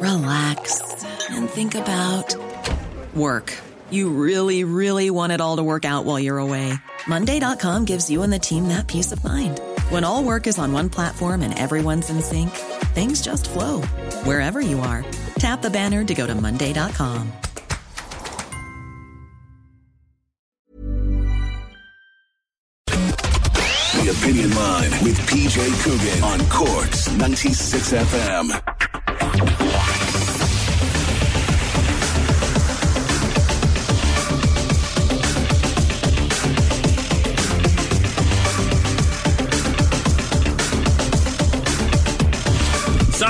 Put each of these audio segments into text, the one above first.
relax, and think about work. You really, really want it all to work out while you're away. Monday.com gives you and the team that peace of mind. When all work is on one platform and everyone's in sync, things just flow wherever you are. Tap the banner to go to Monday.com. The Opinion Line with PJ Coughlan on Corks 96 FM.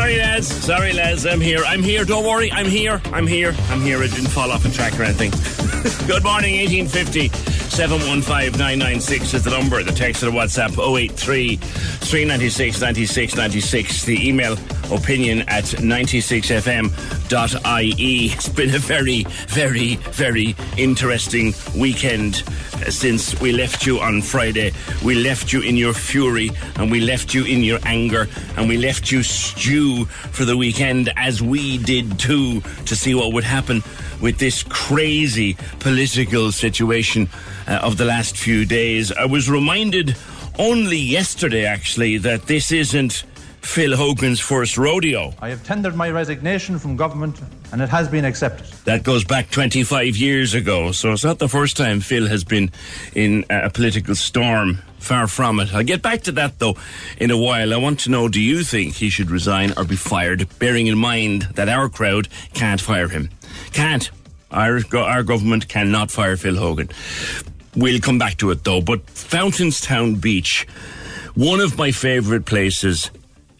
Sorry, Les. Sorry, Les. I'm here. I'm here. Don't worry. I'm here. I'm here. I'm here. I didn't fall off a track or anything. Good morning, 1850. 715 996 is the number. The text or the WhatsApp 083 396 96 96. The email opinion at 96fm.ie. It's been a very, very, very interesting weekend uh, since we left you on Friday. We left you in your fury and we left you in your anger and we left you stew for the weekend as we did too to see what would happen with this crazy political situation uh, of the last few days. I was reminded only yesterday, actually, that this isn't Phil Hogan's first rodeo. I have tendered my resignation from government and it has been accepted. That goes back 25 years ago, so it's not the first time Phil has been in a political storm. Far from it. I'll get back to that though in a while. I want to know do you think he should resign or be fired, bearing in mind that our crowd can't fire him? Can't. Our, our government cannot fire Phil Hogan. We'll come back to it though. But Fountainstown Beach, one of my favourite places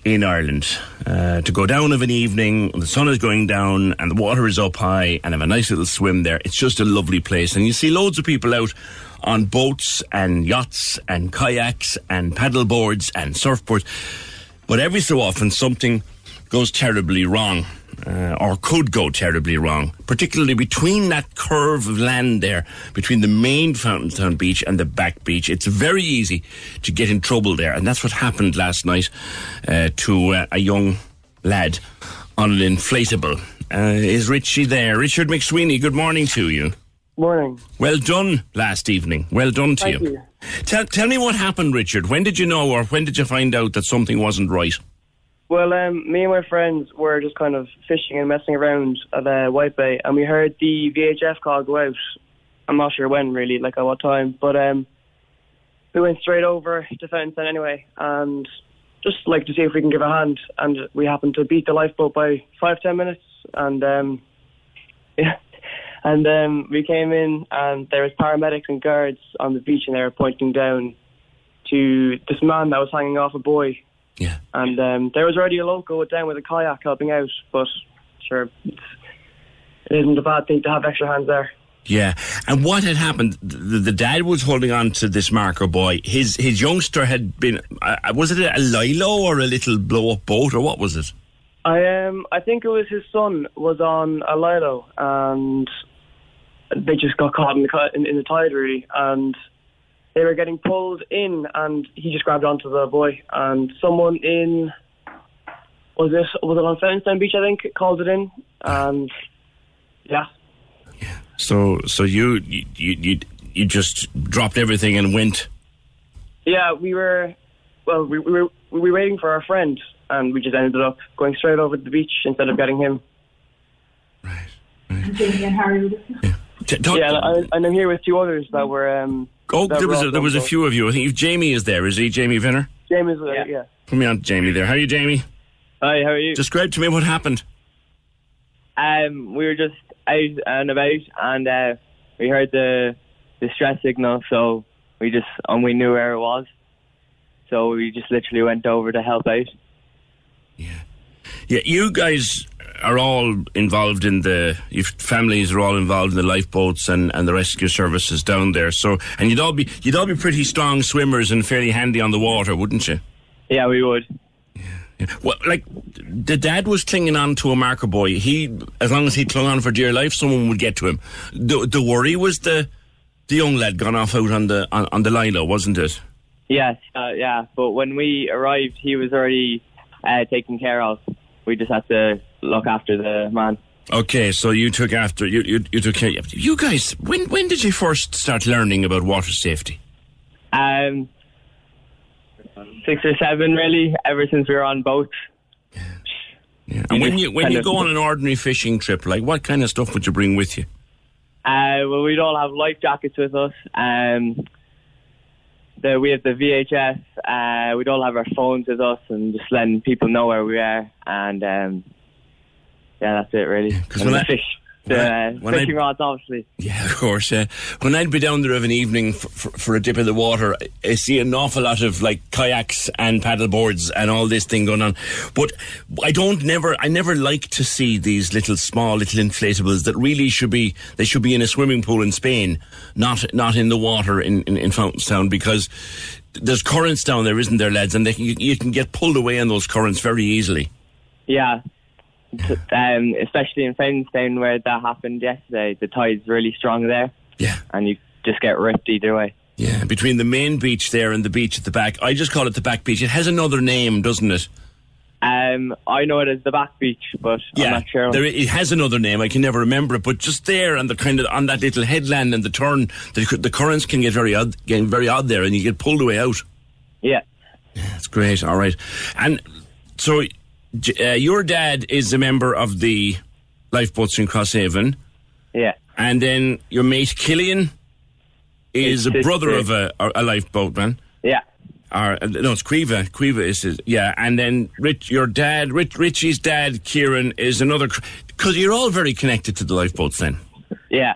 in Ireland. Uh, to go down of an evening, the sun is going down and the water is up high and have a nice little swim there. It's just a lovely place. And you see loads of people out on boats and yachts and kayaks and paddle boards and surfboards. But every so often something goes terribly wrong. Uh, or could go terribly wrong, particularly between that curve of land there, between the main Fountainstown beach and the back beach. It's very easy to get in trouble there, and that's what happened last night uh, to uh, a young lad on an inflatable. Uh, is Richie there? Richard McSweeney, good morning to you. Morning. Well done last evening. Well done to Thank you. you. Tell, tell me what happened, Richard. When did you know, or when did you find out that something wasn't right? Well, um, me and my friends were just kind of fishing and messing around at uh, White Bay, and we heard the VHF call go out. I'm not sure when, really, like at what time, but um, we went straight over to Fountainstown anyway, and just like to see if we can give a hand. And we happened to beat the lifeboat by five ten minutes, and um, yeah, and um, we came in, and there was paramedics and guards on the beach, and they were pointing down to this man that was hanging off a buoy Yeah. and um, there was already a local down with a kayak helping out, but sure, it's, it isn't a bad thing to have extra hands there. Yeah, and what had happened? The, the dad was holding on to this marker buoy. His his youngster had been. Uh, was it a lilo or a little blow up boat or what was it? I um, I think it was his son was on a lilo, and they just got caught in the in, in the tide really, and they were getting pulled in, and he just grabbed onto the boy, and someone in was this was it on Fountainstown Beach I think called it in, and yeah. So so you you you, you just dropped everything and went. Yeah, we were. Well, we, we were we were waiting for our friend, and we just ended up going straight over to the beach instead of getting him. Right. Jamie and Harry. T- Yeah, and, I, and I'm here with two others that were. Um, oh, there was a, there was a few of you. I think Jamie is there. Is he Jamie Vinner? James, uh, yeah. yeah. Put me on Jamie there. How are you, Jamie? Hi, how are you? Describe to me what happened. Um, we were just out and about, and uh, we heard the distress signal, so we just and we knew where it was, so we just literally went over to help out. Yeah. Yeah, you guys are all involved in the families are all involved in the lifeboats and, and the rescue services down there. So and you'd all be you'd all be pretty strong swimmers and fairly handy on the water, wouldn't you? Yeah, we would. Yeah. Well, like the dad was clinging on to a marker buoy. He, as long as he clung on for dear life, someone would get to him. The, the worry was the the young lad gone off out on the on, on the lilo, wasn't it? Yes, uh, yeah. But when we arrived, he was already uh, taken care of. We just had to look after the man. Okay, so you took after you you, you took care. You guys, when when did you first start learning about water safety? Um, six or seven, really. Ever since we were on boats. Yeah. And when you when you go on an ordinary fishing trip, like what kind of stuff would you bring with you? Uh, well, we'd all have life jackets with us. Um, the, we have the VHF. Uh, we'd all have our phones with us and just letting people know where we are. And um, yeah, that's it really. 'cause And when I- fish, when I- uh, when I- fishing rods, obviously. Yeah, of course. Yeah. When I'd be down there of an evening for, for, for a dip in the water, I see an awful lot of like kayaks and paddle boards and all this thing going on. But I don't never, I never like to see these little small little inflatables that really should be, they should be in a swimming pool in Spain, not not in the water in, in, in Fountainstown because there's currents down there, isn't there, lads? And they, can- you, you can get pulled away in those currents very easily. Yeah. Um, especially in Fountainstown where that happened yesterday. The tide's really strong there, Yeah. and you just get ripped either way. Yeah, between the main beach there and the beach at the back. I just call it the back beach. It has another name, doesn't it? Um, I know it as the back beach, but I'm not sure. There, it has another name. I can never remember it, but just there and the kind of on that little headland and the turn, the, the currents can get very odd, getting very odd there, and you get pulled away out. yeah. yeah, That's great. All right, and so uh, your dad is a member of the lifeboats in Crosshaven, Yeah. and then your mate Killian is a His brother of a, a lifeboatman. Yeah. Or, uh, no, it's Quiva. Quiva is his, yeah. And then Rich, your dad, Rich, Richie's dad, Kieran, is another. Because you're all very connected to the lifeboats then. Yeah.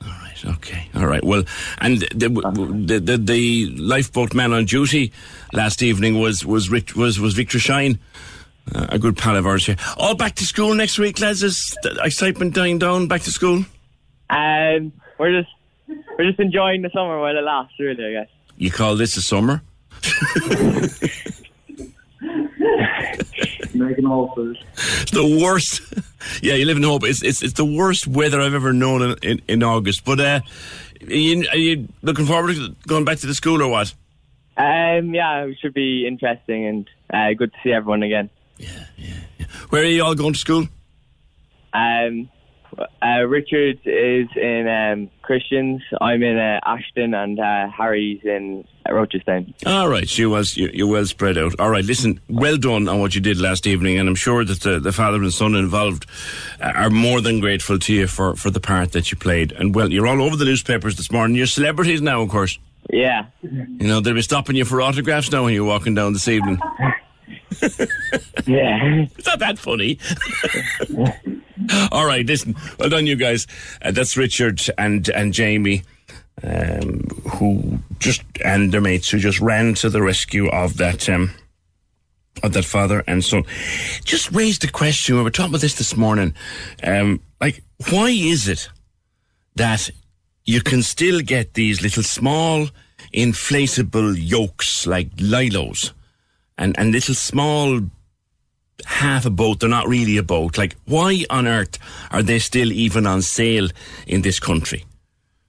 All right, okay. All right. Well, and the, the, the, the lifeboat man on duty last evening was, was, Rich, was, was Victor Shine. Uh, a good pal of ours here. All back to school next week, lads. Is the excitement dying down? Back to school? Um, we're just we're just enjoying the summer while it lasts, really. I guess. You call this a summer? Making all for It's the worst. yeah, you live in hope. It's it's it's the worst weather I've ever known in, in, in August. But uh, are you, are you looking forward to going back to the school or what? Um, yeah, it should be interesting and uh, good to see everyone again. Where are you all going to school? Um, uh, Richard is in um, Christians. I'm in uh, Ashton, and uh, Harry's in Rochestown. All right, so you was you, you're well spread out. All right, listen, well done on what you did last evening, and I'm sure that the, the father and son involved uh, are more than grateful to you for, for the part that you played. And well, you're all over the newspapers this morning. You're celebrities now, of course. Yeah, You know they'll be stopping you for autographs now when you're walking down this evening. yeah. It's not that funny. All right, listen. Well done, you guys. Uh, that's Richard and and Jamie, um, who just and their mates who just ran to the rescue of that um, of that father and son. Just raised the question. We were talking about this this morning. Um, like, why is it that you can still get these little small inflatable yokes like lilos and and little small half a boat. They're not really a boat. Like, why on earth are they still even on sale in this country?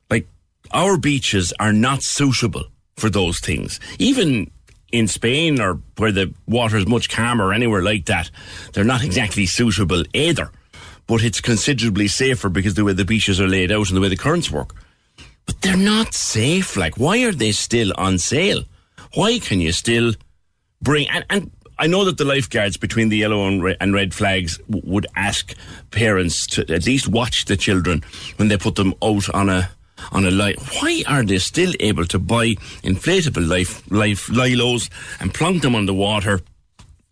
Like, our beaches are not suitable for those things. Even in Spain or where the water is much calmer anywhere like that, they're not exactly suitable either. But it's considerably safer because the way the beaches are laid out and the way the currents work. But they're not safe. Like, why are they still on sale? Why can you still bring and, and I know that the lifeguards between the yellow and red, and red flags w- would ask parents to at least watch the children when they put them out on a on a light. Why are they still able to buy inflatable life life lilos and plunk them on the water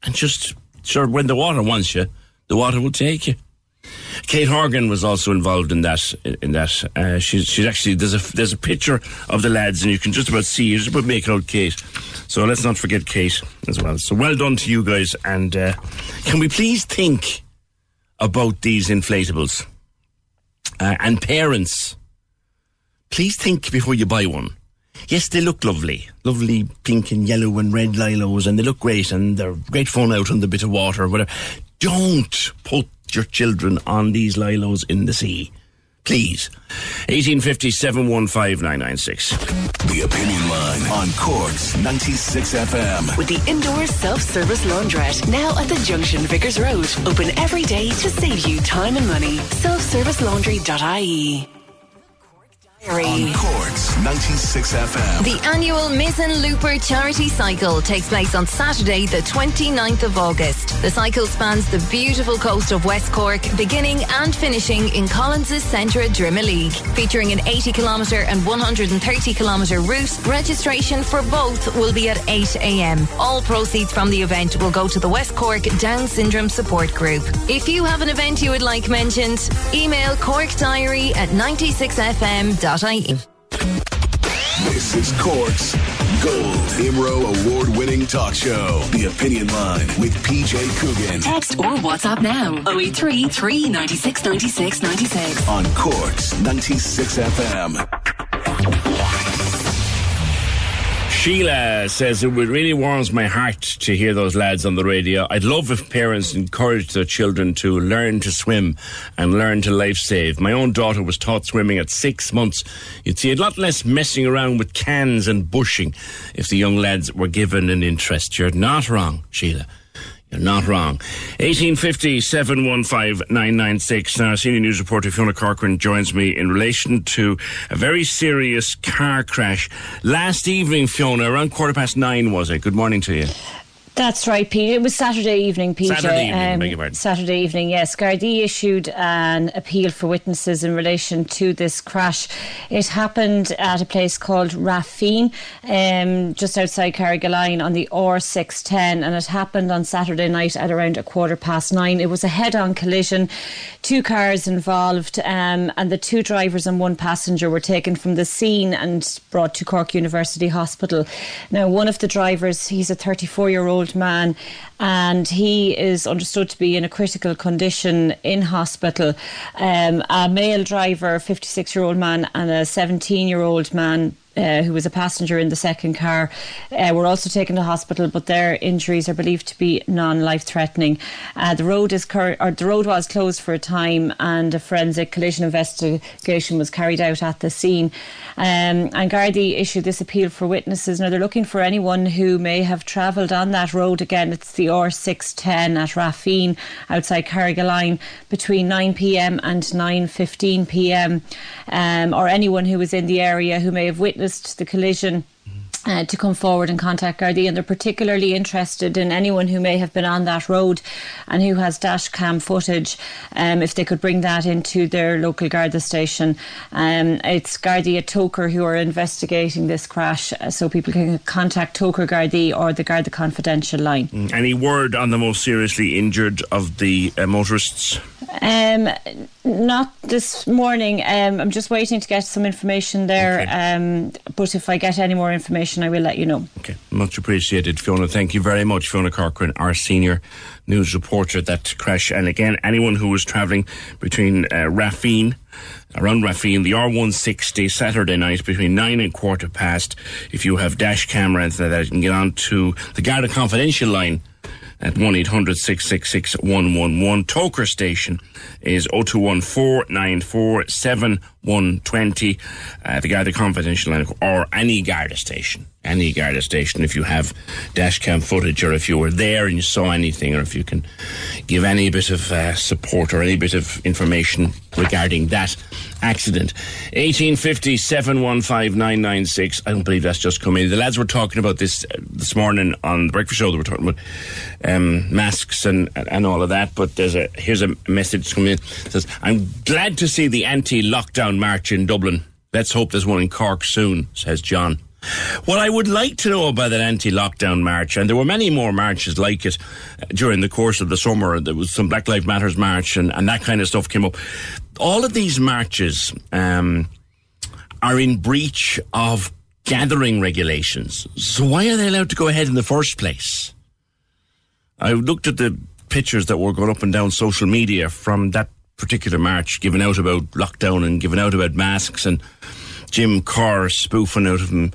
and just sure when the water wants you, the water will take you. Kate Horgan was also involved in that. In that, uh, she's she's actually there's a there's a picture of the lads, and you can just about see you just about make out Kate. So let's not forget Kate as well. So well done to you guys, and uh, can we please think about these inflatables uh, and parents? Please think before you buy one. Yes, they look lovely. Lovely pink and yellow and red lilos, and they look great, and they're great fun out on the bit of water, whatever. Don't put your children on these lilos in the sea. Please. 1850 715 996. The Opinion Line on Corks 96 FM. With the indoor self-service laundrette now at the Junction Vicars Road. Open every day to save you time and money. Selfservicelaundry.ie. On Corks 96 FM. The annual Mizen Looper charity cycle takes place on Saturday, the 29th of August. The cycle spans the beautiful coast of West Cork, beginning and finishing in Collins's centre at Drimoleague. Featuring an 80 kilometre and 130 kilometre route, registration for both will be at 8 a.m. All proceeds from the event will go to the West Cork Down Syndrome Support Group. If you have an event you would like mentioned, email corkdiary at 96fm.com This is Corks Gold IMRO award winning talk show. The Opinion Line with PJ Coughlan. Text or WhatsApp now 083 396 96 96. On Corks 96 FM. Sheila says it really warms my heart to hear those lads on the radio. I'd love if parents encouraged their children to learn to swim and learn to life save. My own daughter was taught swimming at six months. You'd see a lot less messing around with cans and bushing if the young lads were given an interest. You're not wrong, Sheila. You're not wrong. 1850 715 996. Now, senior news reporter Fiona Corcoran joins me in relation to a very serious car crash last evening, Fiona, around quarter past nine, was it? Good morning to you. That's right, Peter. It was Saturday evening, Peter. Saturday evening, pardon. Saturday evening, yes. Gardaí issued an appeal for witnesses in relation to this crash. It happened at a place called Raffeen, um, just outside Carrigaline on the R610, and it happened on Saturday night at around a quarter past nine. It was a head-on collision, two cars involved, um, and the two drivers and one passenger were taken from the scene and brought to Cork University Hospital. Now, one of the drivers, he's a 34-year-old man and he is understood to be in a critical condition in hospital. Um, a male driver, 56 year old man, and a 17 year old man. Uh, who was a passenger in the second car uh, were also taken to hospital, but their injuries are believed to be non-life threatening. Uh, the road is cur- or the road was closed for a time, and a forensic collision investigation was carried out at the scene. Um, and Gardaí issued this appeal for witnesses. Now they're looking for anyone who may have travelled on that road. Again, it's the R610 at Raffeen outside Carrigaline between 9 p.m. and 9:15 p.m. Um, or anyone who was in the area who may have witnessed the collision. Uh, to come forward and contact Gardaí, and they're particularly interested in anyone who may have been on that road and who has dash cam footage. Um, if they could bring that into their local Garda station, um, it's Gardaí at Togher who are investigating this crash, uh, so people can contact Togher Gardaí or the Garda Confidential line. Any word on the most seriously injured of the uh, motorists? Um, not this morning. Um, I'm just waiting to get some information there. Okay. Um, but if I get any more information, I will let you know. Okay, much appreciated, Fiona. Thank you very much, Fiona Corcoran, our senior news reporter. That crash, and again, anyone who was travelling between uh, Raffeen, around Raffeen, the R160, Saturday night between nine and quarter past. If you have dash camera and that, you can get on to the Garda Confidential line at 1 800 666 111. Togher station is 0214 7120. Uh, the Garda Confidential line, or any Garda station. Any Garda station, if you have dash cam footage, or if you were there and you saw anything, or if you can give any bit of uh, support or any bit of information regarding that accident. 1850 715 996. I don't believe that's just come in. The lads were talking about this uh, this morning on the breakfast show. They were talking about um, masks and, and all of that. But there's a here's a message coming in. It says, I'm glad to see the anti lockdown march in Dublin. Let's hope there's one in Cork soon, says John. What I would like to know about that anti-lockdown march, and there were many more marches like it uh, during the course of the summer. There was some Black Lives Matters march, and, and that kind of stuff came up. All of these marches um, are in breach of gathering regulations. So why are they allowed to go ahead in the first place? I looked at the pictures that were going up and down social media from that particular march, giving out about lockdown and giving out about masks, and Jim Corr spoofing out of him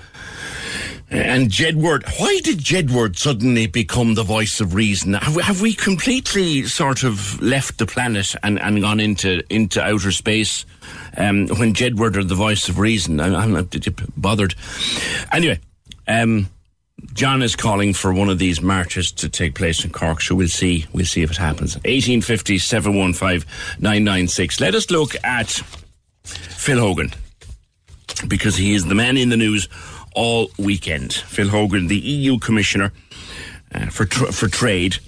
and Jedward, why did Jedward suddenly become the voice of reason? Have, have we completely sort of left the planet and, and gone into into outer space um, when Jedward are the voice of reason? I'm, I'm not bothered. Anyway, um, John is calling for one of these marches to take place in Cork, so we'll see. We'll see if it happens. 1850 715 996. Let us look at Phil Hogan because he is the man in the news all weekend. Phil Hogan, the EU Commissioner uh, for tr- for Trade,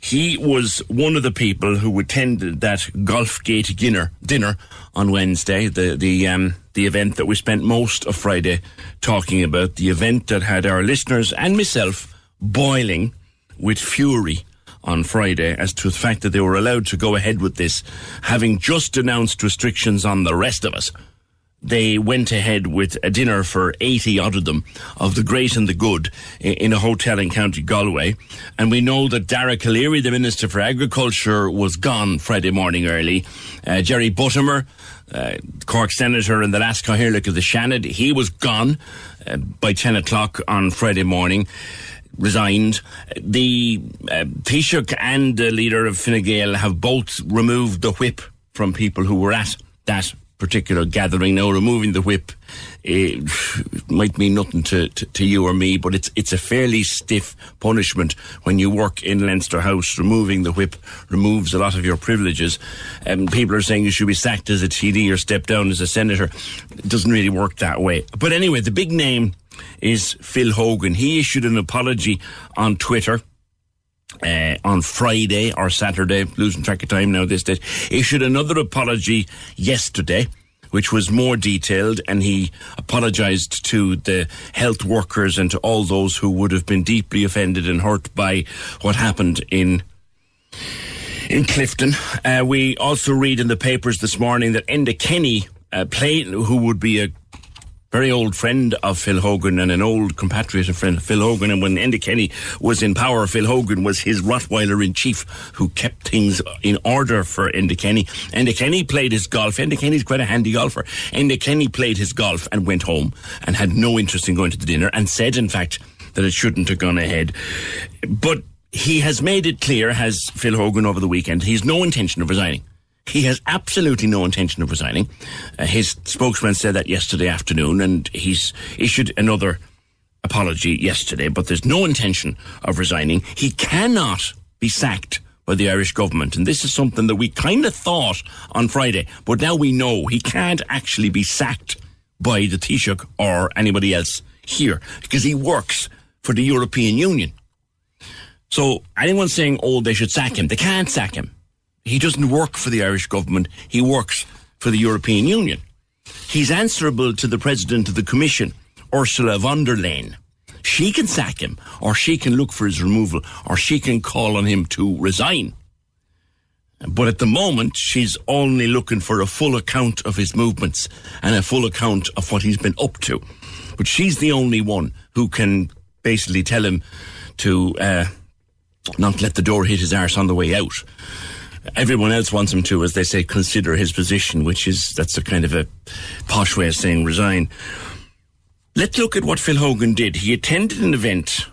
he was one of the people who attended that Golfgate dinner dinner on Wednesday. The the um, the event that we spent most of Friday talking about. The event that had our listeners and myself boiling with fury on Friday as to the fact that they were allowed to go ahead with this, having just announced restrictions on the rest of us they went ahead with a dinner for 80 odd of them of the great and the good in a hotel in County Galway. And we know that Dara Calleary, the Minister for Agriculture, was gone Friday morning early. Uh, Jerry Buttimer, uh, Cork Senator and the last Cathaoirleach of the Seanad, he was gone uh, by 10 o'clock on Friday morning resigned. The uh, Taoiseach and the leader of Fine Gael have both removed the whip from people who were at that particular gathering. Now removing the whip it might mean nothing to, to, to, you or me but it's it's a fairly stiff punishment when you work in Leinster House. Removing the whip removes a lot of your privileges. And um, people are saying you should be sacked as a TD or step down as a senator. It doesn't really work that way. But anyway the big name is Phil Hogan. He issued an apology on Twitter uh, on Friday or Saturday, losing track of time now this day, issued another apology yesterday which was more detailed, and he apologised to the health workers and to all those who would have been deeply offended and hurt by what happened in in Clifden. Uh, we also read in the papers this morning that Enda Kenny, uh, play, who would be a very old friend of Phil Hogan and an old compatriot of friend Phil Hogan. And when Enda Kenny was in power, Phil Hogan was his Rottweiler in chief who kept things in order for Enda Kenny. Enda Kenny played his golf. Enda Kenny's quite a handy golfer. Enda Kenny played his golf and went home and had no interest in going to the dinner and said, in fact, that it shouldn't have gone ahead. But he has made it clear, has Phil Hogan over the weekend, he's no intention of resigning. He has absolutely no intention of resigning. Uh, his spokesman said that yesterday afternoon, and he's issued another apology yesterday, but there's no intention of resigning. He cannot be sacked by the Irish government. And this is something that we kind of thought on Friday, but now we know he can't actually be sacked by the Taoiseach or anybody else here because he works for the European Union. So anyone saying, oh, they should sack him, they can't sack him he doesn't work for the Irish government, he works for the European Union. He's answerable to the President of the Commission, Ursula von der Leyen. She can sack him, or she can look for his removal, or she can call on him to resign. But at the moment, she's only looking for a full account of his movements and a full account of what he's been up to. But she's the only one who can basically tell him to uh, not let the door hit his arse on the way out everyone else wants him to, as they say, consider his position, which is that's a kind of a posh way of saying resign. Let's look at what Phil Hogan did. He attended an event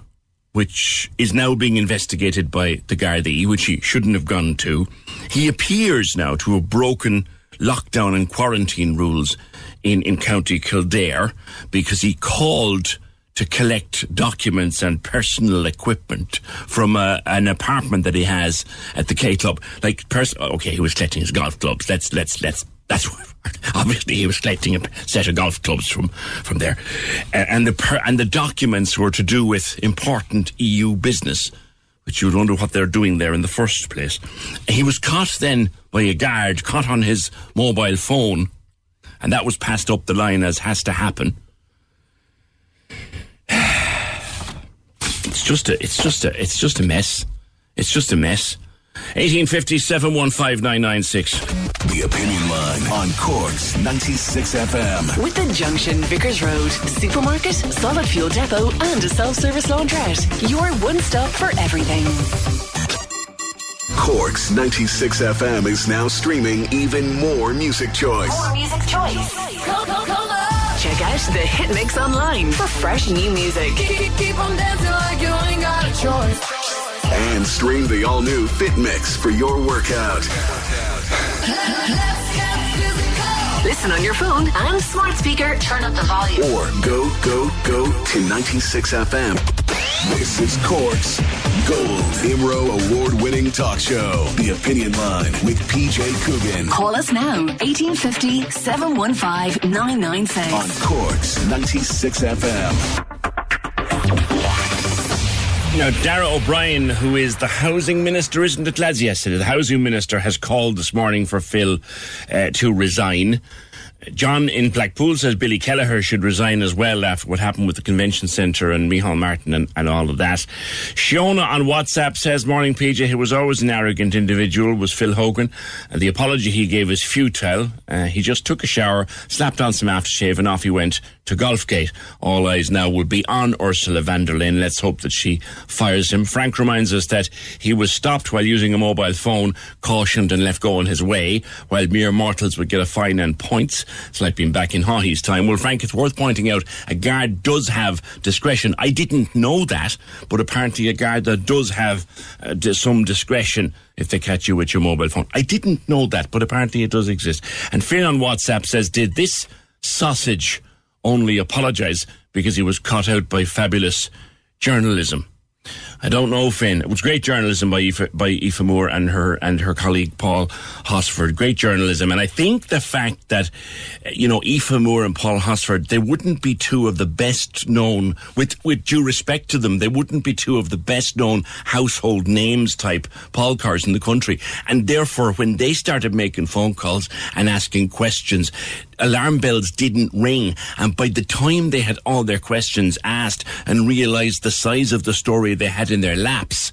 which is now being investigated by the Gardaí, which he shouldn't have gone to. He appears now to have broken lockdown and quarantine rules in, in County Kildare because he called to collect documents and personal equipment from a, an apartment that he has at the K Club. Like, pers- okay, he was collecting his golf clubs. Let's let's let's. That's obviously he was collecting a set of golf clubs from from there, and the per- and the documents were to do with important EU business, which you would wonder what they're doing there in the first place. He was caught then by a guard, caught on his mobile phone, and that was passed up the line as has to happen It's just a, it's just a, it's just a mess. It's just a mess. 1850 The Opinion Line on Corks 96 FM. With the Junction Vicars Road, supermarket, solid fuel depot, and a self-service laundrette. Your one stop for everything. Corks 96 FM is now streaming even more music choice. music choice. Check out the Hit Mix online for fresh new music. Keep on dancing like you ain't got a choice. And stream the all new Fit Mix for your workout. Listen on your phone and smart speaker. Turn up the volume. Or go, go, go to 96 FM. This is Corks Gold IMRO award winning talk show. The Opinion Line with PJ Coughlan. Call us now, 1850 715 996. On Corks 96 FM. Now, Darragh O'Brien, who is the housing minister, isn't it, lads? Yes, the housing minister has called this morning for Phil uh, to resign. John in Blackpool says Billy Kelleher should resign as well after what happened with the convention centre and Micheál Martin and, and all of that. Shiona on WhatsApp says, Morning PJ, he was always an arrogant individual, was Phil Hogan. And the apology he gave is futile. Uh, he just took a shower, slapped on some aftershave, and off he went to Golfgate. All eyes now will be on Ursula von der Leyen. Let's hope that she fires him. Frank reminds us that he was stopped while using a mobile phone, cautioned and left go on his way, while mere mortals would get a fine and points. It's like being back in Haughey's time. Well, Frank, it's worth pointing out a guard does have discretion. I didn't know that, but apparently a guard that does have uh, some discretion if they catch you with your mobile phone. I didn't know that, but apparently it does exist. And Finn on WhatsApp says, did this sausage only apologise because he was caught out by fabulous journalism? I don't know, Finn. It was great journalism by Aoife, by Aoife Moore and her and her colleague Paul Hosford. Great journalism, and I think the fact that you know Aoife Moore and Paul Hosford, they wouldn't be two of the best known, with with due respect to them, they wouldn't be two of the best known household names type Paul cars in the country, and therefore when they started making phone calls and asking questions, alarm bells didn't ring. And by the time they had all their questions asked and realized the size of the story they had in their laps,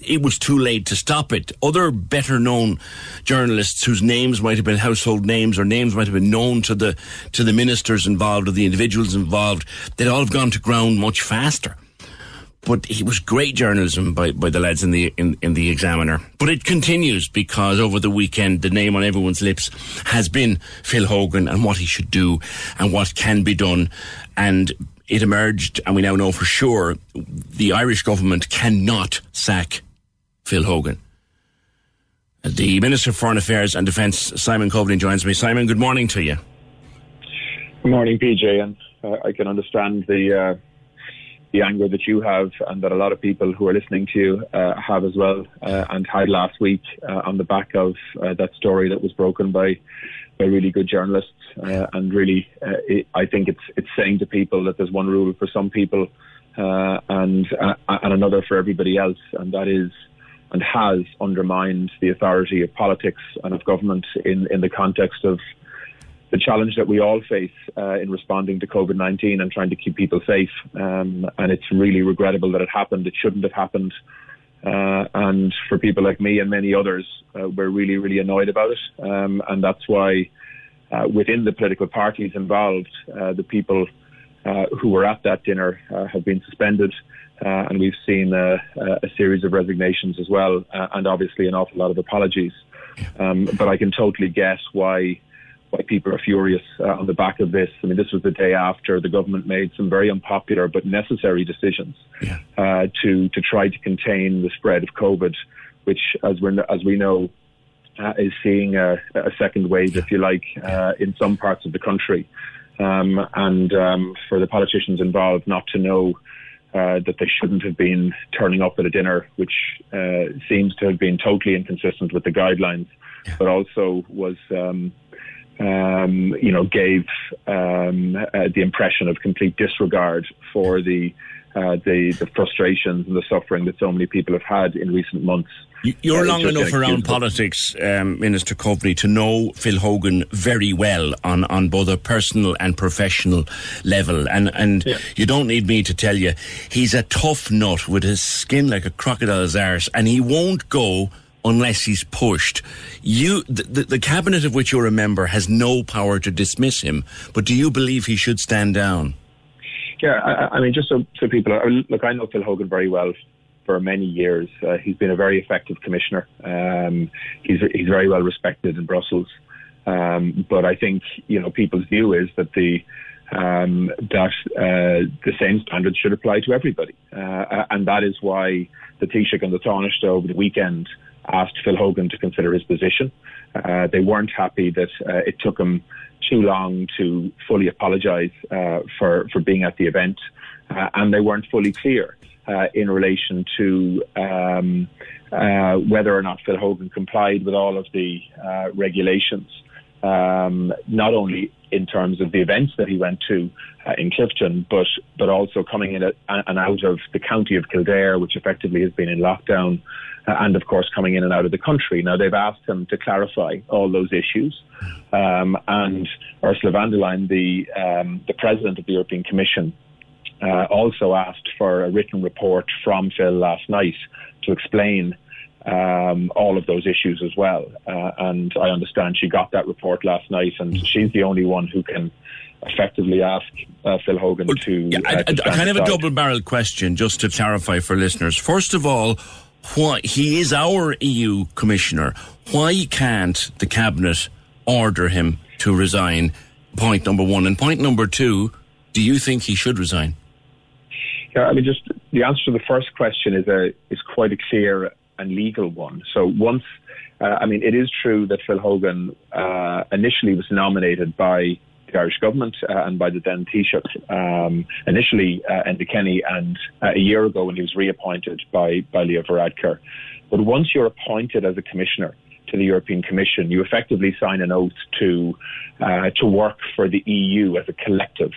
it was too late to stop it. Other better known journalists whose names might have been household names or names might have been known to the, to the ministers involved or the individuals involved, they'd all have gone to ground much faster but it was great journalism by, by the lads in the in, in the Examiner. But it continues because over the weekend the name on everyone's lips has been Phil Hogan and what he should do and what can be done. And it emerged, and we now know for sure, the Irish government cannot sack Phil Hogan. The Minister for Foreign Affairs and Defence, Simon Coveney, joins me. Simon, good morning to you. Good morning, PJ, and uh, I can understand the uh, the anger that you have and that a lot of people who are listening to you uh, have as well uh, and had last week uh, on the back of uh, that story that was broken by by really good journalists uh, and really it, I think it's it's saying to people that there's one rule for some people and and another for everybody else and that is and has undermined the authority of politics and of government in in the context of the challenge that we all face uh, in responding to COVID 19 and trying to keep people safe. Um, and it's really regrettable that it happened. It shouldn't have happened. Uh, and for people like me and many others, uh, we're really, really annoyed about it. Um, and that's why, uh, within the political parties involved, uh, the people uh, who were at that dinner have been suspended. and we've seen a, a, series of resignations as well, and obviously an awful lot of apologies. Um, but I can totally guess why why people are furious uh, on the back of this. I mean, this was the day after the government made some very unpopular but necessary decisions yeah. uh, to to try to contain the spread of COVID, which, as we as we know, uh, is seeing a, a, second wave, if you like, uh, in some parts of the country. Um, and um, for the politicians involved not to know uh, that they shouldn't have been turning up at a dinner, which uh, seems to have been totally inconsistent with the guidelines, but also was um, um, you know, gave um, uh, the impression of complete disregard for the uh, the the frustrations and the suffering that so many people have had in recent months. You're Uh, long enough around politics, um, Minister Coveney, to know Phil Hogan very well on, on both a personal and professional level. And, and you don't need me to tell you, he's a tough nut with his skin like a crocodile's arse, and he won't go unless he's pushed. You, the, the, the cabinet of which you're a member has no power to dismiss him, but do you believe he should stand down? Yeah, I, I mean, just so, so people are, look, I know Phil Hogan very well for many years. Uh, he's been a very effective commissioner. Um, he's he's very well respected in Brussels. Um, but I think you know people's view is that the um, that uh, the same standards should apply to everybody, uh, and that is why the Taoiseach and the Taoiseach over the weekend asked Phil Hogan to consider his position. Uh, they weren't happy that uh, it took him too long to fully apologise uh, for for being at the event, uh, and they weren't fully clear uh, in relation to um, uh, whether or not Phil Hogan complied with all of the uh, regulations, um, not only in terms of the events that he went to uh, in Clifden, but but also coming in and out of the county of Kildare, which effectively has been in lockdown, uh, and of course coming in and out of the country. Now they've asked him to clarify all those issues, um, and Ursula von der Leyen, the um, the president of the European Commission, uh, also asked for a written report from Phil last night to explain um, all of those issues as well. Uh, and I understand she got that report last night, and she's the only one who can effectively ask uh, Phil Hogan to. Yeah, uh, a, to a- a kind of a double-barreled question, just to clarify for listeners. First of all, why he is our EU commissioner? Why can't the cabinet order him to resign? Point number one, and point number two: Do you think he should resign? Yeah, I mean, just the answer to the first question is a is quite a clear and legal one. So once, uh, I mean, it is true that Phil Hogan uh, initially was nominated by the Irish government uh, and by the then Taoiseach, um, initially uh, Enda Kenny, and uh, a year ago when he was reappointed by by Leo Varadkar. But once you're appointed as a commissioner to the European Commission, you effectively sign an oath to uh, to work for the EU as a collective.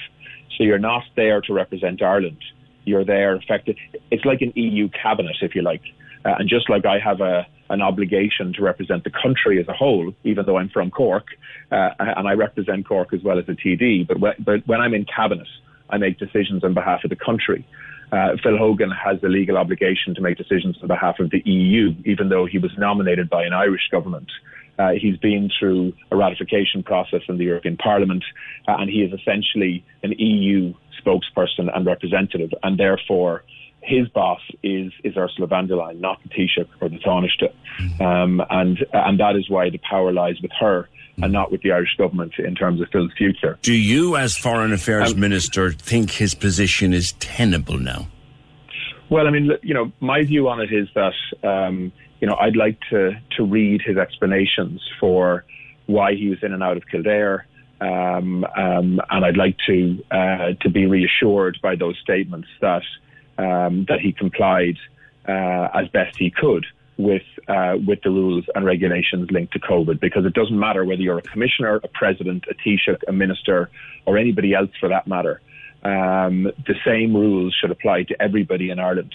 So you're not there to represent Ireland. You're there effective. It's like an EU cabinet, if you like. Uh, and just like I have a an obligation to represent the country as a whole, even though I'm from Cork, uh, and I represent Cork as well as a TD. But when, but when I'm in cabinet, I make decisions on behalf of the country. Uh, Phil Hogan has a legal obligation to make decisions on behalf of the EU, even though he was nominated by an Irish government. Uh, he's been through a ratification process in the European Parliament, uh, and he is essentially an EU spokesperson and representative, and therefore his boss is is Ursula von der Leyen, not the Taoiseach or the Taoiseach, um, and and that is why the power lies with her and not with the Irish government in terms of Phil's future. Do you, as Foreign Affairs Um, Minister, think his position is tenable now? Well, I mean, you know, my view on it is that um, you know I'd like to to read his explanations for why he was in and out of Kildare, um, um, and I'd like to uh, to be reassured by those statements that um, that he complied uh, as best he could with uh, with the rules and regulations linked to COVID, because it doesn't matter whether you're a commissioner, a president, a Taoiseach, a minister, or anybody else for that matter. Um, the same rules should apply to everybody in Ireland.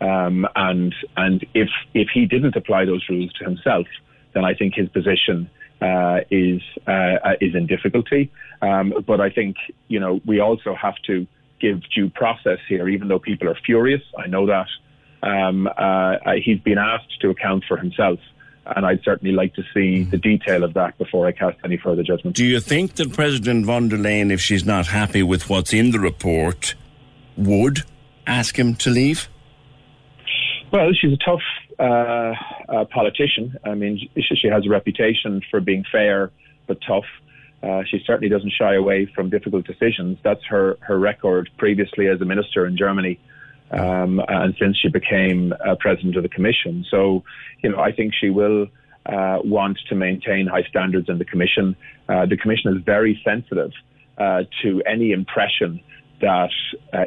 Um, and and if if he didn't apply those rules to himself, then I think his position uh, is uh, is in difficulty. Um, but I think you know we also have to give due process here, even though people are furious. I know that. Um, uh, he's been asked to account for himself, and I'd certainly like to see the detail of that before I cast any further judgment. Do you think that President von der Leyen, if she's not happy with what's in the report, would ask him to leave? Well, she's a tough uh, uh, politician. I mean, she, she has a reputation for being fair but tough. Uh, she certainly doesn't shy away from difficult decisions. That's her, her record previously as a minister in Germany um, and since she became uh, president of the commission. So, you know, I think she will uh, want to maintain high standards in the commission. Uh, the commission is very sensitive uh, to any impression that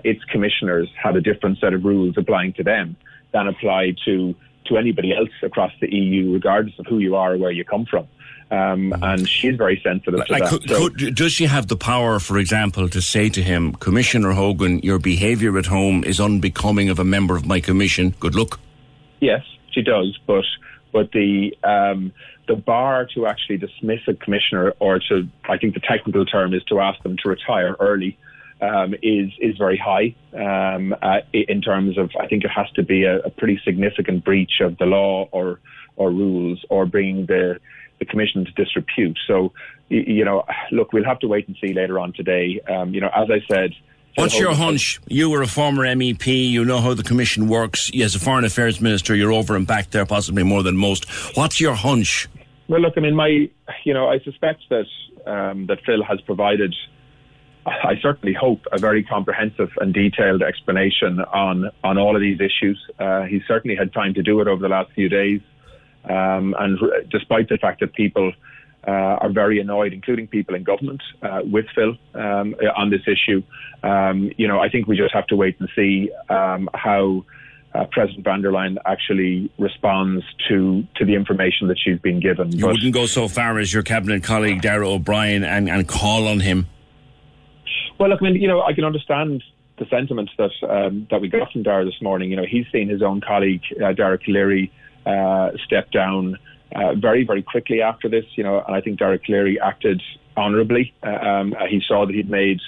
its commissioners have a different set of rules applying to them than apply to to anybody else across the EU, regardless of who you are or where you come from. Um, and she's very sensitive to Like, that. could, So- could, does she have the power, for example, to say to him, Commissioner Hogan, your behaviour at home is unbecoming of a member of my commission? Good luck. Yes, she does, but but the um, the bar to actually dismiss a commissioner or to I think the technical term is to ask them to retire early um, is is very high um, uh, in terms of I think it has to be a, a pretty significant breach of the law or or rules or bringing the the commission to disrepute. So you know, look, we'll have to wait and see later on today. Um, you know, as I said. What's your hunch? You were a former MEP. You know how the commission works. As a foreign affairs minister, you're over and back there, possibly more than most. What's your hunch? Well, look, I mean, my, you know, I suspect that um, that Phil has provided. I certainly hope a very comprehensive and detailed explanation on on all of these issues. Uh, he certainly had time to do it over the last few days, um, and r- despite the fact that people uh, are very annoyed, including people in government, uh, with Phil um, on this issue, um, you know, I think we just have to wait and see um, how uh, President von der Leyen actually responds to to the information that she's been given. You But- wouldn't go so far as your cabinet colleague Darragh O'Brien and, and call on him. Well, look, I mean, you know, I can understand the sentiments that um, that we got from Darragh this morning. You know, he's seen his own colleague uh, Dara Calleary uh, step down uh, very, very quickly after this. You know, and I think Derek Calleary acted honourably. Uh, um, he saw that he'd made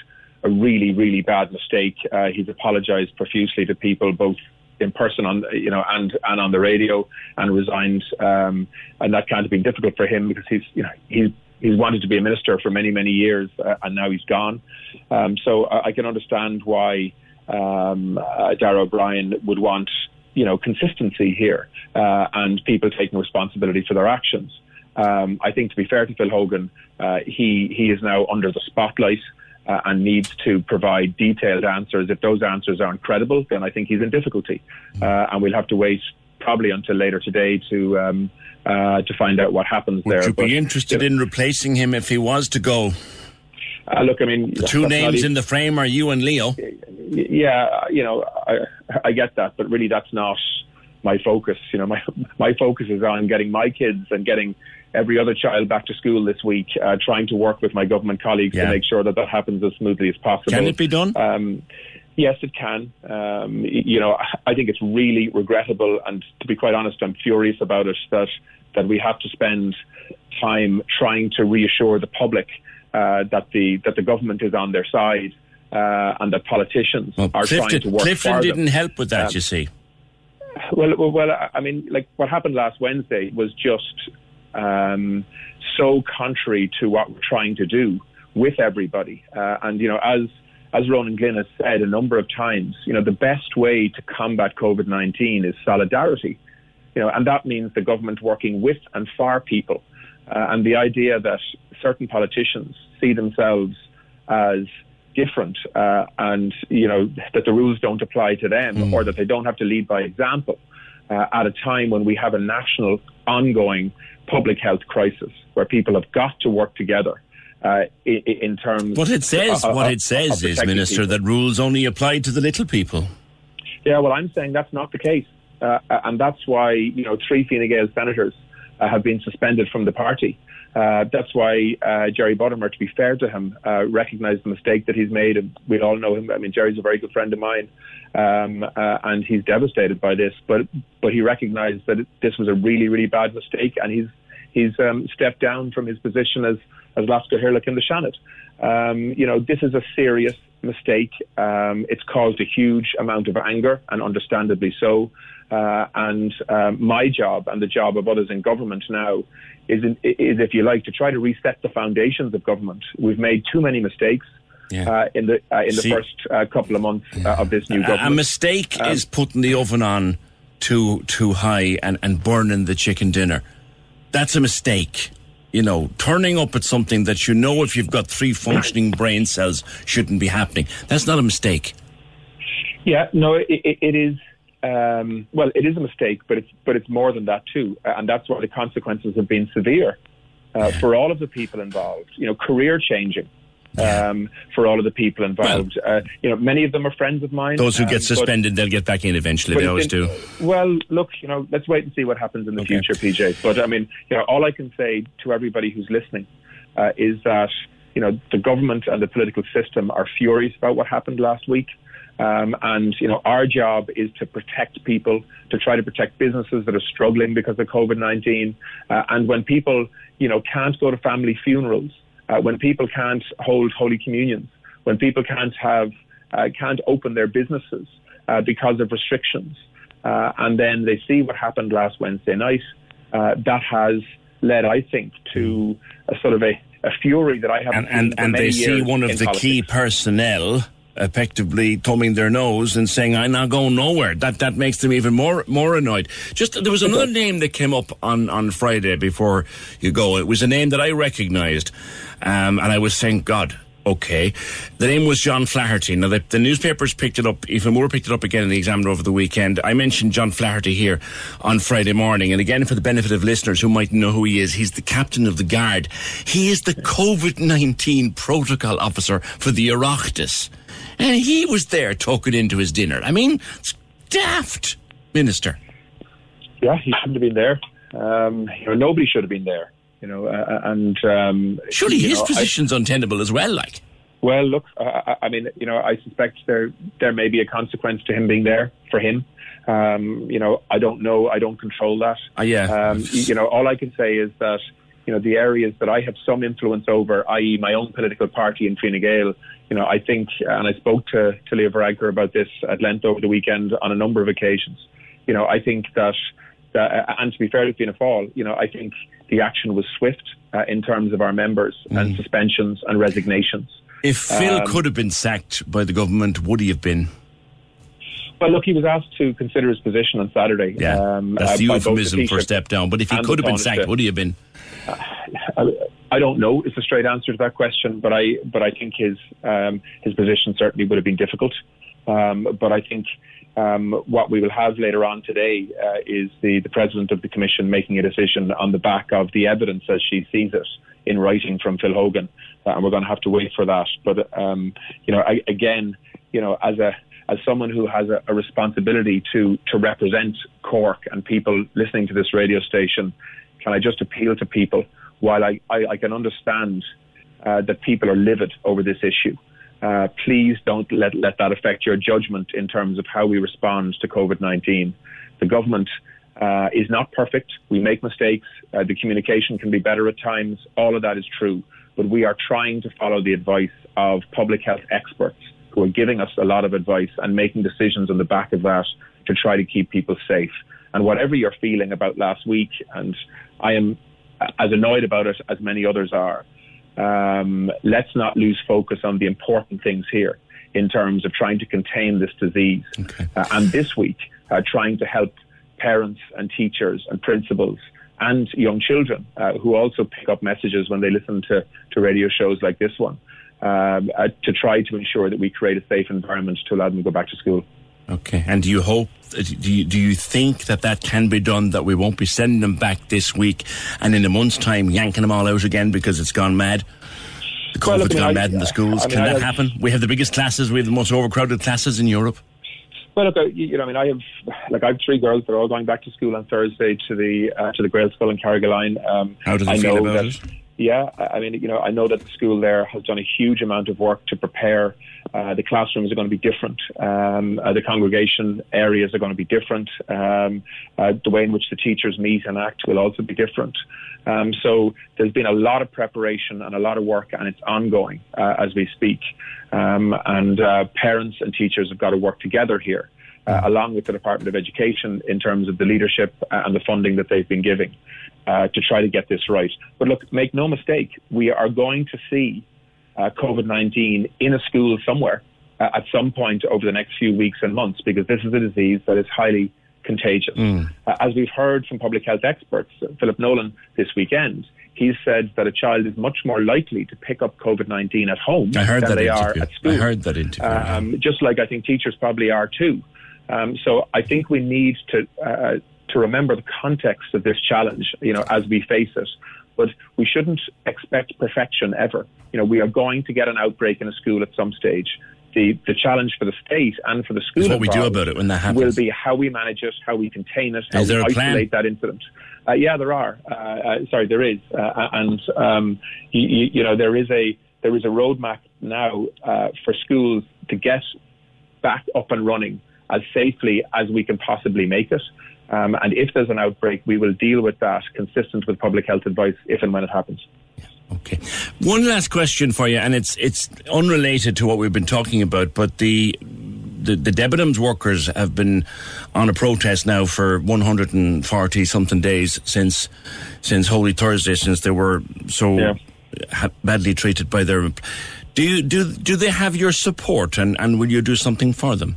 a really, really bad mistake. He's apologised profusely to people, both in person on you know and and on the radio, and resigned. Um, and that can't have been difficult for him because he's you know he's he's wanted to be a minister for many many years, uh, and now he's gone. Um, so I, I can understand why um, uh, Darragh O'Brien would want you know consistency here uh, and people taking responsibility for their actions. Um, I think to be fair to Phil Hogan, uh, he he is now under the spotlight. Uh, and needs to provide detailed answers. If those answers aren't credible, then I think he's in difficulty, uh, and we'll have to wait probably until later today to um, uh, to find out what happens Would there. you But, be interested you know, in replacing him if he was to go? Uh, look, I mean, The two names even- in the frame are you and Leo. yeah, you know, I, I get that, but really that's not my focus. You know, my my focus is on getting my kids and getting every other child back to school this week, uh, trying to work with my government colleagues Yeah. to make sure that that happens as smoothly as possible. Can it be done? Um, yes, it can. Um, you know, I think it's really regrettable, and to be quite honest, I'm furious about it that that we have to spend time trying to reassure the public uh, that the that the government is on their side. Uh, and that politicians Well, are trying Clifden, to work Clifden didn't help with that, Um, you see. Well, well, well, I mean, like what happened last Wednesday was just um, so contrary to what we're trying to do with everybody. Uh, and you know, as as Ronan Glynn has said a number of times, you know, the best way to combat COVID nineteen is solidarity. You know, and that means the government working with and for people. Uh, and the idea that certain politicians see themselves as different uh, and you know that the rules don't apply to them or that they don't have to lead by example uh, at a time when we have a national ongoing public health crisis where people have got to work together uh, in, in terms What it says, of- what it says is, Minister, people. that rules only apply to the little people. Yeah, well, I'm saying that's not the case, uh, and that's why you know three Fine Gael senators have been suspended from the party. Uh, that's why uh, Jerry Buttimer, to be fair to him, uh, recognised the mistake that he's made, and we all know him. I mean, Jerry's a very good friend of mine, um, uh, and he's devastated by this. But but he recognised that this was a really really bad mistake, and he's he's um, stepped down from his position as as Leas-Chathaoirleach in the Seanad. Um, you know, this is a serious mistake. Um, it's caused a huge amount of anger, and understandably so. Uh, and uh, my job and the job of others in government now is, in, is, if you like, to try to reset the foundations of government. We've made too many mistakes. Uh, in the uh, in the See- first uh, couple of months uh, of this new government, A mistake Um, is putting the oven on too too high and, and burning the chicken dinner. That's a mistake. You know, turning up at something that you know if you've got three functioning brain cells shouldn't be happening. That's not a mistake. Yeah, no, it, it, it is. Um, well, it is a mistake, but it's but it's more than that too, Uh, and that's why the consequences have been severe uh, for all of the people involved. You know, career changing. um, for all of the people involved. uh, you know, many of them are friends of mine. Those who um, get but- suspended, they'll get back in eventually. They always been- do. Well, look, you know, let's wait and see what happens in the future, PJ. But I mean, you know, all I can say to everybody who's listening uh, is that you know the government and the political system are furious about what happened last week. Um, and you know our job is to protect people, to try to protect businesses that are struggling because of COVID nineteen. Uh, and when people, you know, can't go to family funerals, uh, when people can't hold holy communions, when people can't have, uh, can't open their businesses uh, because of restrictions, uh, and then they see what happened last Wednesday night, uh, that has led, I think, to a sort of a, a fury that I haven't and and, and they see one of the politics. key personnel effectively thumbing their nose and saying I'm not going nowhere that that makes them even more more annoyed just there was another name that came up on on Friday before you go it was a name that I recognized um, and I was saying God Okay. The name was John Flaherty. Now, the, the newspapers picked it up, even more picked it up again in the Examiner over the weekend. I mentioned John Flaherty here on Friday morning. And again, for the benefit of listeners who might know who he is, he's the captain of the guard. He is the COVID 19 protocol officer for the Oireachtas. And he was there talking into his dinner. I mean, it's daft, Minister. Yeah, he shouldn't have been there. Um, you know, nobody should have been there. You know, uh, and um, Surely his know, I- position's untenable as well, like. Well, look, uh, I- I mean, you know, I suspect there there may be a consequence to him being there for him. Um, you know, I don't know. I don't control that. Uh, yeah. Um, you know, all I can say is that you know the areas that I have some influence over, i.e., my own political party in Fine Gael. You know, I think, and I spoke to to Leo Varadkar about this at length over the weekend on a number of occasions. You know, I think that, that and to be fair to Fianna Fáil, you know, I think the action was swift uh, in terms of our members and suspensions and resignations. If Phil Um, could have been sacked by the government, would he have been? Well, look, he was asked to consider his position on Saturday. Yeah, um, that's uh, the euphemism for Taoiseach step down. But if he could have been sacked, would he have been? I, don't know. Is the straight answer to that question, but I but I think his um, his position certainly would have been difficult. Um, but I think um, what we will have later on today uh, is the the president of the commission making a decision on the back of the evidence as she sees it in writing from Phil Hogan, uh, and we're going to have to wait for that. But um, you know, I, again, you know, as a as someone who has a, a responsibility to to represent Cork and people listening to this radio station, can I just appeal to people? While I, I, I can understand uh, that people are livid over this issue, uh, please don't let, let that affect your judgment in terms of how we respond to COVID 19. The government uh, is not perfect. We make mistakes. Uh, the communication can be better at times. All of that is true. But we are trying to follow the advice of public health experts who are giving us a lot of advice and making decisions on the back of that to try to keep people safe. And whatever you're feeling about last week, and I am as annoyed about it as many others are, um, let's not lose focus on the important things here in terms of trying to contain this disease. Uh, and this week, uh, trying to help parents and teachers and principals and young children uh, who also pick up messages when they listen to, to radio shows like this one um, uh, to try to ensure that we create a safe environment to allow them to go back to school. Okay. And do you hope, do you, do you think that that can be done, that we won't be sending them back this week and in a month's time yanking them all out again because it's gone mad? The Well, COVID's look, gone I- mad in the schools. I mean, can I that happen? We have the biggest classes, we have the most overcrowded classes in Europe. Well, look, uh, you, know, I mean, I have like I have three girls. They're all going back to school on Thursday to the uh, to the Grail School in Carrigaline. Um, How do they I feel about that, it? Yeah, I mean, you know, I know that the school there has done a huge amount of work to prepare. Uh, the classrooms are going to be different. Um, uh, the congregation areas are going to be different. Um, uh, the way in which the teachers meet and act will also be different. Um, so there's been a lot of preparation and a lot of work, and it's ongoing uh, as we speak. Um, and uh, parents and teachers have got to work together here, uh, along with the Department of Education, in terms of the leadership uh, and the funding that they've been giving uh, to try to get this right. But look, make no mistake, we are going to see uh, COVID 19 in a school somewhere uh, at some point over the next few weeks and months because this is a disease that is highly contagious. Uh, as we've heard from public health experts, uh, Philip Nolan this weekend, he said that a child is much more likely to pick up COVID 19 at home I heard than that they are interview. at school. I heard that interview. Um, just like I think teachers probably are too. Um, so I think we need to uh, to remember the context of this challenge, you know, as we face it. but we shouldn't expect perfection ever. You know, we are going to get an outbreak in a school at some stage. The, the challenge for the state and for the school what we do about it when that happens. will be how we manage it, how we contain it, how Is we a plan? isolate that incident. Uh, yeah, there are. Uh, uh, sorry, there is, uh, and um, you, you, you know there is a there is a roadmap now uh, for schools to get back up and running as safely as we can possibly make it. Um, and if there's an outbreak, we will deal with that consistent with public health advice if and when it happens. Okay. One last question for you, and it's it's unrelated to what we've been talking about, but the the, the Debenhams workers have been on a protest now for 140 something days since since Holy Thursday, since they were so Yeah. ha- badly treated by their. Do you do do they have your support, and, and will you do something for them?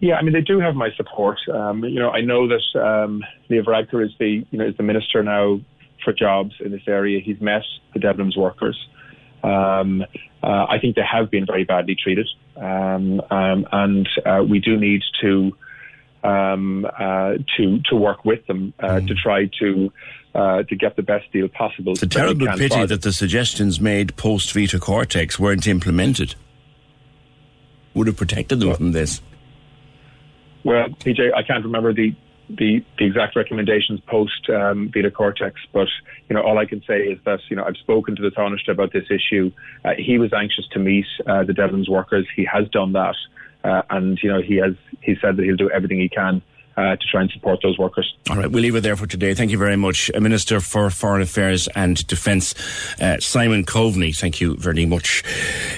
Yeah, I mean they do have my support. Um, you know, I know that um, Leo Varadkar is the you know is the minister now for jobs in this area. He's met the Debenhams workers. Um, uh, I think they have been very badly treated, um, um, and uh, we do need to um, uh, to to work with them uh, to try to uh, to get the best deal possible. It's a terrible pity that the suggestions made post Vita Cortex weren't implemented. Would have protected them from this. Well, PJ, I can't remember the the, the exact recommendations post um, Vita Cortex, but you know all I can say is that you know I've spoken to the Taoiseach about this issue. Uh, he was anxious to meet uh, the Debenhams workers. He has done that, uh, and you know he has he said that he'll do everything he can uh, to try and support those workers. All right, we'll leave it there for today. Thank you very much, Minister for Foreign Affairs and Defence, uh, Simon Coveney. Thank you very much.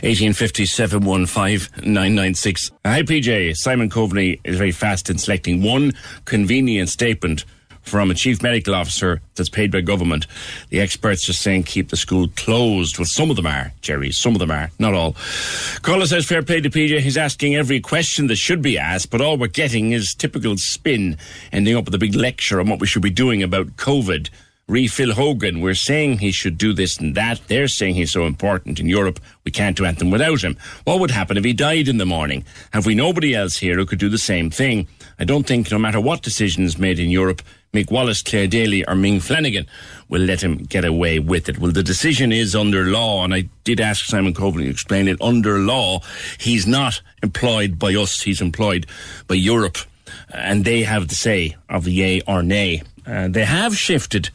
1850 715 996. Hi, PJ. Simon Coveney is very fast in selecting one convenient statement from a chief medical officer that's paid by government. The experts just saying keep the school closed. Well, some of them are, Jerry. Some of them are, not all. Carla says fair play to PJ. He's asking every question that should be asked, but all we're getting is typical spin, ending up with a big lecture on what we should be doing about COVID. Refill Hogan, we're saying he should do this and that. They're saying he's so important in Europe, we can't do anything without him. What would happen if he died in the morning? Have we nobody else here who could do the same thing? I don't think no matter what decision is made in Europe, Mick Wallace, Clare Daly or Ming Flanagan will let him get away with it. Well, the decision is under law, and I did ask Simon Coveney to explain it. Under law, he's not employed by us, he's employed by Europe, and they have the say of the yay or nay. Uh, they have shifted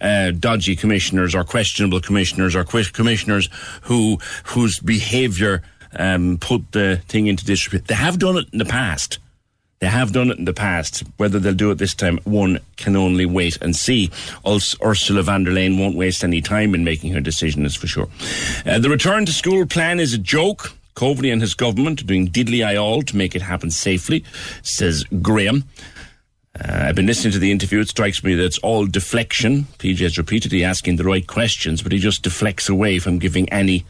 uh, dodgy commissioners or questionable commissioners or que- commissioners who whose behaviour um, put the thing into disrepute. They have done it in the past. They have done it in the past. Whether they'll do it this time, one can only wait and see. Urs- Ursula von der Leyen won't waste any time in making her decision, is for sure. Uh, the return to school plan is a joke. Coveney and his government are doing diddly eye all to make it happen safely, says Graham. Uh, I've been listening to the interview. It strikes me that it's all deflection. PJ is repeatedly asking the right questions, but he just deflects away from giving any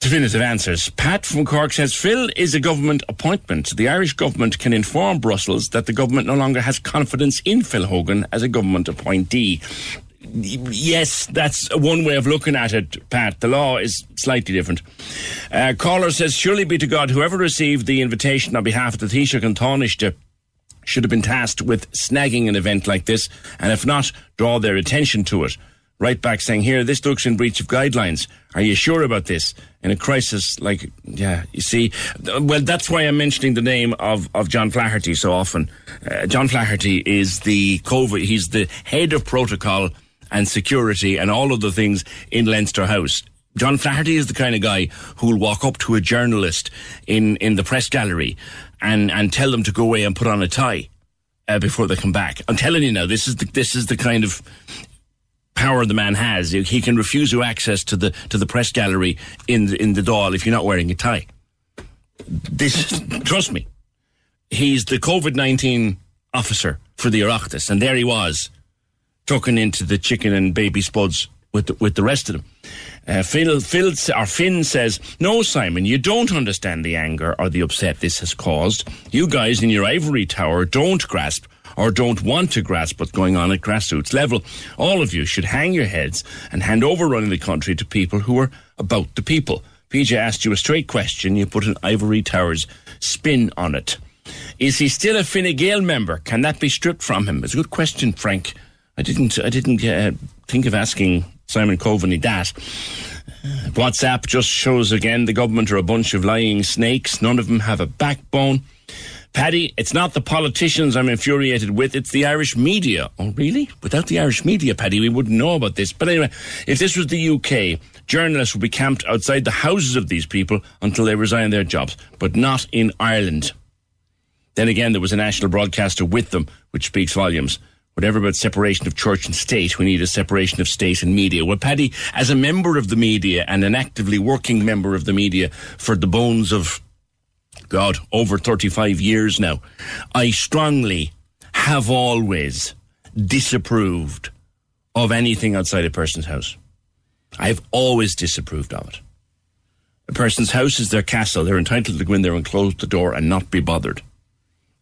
definitive answers. Pat from Cork says Phil is a government appointment. The Irish government can inform Brussels that the government no longer has confidence in Phil Hogan as a government appointee. Yes, that's one way of looking at it, Pat. The law is slightly different. Uh, caller says, Surely be to God, whoever received the invitation on behalf of the Taoiseach and Taoiseach should have been tasked with snagging an event like this, and if not, draw their attention to it. Right back saying, here, this looks in breach of guidelines. Are you sure about this? In a crisis like, yeah, you see, well, that's why I'm mentioning the name of, of John Flaherty so often. Uh, John Flaherty is the COVID, he's the head of protocol and security and all of the things in Leinster House. John Flaherty is the kind of guy who'll walk up to a journalist in, in the press gallery and, and tell them to go away and put on a tie uh, before they come back. I'm telling you now, this is the, this is the kind of power the man has. He can refuse you access to the to the press gallery in the, in the Dáil if you're not wearing a tie. This, trust me, he's the COVID nineteen officer for the Oireachtas, and there he was, tucking into the chicken and baby spuds with the, with the rest of them. Uh, Phil, Phil, or Finn says, "No, Simon, you don't understand the anger or the upset this has caused. You guys in your ivory tower don't grasp." Or don't want to grasp what's going on at grassroots level. All of you should hang your heads and hand over running the country to people who are about the people. PJ asked you a straight question. You put an ivory tower's spin on it. Is he still a Fine Gael member? Can that be stripped from him? It's a good question, Frank I didn't. I didn't uh, think of asking Simon Coveney that. WhatsApp just shows again the government are a bunch of lying snakes. None of them have a backbone. Paddy, it's not the politicians I'm infuriated with, it's the Irish media. Oh, really? Without the Irish media, Paddy, we wouldn't know about this. But anyway, if this was the UK, journalists would be camped outside the houses of these people until they resign their jobs, but not in Ireland. Then again, there was a national broadcaster with them, which speaks volumes. Whatever about separation of church and state, we need a separation of state and media. Well, Paddy, as a member of the media and an actively working member of the media for the bones of God, over 35 years now, I strongly have always disapproved of anything outside a person's house. I've always disapproved of it. A person's house is their castle. They're entitled to go in there and close the door and not be bothered.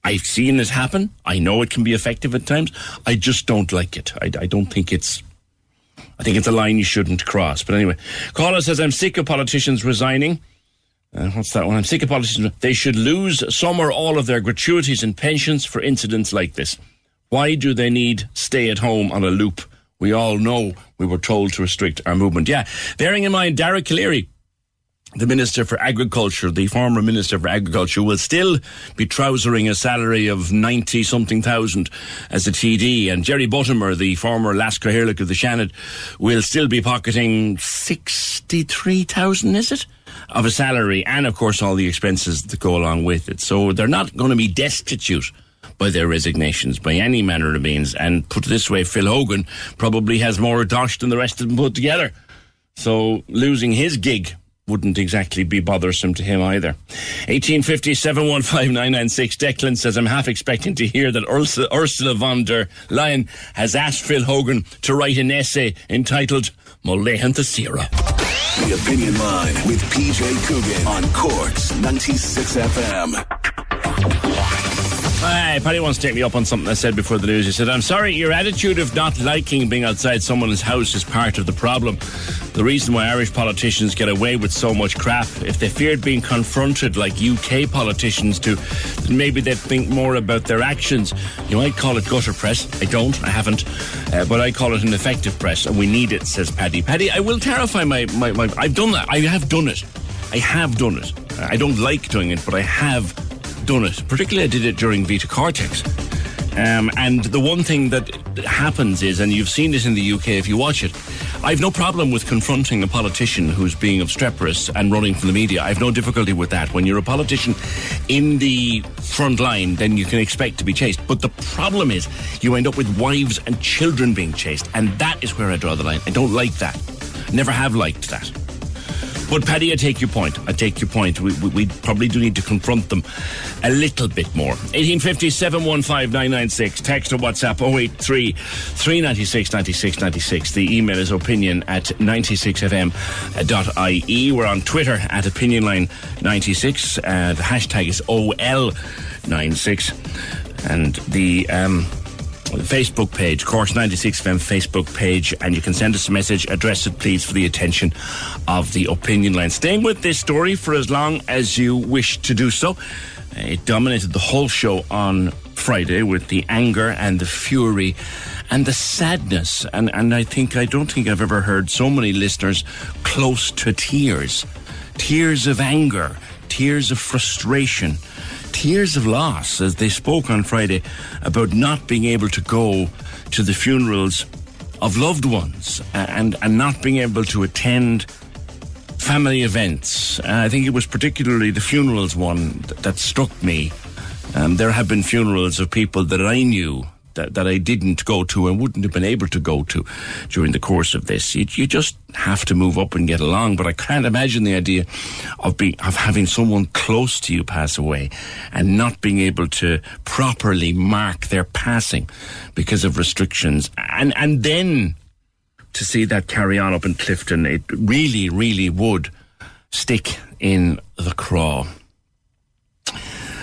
I've seen it happen. I know it can be effective at times. I just don't like it. I, I don't think it's. I think it's a line you shouldn't cross. But anyway, caller says I'm sick of politicians resigning. Uh, what's that one? I'm sick of politicians. They should lose some or all of their gratuities and pensions for incidents like this. Why do they need stay at home on a loop? We all know we were told to restrict our movement. Yeah, bearing in mind Dara Calleary the Minister for Agriculture, the former Minister for Agriculture, will still be trousering a salary of 90 something thousand as a TD. And Jerry Buttimer, the former Leas-Chathaoirleach of the Seanad, will still be pocketing 63,000, is it? Of a salary. And of course, all the expenses that go along with it. So they're not going to be destitute by their resignations by any manner of means. And put it this way, Phil Hogan probably has more dosh than the rest of them put together. So losing his gig wouldn't exactly be bothersome to him either. 1850 Declan says, I'm half expecting to hear that Ursula, von der Leyen has asked Phil Hogan to write an essay entitled Mo Laethanta Saoire. The Opinion Line with PJ Coughlan on Corks 96 FM. Hi, Paddy wants to take me up on something I said before the news. He said, I'm sorry, your attitude of not liking being outside someone's house is part of the problem. The reason why Irish politicians get away with so much crap, if they feared being confronted like UK politicians do, then maybe they'd think more about their actions. You might call it gutter press. I don't, I haven't. Uh, but I call it an effective press, and we need it, says Paddy. Paddy, I will terrify my, my, my. I've done that. I have done it. I have done it. I don't like doing it, but I have done it. Particularly, I did it during Vita Cortex. Um, and the one thing that happens is, and you've seen this in the UK if you watch it, I've no problem with confronting a politician who's being obstreperous and running from the media. I've no difficulty with that. When you're a politician in the front line, then you can expect to be chased. But the problem is, you end up with wives and children being chased, and that is where I draw the line. I don't like that. Never have liked that. But Paddy, I take your point. I take your point. We, we, we, probably do need to confront them a little bit more. 1850 715 996. Text or WhatsApp 083 396 96 96. The email is opinion at 96fm.ie. We're on Twitter at opinionline96. Uh, the hashtag is OL96. And the. Um, Facebook page, Course 96FM Facebook page, and you can send us a message. Address it, please, for the attention of the opinion line. Staying with this story for as long as you wish to do so. Eh, it dominated the whole show on Friday with the anger and the fury and the sadness. And, and I think, I don't think I've ever heard so many listeners close to tears. Tears of anger, tears of frustration tears of loss as they spoke on Friday about not being able to go to the funerals of loved ones and, and not being able to attend family events. Uh, I think it was particularly the funerals one that, that struck me. Um, there have been funerals of people that I knew that, that I didn't go to and wouldn't have been able to go to during the course of this. You, you just have to move up and get along. But I can't imagine the idea of being of having someone close to you pass away and not being able to properly mark their passing because of restrictions, and and then to see that carry on up in Clifden, it really, really would stick in the craw.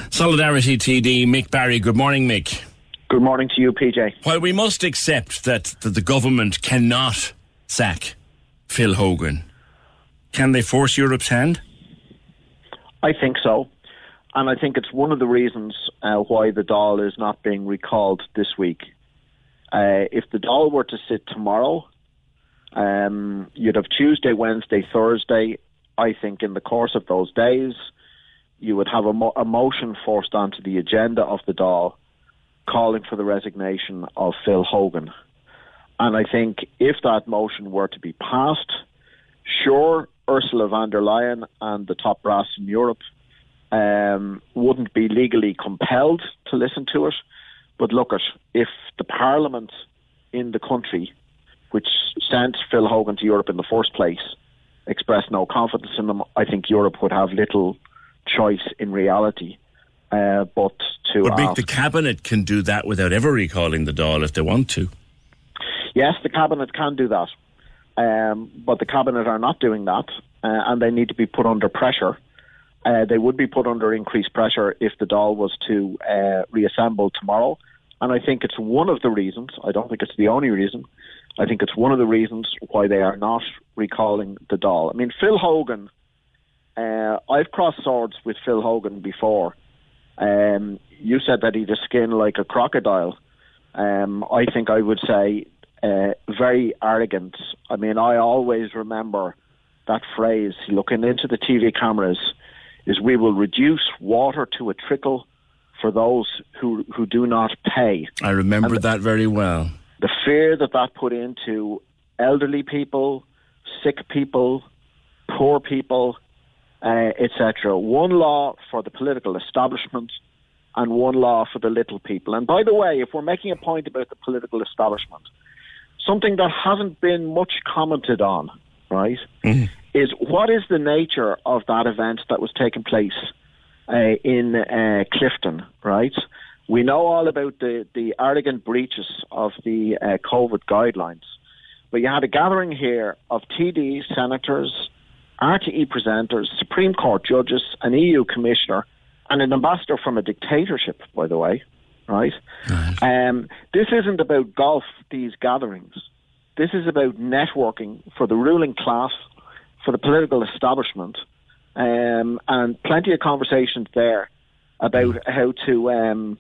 Solidarity TD, Mick Barry. Good morning, Mick. Good morning to you, PJ. While we must accept that, that the government cannot sack Phil Hogan, can they force Europe's hand? I think so. And I think it's one of the reasons uh, why the Dáil is not being recalled this week. Uh, if the Dáil were to sit tomorrow, um, you'd have Tuesday, Wednesday, Thursday. I think in the course of those days, you would have a, mo- a motion forced onto the agenda of the Dáil calling for the resignation of Phil Hogan. And I think if that motion were to be passed, sure, Ursula von der Leyen and the top brass in Europe um, wouldn't be legally compelled to listen to it. But look at if the Parliament in the country, which sent Phil Hogan to Europe in the first place, expressed no confidence in them, I think Europe would have little choice in reality. Uh, but to But ask- the cabinet can do that without ever recalling the Dáil if they want to. Yes, the cabinet can do that, um, but the cabinet are not doing that, uh, and they need to be put under pressure. Uh, they would be put under increased pressure if the Dáil was to uh, reassemble tomorrow, and I think it's one of the reasons. I don't think it's the only reason. I think it's one of the reasons why they are not recalling the Dáil. I mean, Phil Hogan. Uh, I've crossed swords with Phil Hogan before. Um, you said that he'd a skin like a crocodile. Um, I think I would say uh, very arrogant. I mean, I always remember that phrase, looking into the TV cameras, is we will reduce water to a trickle for those who, who do not pay. I remember And that very well. The fear that that put into elderly people, sick people, poor people, uh, etc. One law for the political establishment and one law for the little people. And by the way, if we're making a point about the political establishment, something that hasn't been much commented on, right, is what is the nature of that event that was taking place uh, in uh, Clifden, right? We know all about the, the arrogant breaches of the uh, COVID guidelines, but you had a gathering here of TDs, senators, RTE presenters, Supreme Court judges, an EU commissioner, and an ambassador from a dictatorship, by the way, right? Um, this isn't about golf, these gatherings. This is about networking for the ruling class, for the political establishment, um, and plenty of conversations there about how to, um,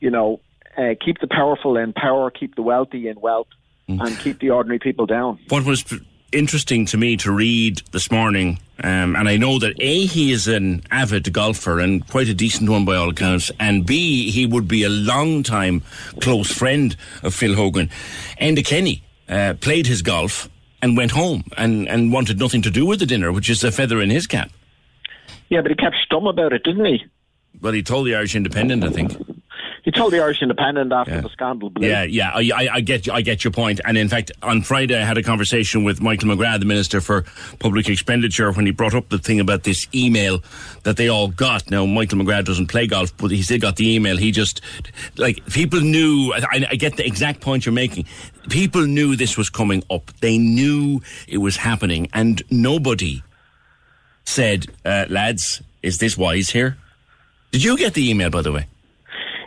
you know, uh, keep the powerful in power, keep the wealthy in wealth, and keep the ordinary people down. What was p- interesting to me to read this morning, um, and I know that A, he is an avid golfer and quite a decent one by all accounts, and B, he would be a long time close friend of Phil Hogan. Enda Kenny uh, played his golf and went home and, and wanted nothing to do with the dinner, which is a feather in his cap. Yeah, but he kept stum about it, didn't he? Well, he told the Irish Independent, I think. He told the Irish Independent after the scandal blew. Yeah, yeah, I, I, I get, I get your point. And in fact, on Friday, I had a conversation with Michael McGrath, the Minister for Public Expenditure, when he brought up the thing about this email that they all got. Now, Michael McGrath doesn't play golf, but he still got the email. He just, like, people knew. I, I get the exact point you're making. People knew this was coming up. They knew it was happening, and nobody said, uh, "Lads, is this wise here?" Did you get the email, by the way?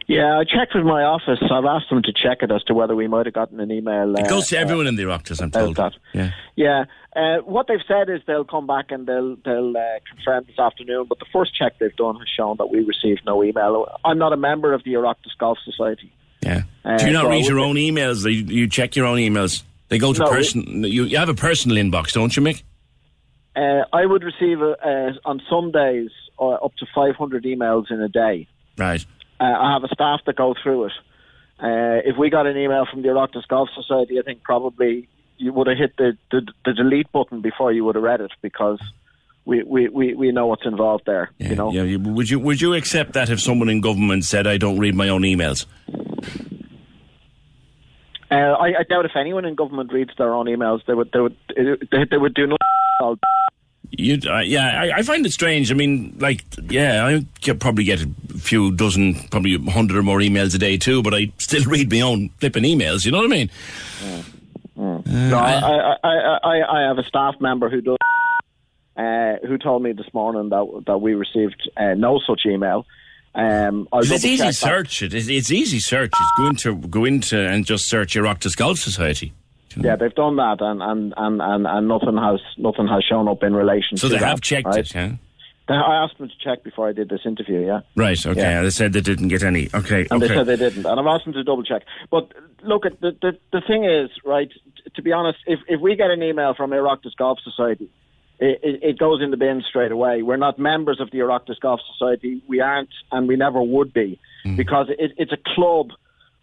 Yeah, I checked with my office. I've asked them to check it as to whether we might have gotten an email. It uh, goes to uh, everyone in the Oireachtas, I'm told. that. Yeah. Yeah, uh, what they've said is they'll come back and they'll they'll uh, confirm this afternoon. But the first check they've done has shown that we received no email. I'm not a member of the Oireachtas Golf Society. Yeah. Uh, Do you not so read your own emails? You, you check your own emails. They go to No, person. You, you have a personal inbox, don't you, Mick? Uh, I would receive uh, uh, on some days uh, up to 500 emails in a day. Right. Uh, I have a staff that go through it. Uh, if we got an email from the Oireachtas Golf Society, I think probably you would have hit the, the, the delete button before you would have read it because we, we, we, we know what's involved there. you know. Yeah. Would you Would you accept that if someone in government said, "I don't read my own emails"? Uh, I, I doubt if anyone in government reads their own emails, they would they would they, they would do nothing. You, uh, yeah, I, I find it strange. I mean, like, yeah, I probably get a few dozen, probably a hundred or more emails a day too, but I still read my own flipping emails. You know what I mean? no, I, I, I, I, I have a staff member who does. Uh, who told me this morning that that we received uh, no such email. Um, It's easy that. search. It, it's, it's easy search. It's go into go into and just search Oireachtas Golf Society. Yeah, they've done that, and, and, and, and, and nothing has nothing has shown up in relation. So to they that, have checked right? it, yeah. I asked them to check before I did this interview. Yeah, Right. Okay. Yeah. They said they didn't get any. Okay. and okay. they said they didn't, and I've asked them to double check. But look at the, the the thing is right. t- To be honest, if if we get an email from Oireachtas Golf Society, it, it, it goes in the bin straight away. We're not members of the Oireachtas Golf Society. We aren't, and we never would be, hmm. because it, it's a club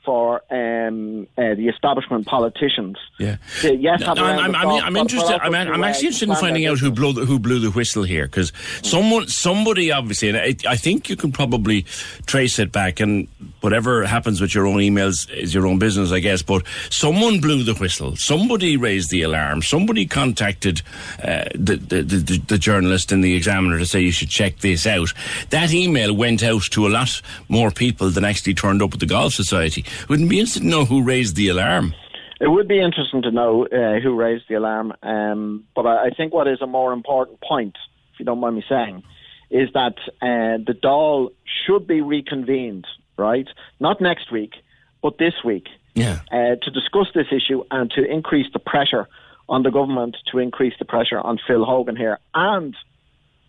for um, uh, the establishment politicians. Yeah. To, yes, No, I'm, I'm, I'm interested. I'm, to, I'm actually interested in finding out who blew the, who blew the whistle here, because someone, somebody, obviously, and I, I think you can probably trace it back. And whatever happens with your own emails is your own business, I guess. But someone blew the whistle. Somebody raised the alarm. Somebody contacted uh, the, the, the the journalist and the examiner to say you should check this out. That email went out to a lot more people than actually turned up at the golf society. Wouldn't be interested to know who raised the alarm. It would be interesting to know uh, who raised the alarm, um, but I, I think what is a more important point, if you don't mind me saying, is that uh, the Dáil should be reconvened, right? Not next week, but this week, Yeah. uh, to discuss this issue and to increase the pressure on the government, to increase the pressure on Phil Hogan here, and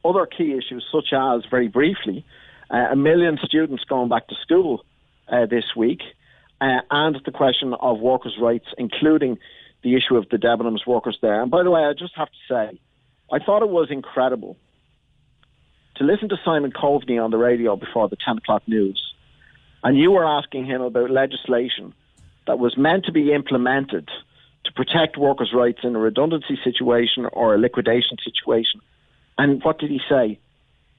other key issues such as, very briefly, uh, a million students going back to school uh, this week, uh, and the question of workers' rights, including the issue of the Debenhams workers there. And by the way, I just have to say, I thought it was incredible to listen to Simon Coveney on the radio before the 10 o'clock news, and you were asking him about legislation that was meant to be implemented to protect workers' rights in a redundancy situation or a liquidation situation. And what did he say?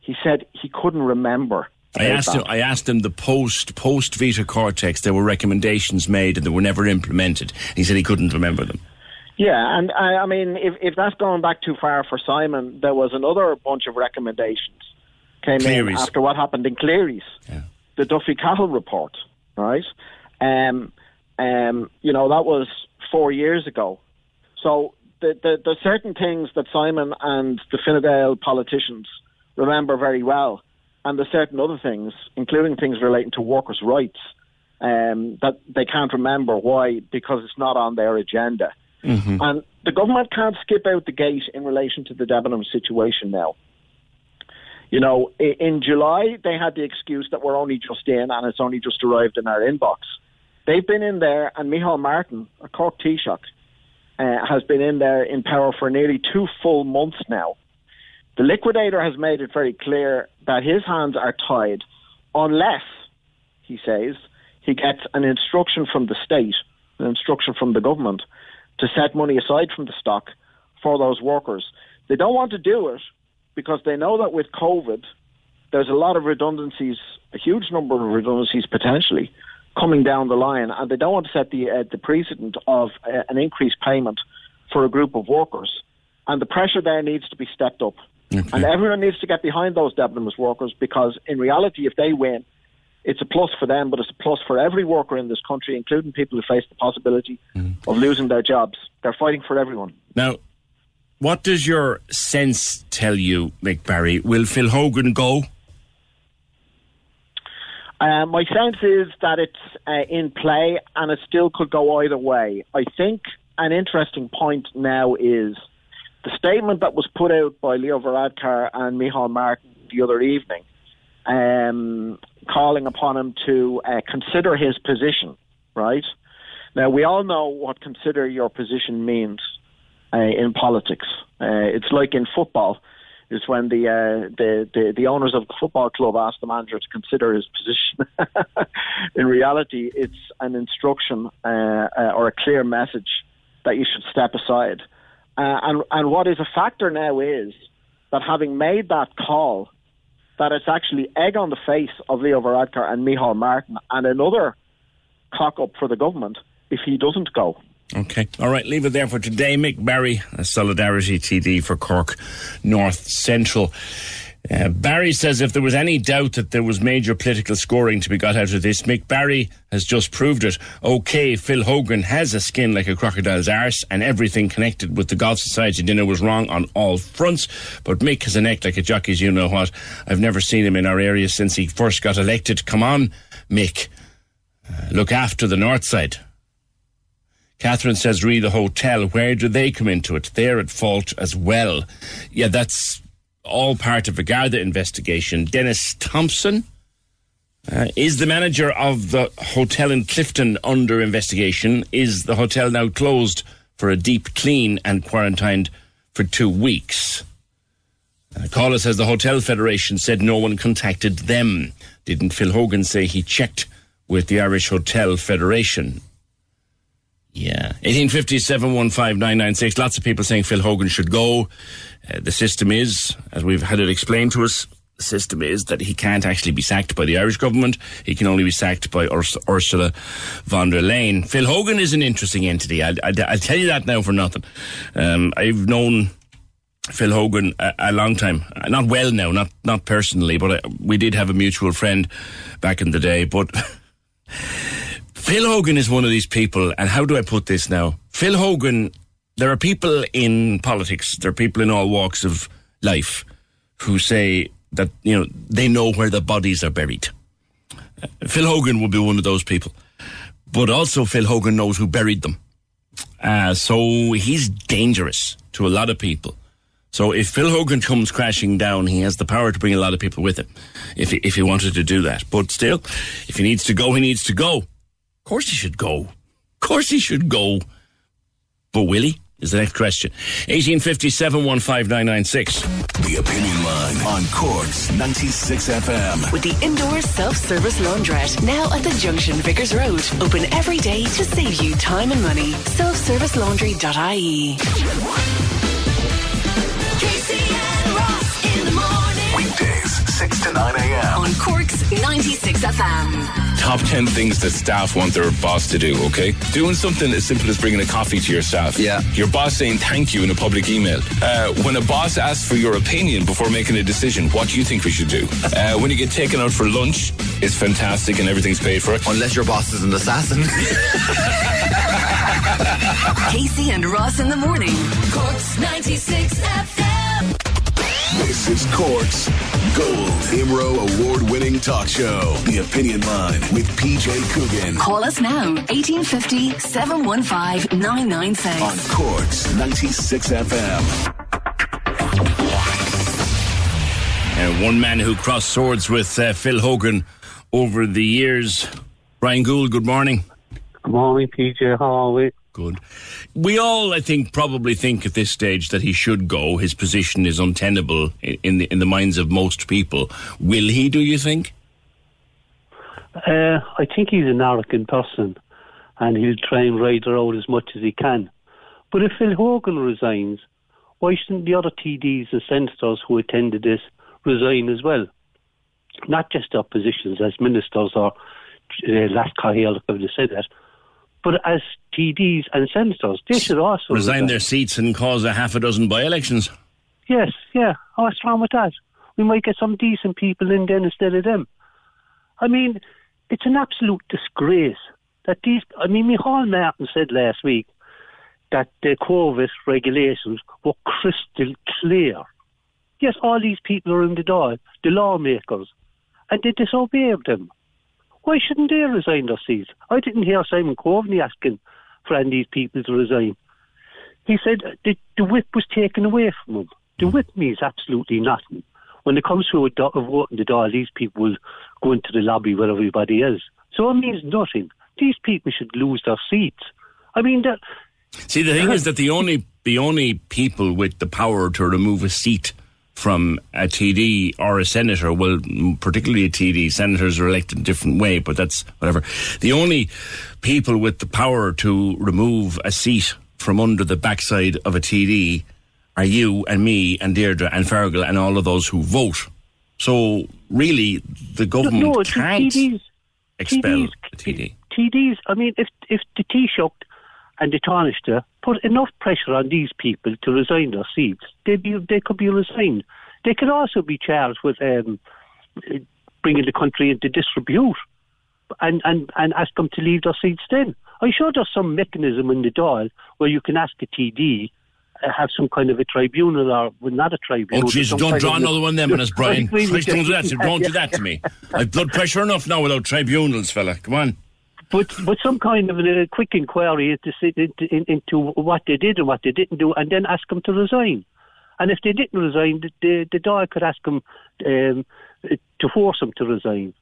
He said he couldn't remember. I asked him. I asked him the post post Vita Cortex. There were recommendations made and they were never implemented. He said he couldn't remember them. Yeah, and I, I mean, if, if that's going back too far for Simon, there was another bunch of recommendations came in after what happened in Clerys, the Duffy Cahill report, right? Um, um, you know, that was four years ago. So the, the, there's certain things that Simon and the Fine Gael politicians remember very well, and there's certain other things, including things relating to workers' rights, um, that they can't remember. Why? Because it's not on their agenda. And the government can't skip out the gate in relation to the Debenham situation now. You know, in July, they had the excuse that we're only just in and it's only just arrived in our inbox. They've been in there, and Micheál Martin, a Cork Taoiseach, uh, has been in there in power for nearly two full months now. The liquidator has made it very clear that his hands are tied unless, he says, he gets an instruction from the state, an instruction from the government, to set money aside from the stock for those workers. They don't want to do it because they know that with COVID, there's a lot of redundancies, a huge number of redundancies potentially coming down the line, and they don't want to set the uh, the precedent of uh, an increased payment for a group of workers. And the pressure there needs to be stepped up. And everyone needs to get behind those Debenhams workers because, in reality, if they win, it's a plus for them, but it's a plus for every worker in this country, including people who face the possibility of losing their jobs. They're fighting for everyone. Now, what does your sense tell you, Mick Barry? Will Phil Hogan go? Uh, my sense is that it's uh, in play and it still could go either way. I think an interesting point now is the statement that was put out by Leo Varadkar and Micheál Martin the other evening, um, calling upon him to uh, consider his position, right? Now, we all know what consider your position means uh, in politics. Uh, it's like in football is when the, uh, the the the owners of the football club ask the manager to consider his position. In reality, it's an instruction uh, uh, or a clear message that you should step aside. Uh, and and what is a factor now is that having made that call, that it's actually egg on the face of Leo Varadkar and Micheál Martin, and another cock up for the government if he doesn't go. Okay. All right, leave it there for today. Mick Barry, Solidarity TD for Cork North Central. Uh, Barry says if there was any doubt that there was major political scoring to be got out of this, Mick Barry has just proved it. Okay, Phil Hogan has a skin like a crocodile's arse, and everything connected with the Golf Society dinner was wrong on all fronts. But Mick has a neck like a jockey's, you know what. I've never seen him in our area since he first got elected. Come on, Mick. Uh, look after the north side. Catherine says, re the hotel. Where do they come into it? They're at fault as well. Yeah, that's all part of a Garda investigation. Dennis Thompson Uh, is the manager of the hotel in Clifden under investigation? Is the hotel now closed for a deep clean and quarantined for two weeks? Uh, Caller says the Hotel Federation said no one contacted them. Didn't Phil Hogan say he checked with the Irish Hotel Federation? Yeah. 1857 Lots of people saying Phil Hogan should go. Uh, the system is, as we've had it explained to us, the system is that he can't actually be sacked by the Irish government. He can only be sacked by Urs- Ursula von der Leyen. Phil Hogan is an interesting entity. I'll, I'll, I'll tell you that now for nothing. Um, I've known Phil Hogan a, a, long time. Not well now, not not personally, but uh, we did have a mutual friend back in the day. But Phil Hogan is one of these people, and how do I put this now? Phil Hogan, there are people in politics, there are people in all walks of life who say that, you know, they know where the bodies are buried. Uh, Phil Hogan would be one of those people. But also, Phil Hogan knows who buried them. Uh, so he's dangerous to a lot of people. So if Phil Hogan comes crashing down, he has the power to bring a lot of people with him, if he, if he wanted to do that. But still, if he needs to go, he needs to go. Of course he should go. Of course he should go. But will he? Is the next question. 1857 15996. The Opinion Line on Corks 96 FM. With the indoor self-service laundrette now at the Junction Vicars Road. Open every day to save you time and money. Selfservicelaundry.ie. Weekdays, 6 to 9 a.m. On Corks 96 FM. Top 10 things that staff want their boss to do, okay? Doing something as simple as bringing a coffee to your staff. Yeah. Your boss saying thank you in a public email. Uh, when a boss asks for your opinion before making a decision, what do you think we should do? Uh, when you get taken out for lunch, it's fantastic and everything's paid for. Unless your boss is an assassin. Casey and Ross in the morning. Corks 96 FM. This is Corks Gold Imro Award winning talk show. The Opinion Line with PJ Coughlan. Call us now, 1850 715 996. On Corks 96 FM. Uh, one man who crossed swords with uh, Phil Hogan over the years. Brian Gould, good morning. Good morning, PJ. How are we? Good. We all, I think, probably think at this stage that he should go. His position is untenable in, the in the minds of most people. Will he? Do you think? Uh, I think he's an arrogant person and he'll try and ride her out as much as he can. But if Phil Hogan resigns, why shouldn't the other TDs and senators who attended this resign as well? Not just their positions as ministers or uh, Leas-Chathaoirleach, if I said that, but as TDs and senators, they should also Resign their seats and cause a half a dozen by-elections. Yes, yeah. Oh, what's wrong with that? We might get some decent people in then instead of them. I mean, it's an absolute disgrace that these. I mean, Micheál Martin said last week that the COVID regulations were crystal clear. Yes, all these people are in the Dáil, the lawmakers, and they disobeyed them. Why shouldn't they resign their seats? I didn't hear Simon Coveney asking for any of these people to resign. He said uh, the, the whip was taken away from him. The whip means absolutely nothing. When it comes to a, do- in the Dáil, these people will go into the lobby where everybody is. So it means nothing. These people should lose their seats. I mean, that, See, the thing is that the only the only people with the power to remove a seat from a TD or a senator, well, particularly a TD, senators are elected in a different way, but that's whatever. The only people with the power to remove a seat from under the backside of a TD are you and me and Deirdre and Fergal and all of those who vote. So really, the government no, the can't TDs, expel TDs, the TD. TDs, I mean, if if the Taoiseach and the Taoiseach put enough pressure on these people to resign their seats, they be they could be resigned. They could also be charged with um, bringing the country into disrepute and, and, and ask them to leave their seats then. I'm sure there's some mechanism in the Dáil where you can ask a TD uh, have some kind of a tribunal or well, not a Oh, tribunal. jeez, some don't draw another one of them on us, Brian. Christ, don't do that. Don't do that to me. I've blood pressure enough now without tribunals, fella. Come on. But but some kind of a quick inquiry into, into, into what they did and what they didn't do, and then ask them to resign. And if they didn't resign, the the, the could ask them um, to force them to resign.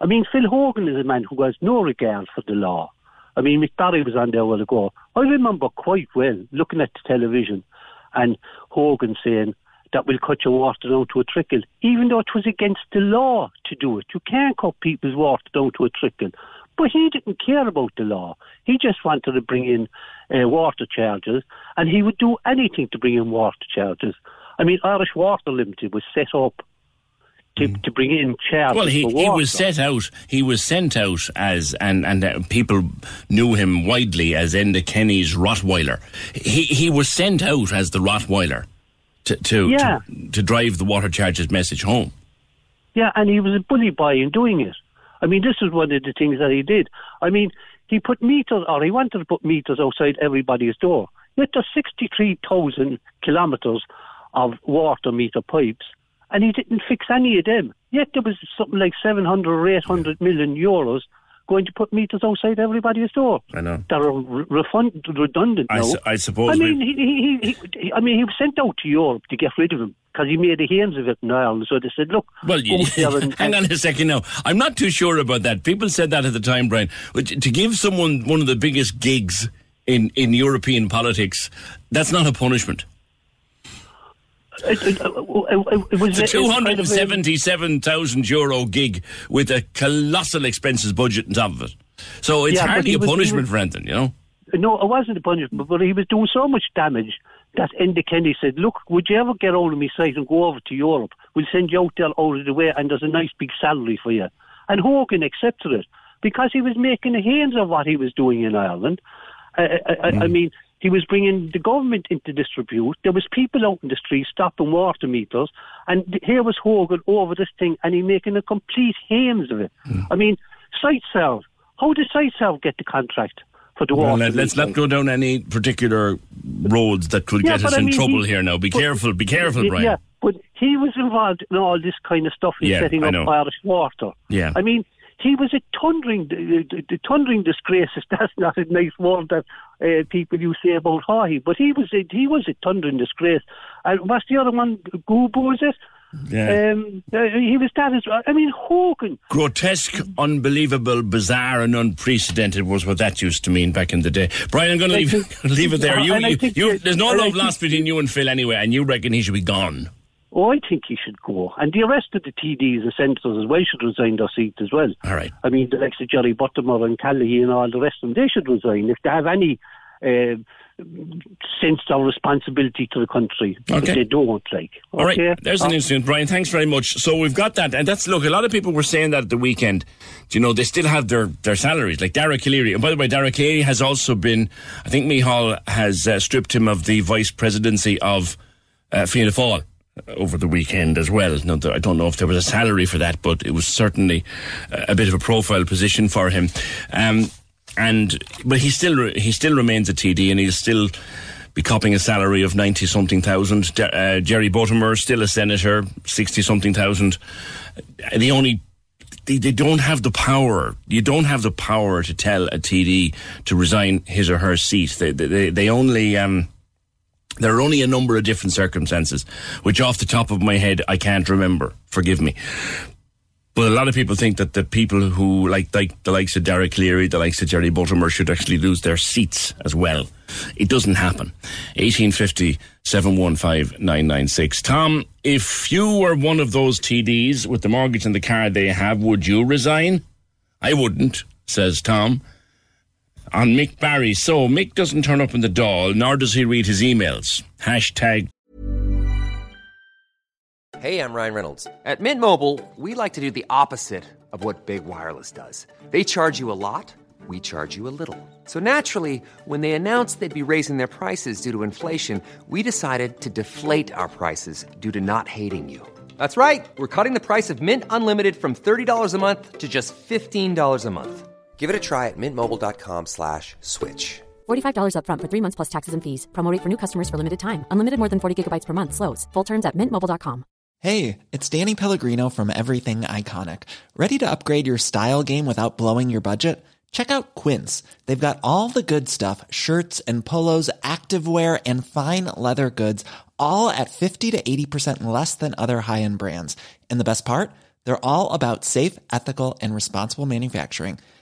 I mean, Phil Hogan is a man who has no regard for the law. I mean, Mick Barry was on there a while ago. I remember quite well looking at the television and Hogan saying that we'll cut your water down to a trickle, even though it was against the law to do it. You can't cut people's water down to a trickle. But he didn't care about the law. He just wanted to bring in uh, water charges, and he would do anything to bring in water charges. I mean, Irish Water Limited was set up to, to bring in charges. Well, he, he was set out. He was sent out as, and and uh, people knew him widely as Enda Kenny's Rottweiler. He he was sent out as the Rottweiler to to, Yeah. to to drive the water charges message home. Yeah, and he was a bully boy in doing it. I mean, this is one of the things that he did. I mean, he put meters, or he wanted to put meters outside everybody's door. Yet there's 63,000 kilometres of water meter pipes, and he didn't fix any of them. Yet there was something like 700 or 800 million euros going to put meters outside everybody's door. I know. That are refund- redundant I now. su- I suppose I mean, he, he, he, I mean, he was sent out to Europe to get rid of him because he made a hands of it in Ireland. So they said, "Look, Well, you, and- hang on a second now. I'm not too sure about that. People said that at the time, Brian. But to give someone one of the biggest gigs in, in European politics, that's not a punishment. It, it, it, it, was a it was kind of a- 277,000 euro gig with a colossal expenses budget on top of it. So it's Yeah, hardly a was- punishment was- for anything, you know? No, it wasn't a punishment, but he was doing so much damage that Enda Kenny said, "Look, would you ever get out of my sight and go over to Europe? We'll send you out there out of the way, and there's a nice big salary for you." And Hogan accepted it because he was making a hands of what he was doing in Ireland. Uh, uh, uh, I, I, I, Mm. I mean, he was bringing the government into disrepute. There was people out in the street stopping water meters, and here was Hogan over this thing, and he making a complete hands of it. Mm. I mean, site Siteserv. How did Siteserv get the contract for the Well, water? let, let's not go down any particular roads that could Yeah, get us I in mean, trouble he- here now. Be but- careful, be careful, Brian. Yeah, but he was involved in all this kind of stuff in Yeah, setting up. Irish water. Yeah. I mean, he was a thundering, the, thundering disgrace. That's not a nice word that uh, people you say about Haughey, but he was a, he was a thundering disgrace. And what's the other one? Goob was it? Yeah. Um, uh, he was that as well. I mean, Hogan. Grotesque, unbelievable, bizarre, and unprecedented was what that used to mean back in the day. Brian, I'm going to leave, leave it there. You, you, you- there's no love lost between you and Phil anyway, and you reckon he should be gone. Oh, I think he should go. And the rest of the TDs and senators as well should resign their seats as well. All right. I mean, the likes of Jerry Buttimer and Callaghan and all the rest of them, they should resign if they have any uh, sense of responsibility to the country. Okay. they don't, like. All right, okay? there's an incident, Brian. Thanks very much. So we've got that, and that's look. A lot of people were saying that at the weekend. Do you know they still have their their salaries? Like Dara Calleary. And by the way, Dara Calleary has also been. I think Micheál has uh, stripped him of the vice presidency of uh, Fianna Fáil over the weekend as well. Now, I don't know if there was a salary for that, but it was certainly uh, a bit of a profile position for him. Um, and but he still he still remains a TD, and he'll still be copping a salary of ninety something thousand. Uh, Jerry Buttimer still a senator, sixty something thousand. The only they, they don't have the power. You don't have the power to tell a TD to resign his or her seat. They they, they only. Um, there are only a number of different circumstances, which off the top of my head I can't remember. Forgive me. But a lot of people think that the people who like, like the likes of Dara Calleary, the likes of Jerry Buttimer should actually lose their seats as well. It doesn't happen. 1850 715 996. Tom, if you were one of those TDs with the mortgage and the car they have, would you resign? I wouldn't, says Tom. On Mick Barry. So Mick doesn't turn up in the Dáil, nor does he read his emails. Hashtag Hey, I'm Ryan Reynolds. At Mint Mobile, we like to do the opposite of what Big Wireless does. They charge you a lot, we charge you a little. So naturally, when they announced they'd be raising their prices due to inflation, we decided to deflate our prices due to not hating you. That's right. We're cutting the price of Mint Unlimited from $30 a month to just $15 a month. Give it a try at mintmobile.com slash switch. $45 upfront for three months plus taxes and fees. Promo rate for new customers for limited time. Unlimited more than 40 gigabytes per month. Slows. Full terms at mintmobile.com. Hey, it's Danny Pellegrino from Everything Iconic. Ready to upgrade your style game without blowing your budget? Check out Quince. They've got all the good stuff shirts and polos, activewear, and fine leather goods, all at 50 to 80% less than other high end brands. And the best part? They're all about safe, ethical, and responsible manufacturing.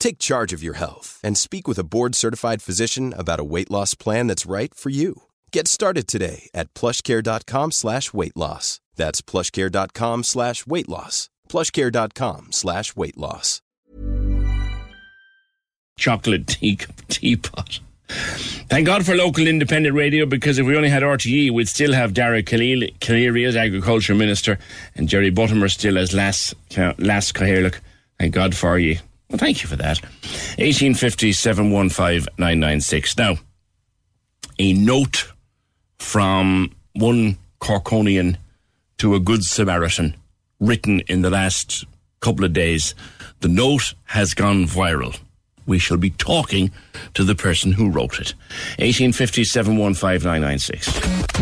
Take charge of your health and speak with a board-certified physician about a weight loss plan that's right for you. Get started today at plushcare.com slash weight loss. That's plushcare.com slash weight loss. plushcare.com slash weight loss. chocolate tea, teapot. Thank God for local independent radio because if we only had RTE, we'd still have Dara Calleary as Agriculture Minister and Jerry Buttimer still as Las, Leas-Chathaoirleach. Thank God for you. Well, thank you for that. 1850 715 Now, a note from one Corkonian to a Good Samaritan written in the last couple of days. The note has gone viral we shall be talking to the person who wrote it. 1857159996.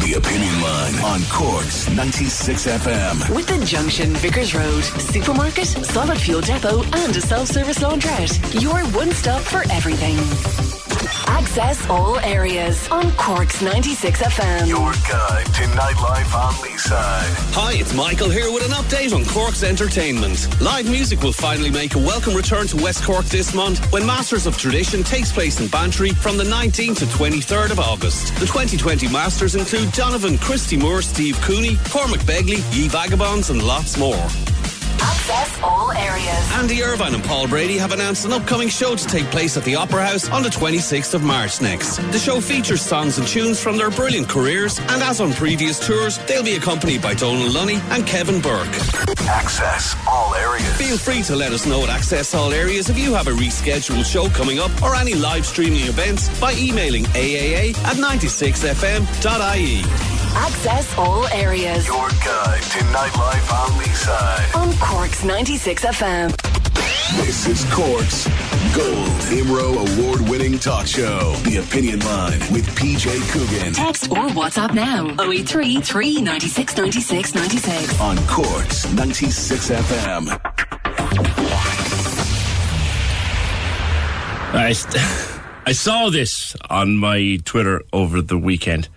The Opinion Line on Corks 96 FM. With the Junction Vicars Road, supermarket, solid fuel depot, and a self-service laundrette. Your one stop for everything. Access all areas on Corks 96 FM. Your guide to nightlife on Leeside. Hi, it's Michael here with an update on Cork's entertainment. Live music will finally make a welcome return to West Cork this month when Masters of Tradition takes place in Bantry from the 19th to 23rd of August. The 2020 Masters include Donovan, Christy Moore, Steve Cooney, Cormac Begley, Ye Vagabonds, and lots more. Access all areas. Andy Irvine and Paul Brady have announced an upcoming show to take place at the Opera House on the 26th of March next. The show features songs and tunes from their brilliant careers, and as on previous tours, they'll be accompanied by Donal Lunny and Kevin Burke. Access all areas. Feel free to let us know at Access All Areas if you have a rescheduled show coming up or any live streaming events by emailing aaa at 96fm.ie. Access all areas. Your guide to nightlife on Leeside. On Corks 96 FM. This is Cork's Gold Imro Award winning talk show. The Opinion Line with PJ Coughlan. Text or WhatsApp now 083 396 96 96. On Cork's 96 FM. I, I saw this on my Twitter over the weekend,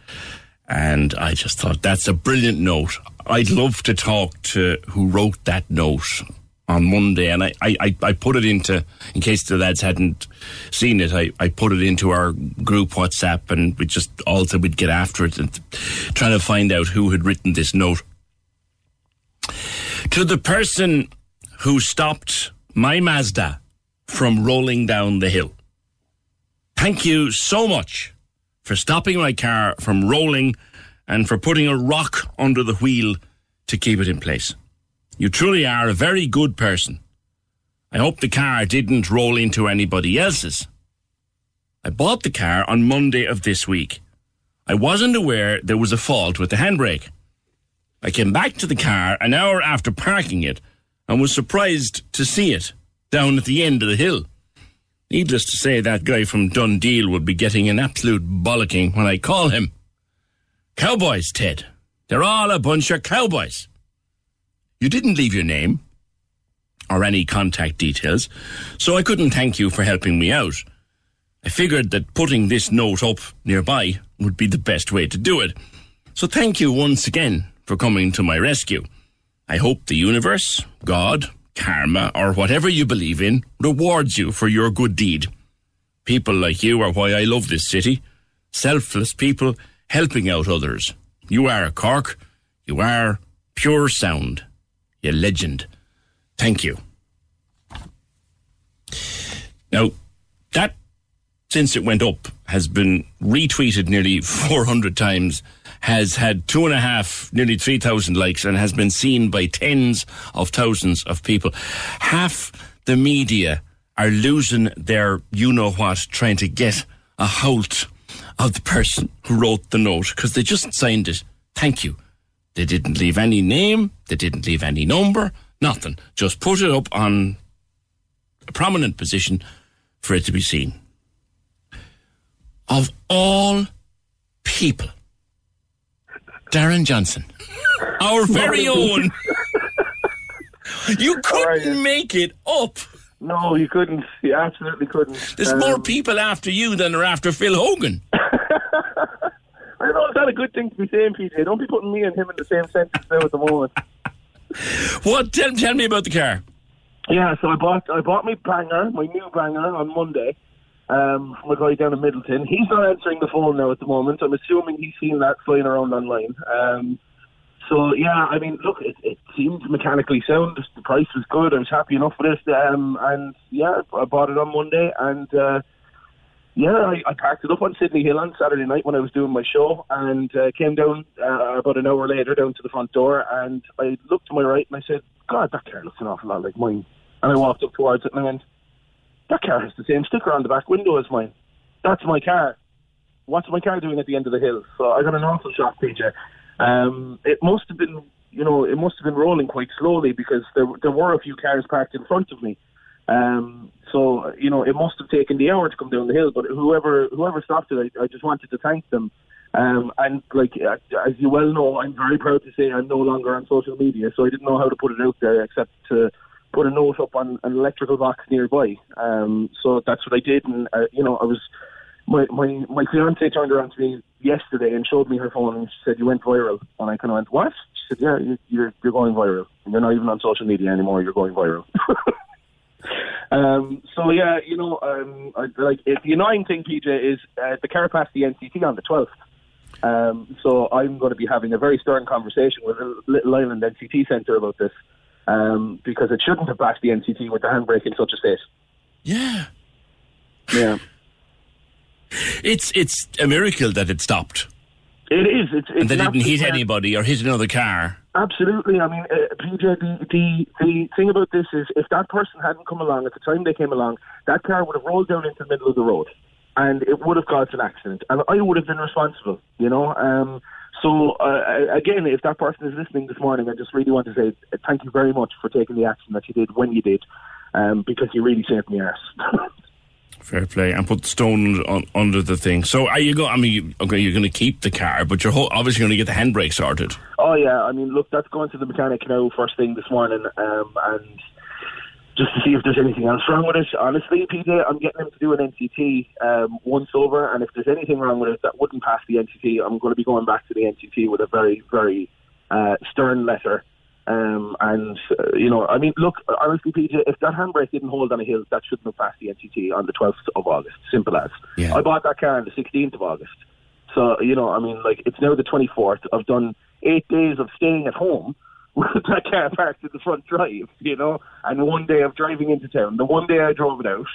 and I just thought that's a brilliant note. I'd love to talk to who wrote that note on Monday, and I, I, I put it into, in case the lads hadn't seen it, I, I put it into our group WhatsApp, and we just all said we'd get after it and trying to find out who had written this note. To the person who stopped my Mazda from rolling down the hill. Thank you so much for stopping my car from rolling and for putting a rock under the wheel to keep it in place. You truly are a very good person. I hope the car didn't roll into anybody else's. I bought the car on Monday of this week. I wasn't aware there was a fault with the handbrake. I came back to the car an hour after parking it and was surprised to see it down at the end of the hill. Needless to say, that guy from DoneDeal would be getting an absolute bollocking when I call him. Cowboys, Ted. They're all a bunch of cowboys. You didn't leave your name or any contact details, so I couldn't thank you for helping me out. I figured that putting this note up nearby would be the best way to do it. So thank you once again for coming to my rescue. I hope the universe, God, karma, or whatever you believe in rewards you for your good deed. People like you are why I love this city. Selfless people helping out others. You are a Cork. You are pure sound. You're legend. Thank you. Now, that, since it went up, has been retweeted nearly 400 times, has had two and a half, nearly 3,000 likes, and has been seen by tens of thousands of people. Half the media are losing their you know what, trying to get a hold of the person who wrote the note because they just signed it. Thank you. They didn't leave any name, they didn't leave any number, nothing. Just put it up on a prominent position for it to be seen. Of all people, Darren Johnson, our very own. you couldn't make it up. No, you couldn't. You absolutely couldn't. There's Um, more people after you than are after Phil Hogan. I know it's not a good thing to be saying, PJ. Don't be putting me and him in the same sentence now at the moment. What? Tell, tell me about the car. Yeah, so I bought I bought my banger, my new banger on Monday. Um, from a guy down in Midleton. He's not answering the phone now at the moment. I'm assuming he's seen that flying around online. Um, so yeah, I mean, look, it, it seemed mechanically sound. The price was good. I was happy enough with it. Um, and yeah, I bought it on Monday, and uh, yeah, I, I parked it up on Sydney Hill on Saturday night when I was doing my show, and uh, came down uh, about an hour later down to the front door, and I looked to my right and I said, "God, that car looks an awful lot like mine." And I walked up towards it and I went, "That car has the same sticker on the back window as mine. That's my car. What's my car doing at the end of the hill?" So I got an awful shock, PJ. Um, it must have been, you know, it must have been rolling quite slowly because there there were a few cars parked in front of me. Um, so you know, it must have taken the hour to come down the hill. But whoever whoever stopped it, I, I just wanted to thank them. Um, and like as you well know, I'm very proud to say I'm no longer on social media, so I didn't know how to put it out there except to put a note up on an electrical box nearby. Um, so that's what I did, and uh, you know, I was my my my fiance turned around to me yesterday and showed me her phone and she said you went viral, and I kind of went what? She said yeah, you, you're you're going viral. You're not even on social media anymore. You're going viral. Um, so yeah, you know, um, I, like it, the annoying thing, PJ, is uh, the car passed the NCT on the 12th. Um, so I'm going to be having a very stern conversation with the Little Island NCT Centre about this um, because it shouldn't have passed the NCT with the handbrake in such a state. Yeah. Yeah. It's it's a miracle that it stopped. It is. It's, it's and they didn't hit anybody or hit another car. Absolutely. I mean, uh, PJ, the, the the thing about this is, if that person hadn't come along at the time they came along, that car would have rolled down into the middle of the road, and it would have caused an accident, and I would have been responsible. You know. Um, so uh, again, if that person is listening this morning, I just really want to say thank you very much for taking the action that you did when you did, um, because you really saved me arse. Fair play, and put stone on, under the thing. So are you going? I mean, okay, you're going to keep the car, but you're ho- obviously going to get the handbrake sorted. Oh yeah, I mean, look, that's going to the mechanic now first thing this morning, um, and just to see if there's anything else wrong with it. Honestly, PJ, I'm getting him to do an NCT um, once over, and if there's anything wrong with it that wouldn't pass the NCT, I'm going to be going back to the NCT with a very, very uh, stern letter. Um, and uh, you know, I mean, look, honestly, PJ, if that handbrake didn't hold on a hill, that shouldn't have passed the NCT on the 12th of August. Simple as. Yeah. I bought that car on the 16th of August. So, you know, I mean, like, it's now the 24th. I've done eight days of staying at home with that car parked in the front drive, you know, and one day of driving into town. The one day I drove it out,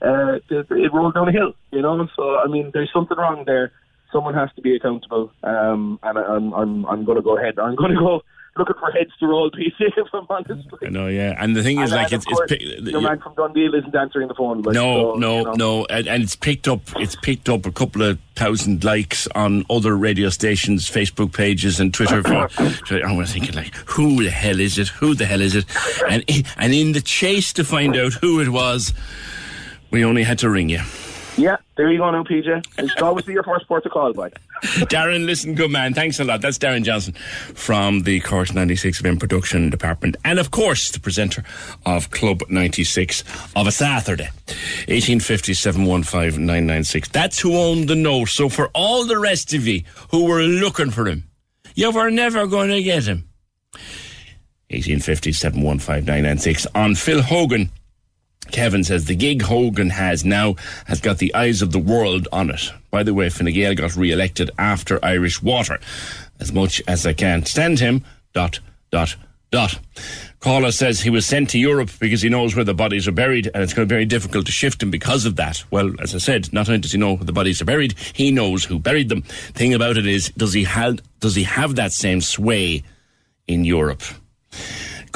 uh, it, it rolled down a hill, you know. So, I mean, there's something wrong there. Someone has to be accountable, um, and I, I'm, I'm, I'm going to go ahead. I'm going to go looking for heads to roll, PJ, if I'm honest. I know, yeah. And the thing is, And like, it's, of it's your man from DoneDeal isn't answering the phone. Like, no, so, no, you know. no, and, and it's picked up. It's picked up a couple of thousand likes on other radio stations, Facebook pages, and Twitter. For, I was thinking, like, who the hell is it? Who the hell is it? And and in the chase to find out who it was, we only had to ring you. Yeah, there you go now, PJ. It should always be your first port of call, boy. Darren, listen, good man. Thanks a lot. That's Darren Johnson from the Cork's 96 FM production department. And of course, the presenter of Club 96 of a Saturday. 1850 That's who owned the note. So for all the rest of you who were looking for him, you were never going to get him. 1850 On Phil Hogan, Kevin says the gig Hogan has now has got the eyes of the world on it. By the way, Fine Gael got re-elected after Irish Water. As much as I can't stand him, dot, dot, dot. Caller says he was sent to Europe because he knows where the bodies are buried and it's going to be very difficult to shift him because of that. Well, as I said, not only does he know where the bodies are buried, he knows who buried them. Thing about it is, does he have, does he have that same sway in Europe?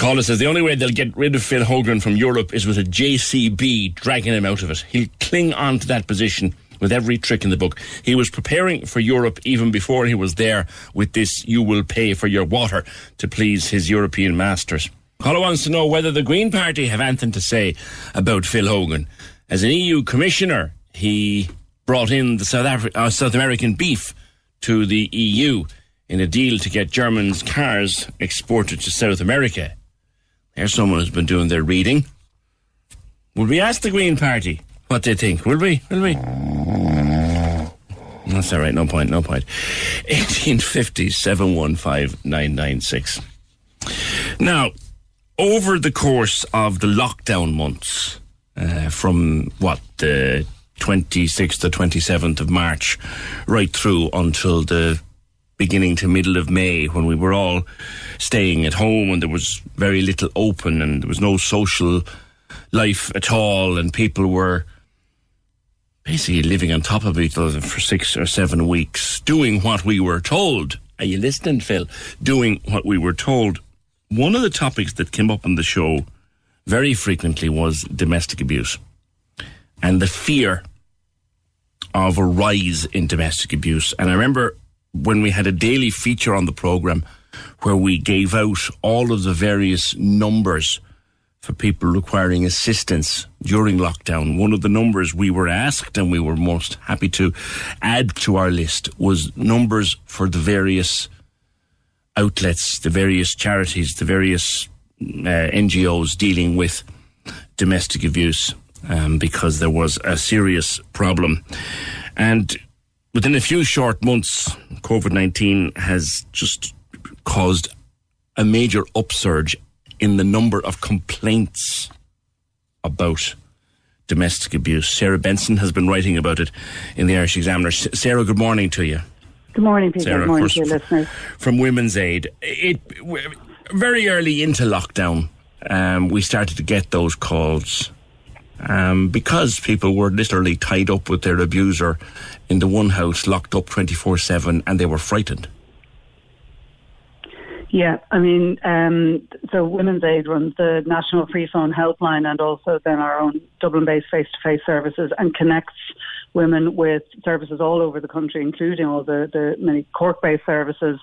Caller says the only way they'll get rid of Phil Hogan from Europe is with a JCB dragging him out of it. He'll cling on to that position with every trick in the book. He was preparing for Europe even before he was there with this you will pay for your water to please his European masters. Caller wants to know whether the Green Party have anything to say about Phil Hogan. As an EU commissioner, he brought in the South, Afri- uh, South American beef to the EU in a deal to get Germans' cars exported to South America. There's someone who's been doing their reading. Will we ask the Green Party what they think? Will we? Will we? That's all right. No point. No point. 1850 715 Now, over the course of the lockdown months, uh, from what, the 26th to 27th of March, right through until the beginning to middle of May, when we were all staying at home and there was very little open and there was no social life at all, and people were basically living on top of each other for six or seven weeks, doing what we were told. Are you listening, Phil? Doing what we were told. One of the topics that came up on the show very frequently was domestic abuse and the fear of a rise in domestic abuse. And I remember when we had a daily feature on the program where we gave out all of the various numbers for people requiring assistance during lockdown. One of the numbers we were asked and we were most happy to add to our list was numbers for the various outlets, the various charities, the various uh, NGOs dealing with domestic abuse um, because there was a serious problem. And within a few short months, COVID 19 has just caused a major upsurge in the number of complaints about domestic abuse. Sarah Benson has been writing about it in the Irish Examiner. Sarah, good morning to you. Good morning, Peter. Sarah, Good morning to your listeners. From Women's Aid. It, very early into lockdown, um, we started to get those calls um, because people were literally tied up with their abuser in the one house, locked up 24 7, and they were frightened. Yeah, I mean, um, so Women's Aid runs the National Free Phone Helpline and also then our own Dublin-based face-to-face services and connects women with services all over the country, including all the, the many Cork-based services.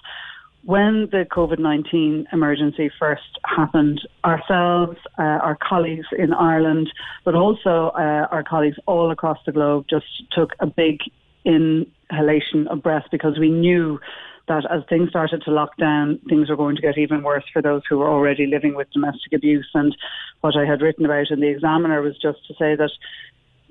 When the COVID-19 emergency first happened, ourselves, uh, our colleagues in Ireland, but also uh, our colleagues all across the globe just took a big inhalation of breath because we knew that as things started to lock down, things were going to get even worse for those who were already living with domestic abuse. And what I had written about in the Examiner was just to say that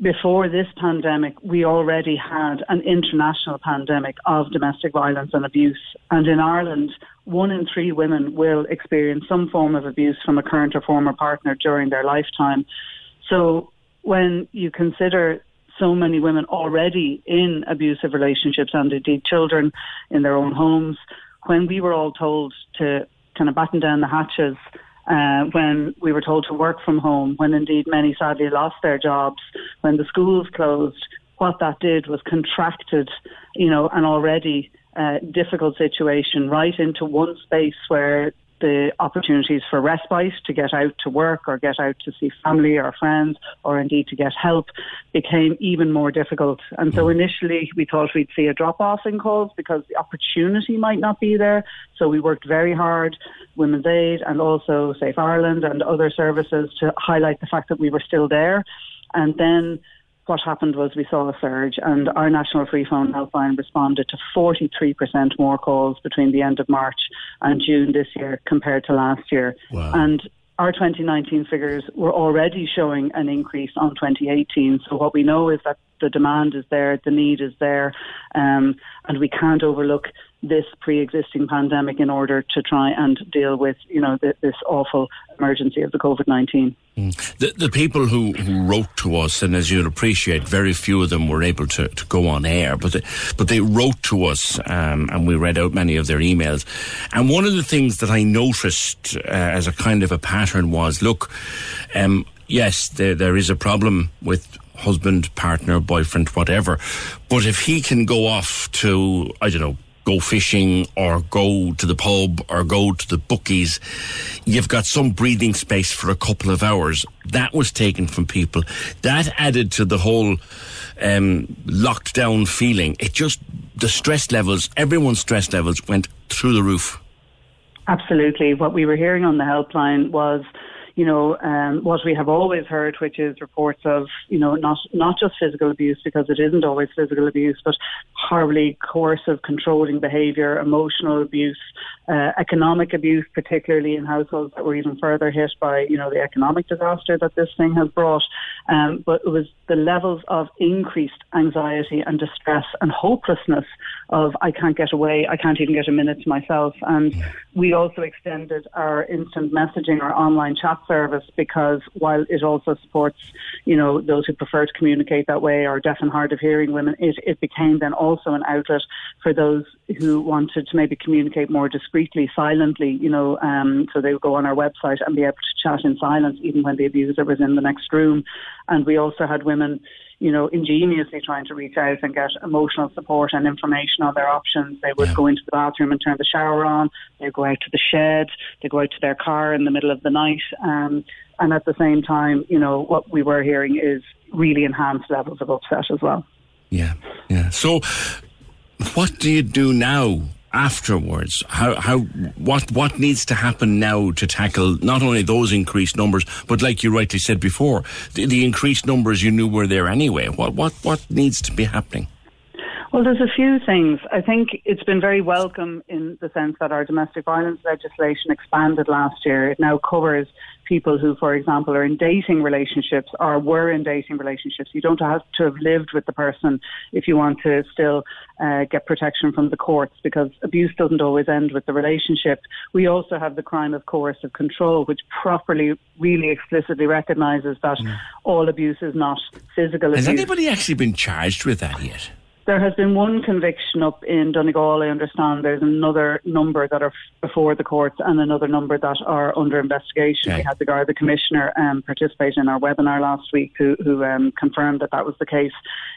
before this pandemic, we already had an international pandemic of domestic violence and abuse. And in Ireland, one in three women will experience some form of abuse from a current or former partner during their lifetime. So when you consider so many women already in abusive relationships and indeed children in their own homes. When we were all told to kind of batten down the hatches, uh, when we were told to work from home, when indeed many sadly lost their jobs, when the schools closed, what that did was contracted, you know, an already uh, difficult situation right into one space where the opportunities for respite to get out to work or get out to see family or friends or indeed to get help became even more difficult. And so mm. initially we thought we'd see a drop off in calls because the opportunity might not be there. So we worked very hard, Women's Aid and also Safe Ireland and other services to highlight the fact that we were still there. And then what happened was we saw a surge and our National Free Phone Helpline responded to 43% more calls between the end of March and June this year compared to last year. Wow. And our 2019 figures were already showing an increase on 2018. So what we know is that the demand is there, the need is there, um, and we can't overlook this pre-existing pandemic in order to try and deal with, you know, th- this awful emergency of the COVID-19. The, the people who, who wrote to us, and as you'll appreciate, very few of them were able to, to go on air, but they, but they wrote to us, um, and we read out many of their emails. And one of the things that I noticed uh, as a kind of a pattern was, look, um, yes, there, there is a problem with husband, partner, boyfriend, whatever, but if he can go off to, I don't know, go fishing or go to the pub or go to the bookies, you've got some breathing space for a couple of hours. That was taken from people. That added to the whole um, locked down feeling. It just, the stress levels, everyone's stress levels went through the roof. Absolutely. What we were hearing on the helpline was you know, um, what we have always heard, which is reports of, you know, not not just physical abuse because it isn't always physical abuse, but horribly coercive, controlling behaviour, emotional abuse, uh, economic abuse, particularly in households that were even further hit by, you know, the economic disaster that this thing has brought. Um, but it was the levels of increased anxiety and distress and hopelessness of I can't get away, I can't even get a minute to myself. And we also extended our instant messaging, our online chat service, because while it also supports, you know, those who prefer to communicate that way or deaf and hard of hearing women, it, it became then also an outlet for those who wanted to maybe communicate more discreetly, silently, you know, um, so they would go on our website and be able to chat in silence even when the abuser was in the next room. And we also had women you know, ingeniously trying to reach out and get emotional support and information on their options. They would yeah. go into the bathroom and turn the shower on. They'd go out to the shed. They'd go out to their car in the middle of the night. Um, and at the same time, you know, what we were hearing is really enhanced levels of upset as well. Yeah, yeah. So, what do you do now afterwards? How how what what needs to happen now to tackle not only those increased numbers, but like you rightly said before, the, the increased numbers you knew were there anyway. What what what needs to be happening? Well, there's a few things. I think it's been very welcome in the sense that our domestic violence legislation expanded last year. It now covers people who, for example, are in dating relationships or were in dating relationships. You don't have to have lived with the person if you want to still uh, get protection from the courts because abuse doesn't always end with the relationship. We also have the crime of coercive control, which properly, really explicitly recognises that mm. all abuse is not physical Has abuse. anybody actually been charged with that yet? There has been one conviction up in Donegal, I understand. There's another number that are before the courts and another number that are under investigation. Okay. We had the Garda Commissioner um, participate in our webinar last week who, who um, confirmed that that was the case.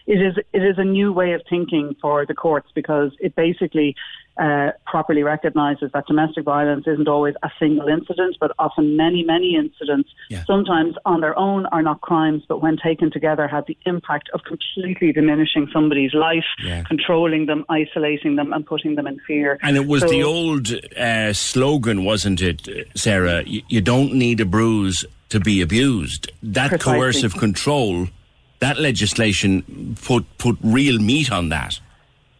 It is, it is a new way of thinking for the courts because it basically uh, properly recognises that domestic violence isn't always a single incident, but often many, many incidents, yeah. sometimes on their own are not crimes, but when taken together have the impact of completely diminishing somebody's life, yeah. controlling them, isolating them, and putting them in fear. And it was so, the old uh, slogan, wasn't it, Sarah? You, you, don't need a bruise to be abused. That precisely. coercive control, that legislation put put real meat on that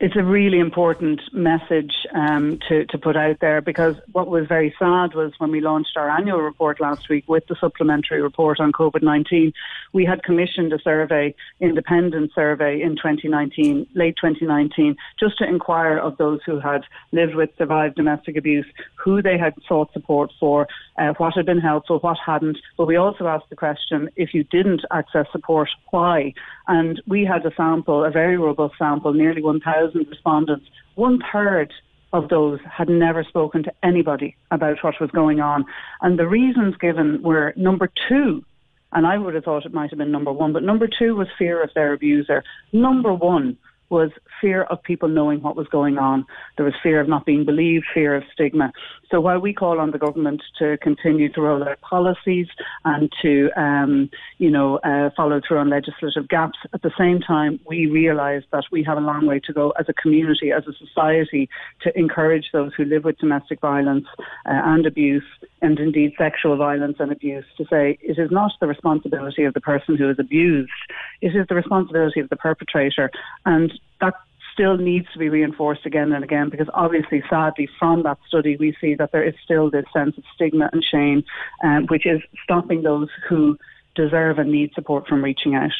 it's a really important message um, to, to put out there because what was very sad was when we launched our annual report last week with the supplementary report on COVID 19, we had commissioned a survey, independent survey in 2019, late 2019, just to inquire of those who had lived with survived domestic abuse, who they had sought support for, uh, what had been helpful, what hadn't. But we also asked the question if you didn't access support, why? And we had a sample, a very robust sample, nearly 1,000 respondents. One third of those had never spoken to anybody about what was going on. And the reasons given were number two, and I would have thought it might have been number one, but number two was fear of their abuser. Number one was fear of people knowing what was going on. There was fear of not being believed, fear of stigma. So while we call on the government to continue to roll out policies and to, um, you know, uh, follow through on legislative gaps, at the same time, we realise that we have a long way to go as a community, as a society, to encourage those who live with domestic violence uh, and abuse, and indeed sexual violence and abuse, to say it is not the responsibility of the person who is abused, it is the responsibility of the perpetrator. And that still needs to be reinforced again and again because obviously, sadly, from that study, we see that there is still this sense of stigma and shame, um, which is stopping those who deserve and need support from reaching out.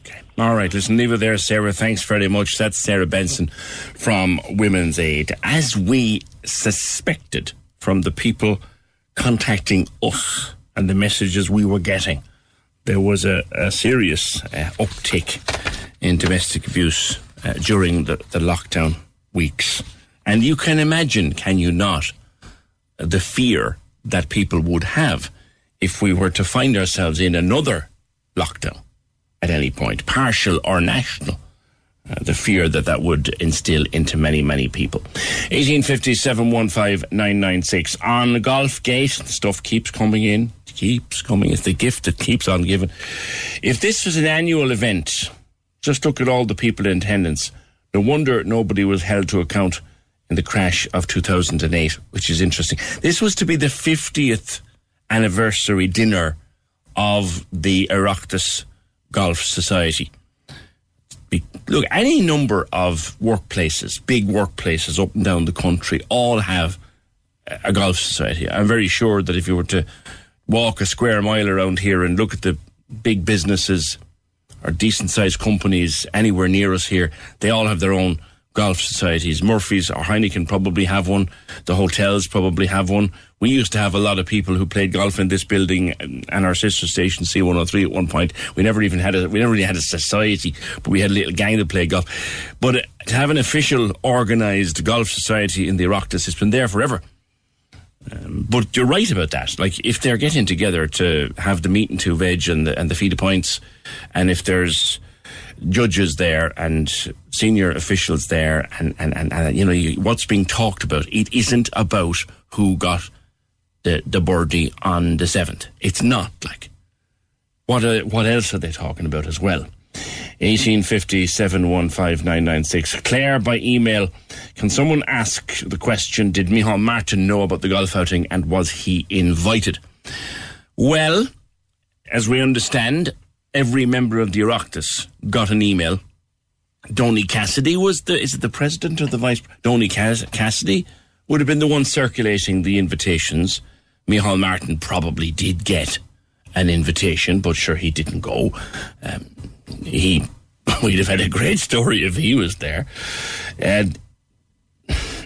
Okay. All right, listen, leave it there, Sarah. Thanks very much. That's Sarah Benson from Women's Aid. As we suspected from the people contacting us and the messages we were getting, there was a, a serious uh, uptick in domestic abuse uh, during the, the lockdown weeks. And you can imagine, can you not, the fear that people would have if we were to find ourselves in another lockdown at any point, partial or national. Uh, the fear that that would instill into many, many people. 1857 On Golf Gate, stuff keeps coming in, keeps coming. It's the gift that keeps on giving. If this was an annual event, just look at all the people in attendance. No wonder nobody was held to account in the crash of 2008, which is interesting. This was to be the 50th anniversary dinner of the Oireachtas Golf Society. Look, any number of workplaces, big workplaces up and down the country, all have a golf society. I'm very sure that if you were to walk a square mile around here and look at the big businesses or decent sized companies anywhere near us here, they all have their own golf societies. Murphy's or Heineken probably have one. The hotels probably have one. We used to have a lot of people who played golf in this building and and our sister station C103 at one point. We never even had a we never really had a society, but we had a little gang that played golf. But uh, to have an official organised golf society in the Oireachtas, it's been there forever. Um, but you're right about that. Like if they're getting together to have the meat and two veg and the and the feed of points, and if there's judges there and senior officials there, and and and, and you know you, what's being talked about, it isn't about who got the the birdie on the seventh. It's not like what uh, what else are they talking about as well? 1850 Claire by email. Can someone ask the question Did Micheál Martin know about the golf outing and was he invited? Well, as we understand, every member of the Oireachtas got an email. Donie Cassidy was the, is it the president or the vice? Donie Cass- Cassidy would have been the one circulating the invitations. Micheál Martin probably did get an invitation, but sure he didn't go. Um, he we'd have had a great story if he was there. And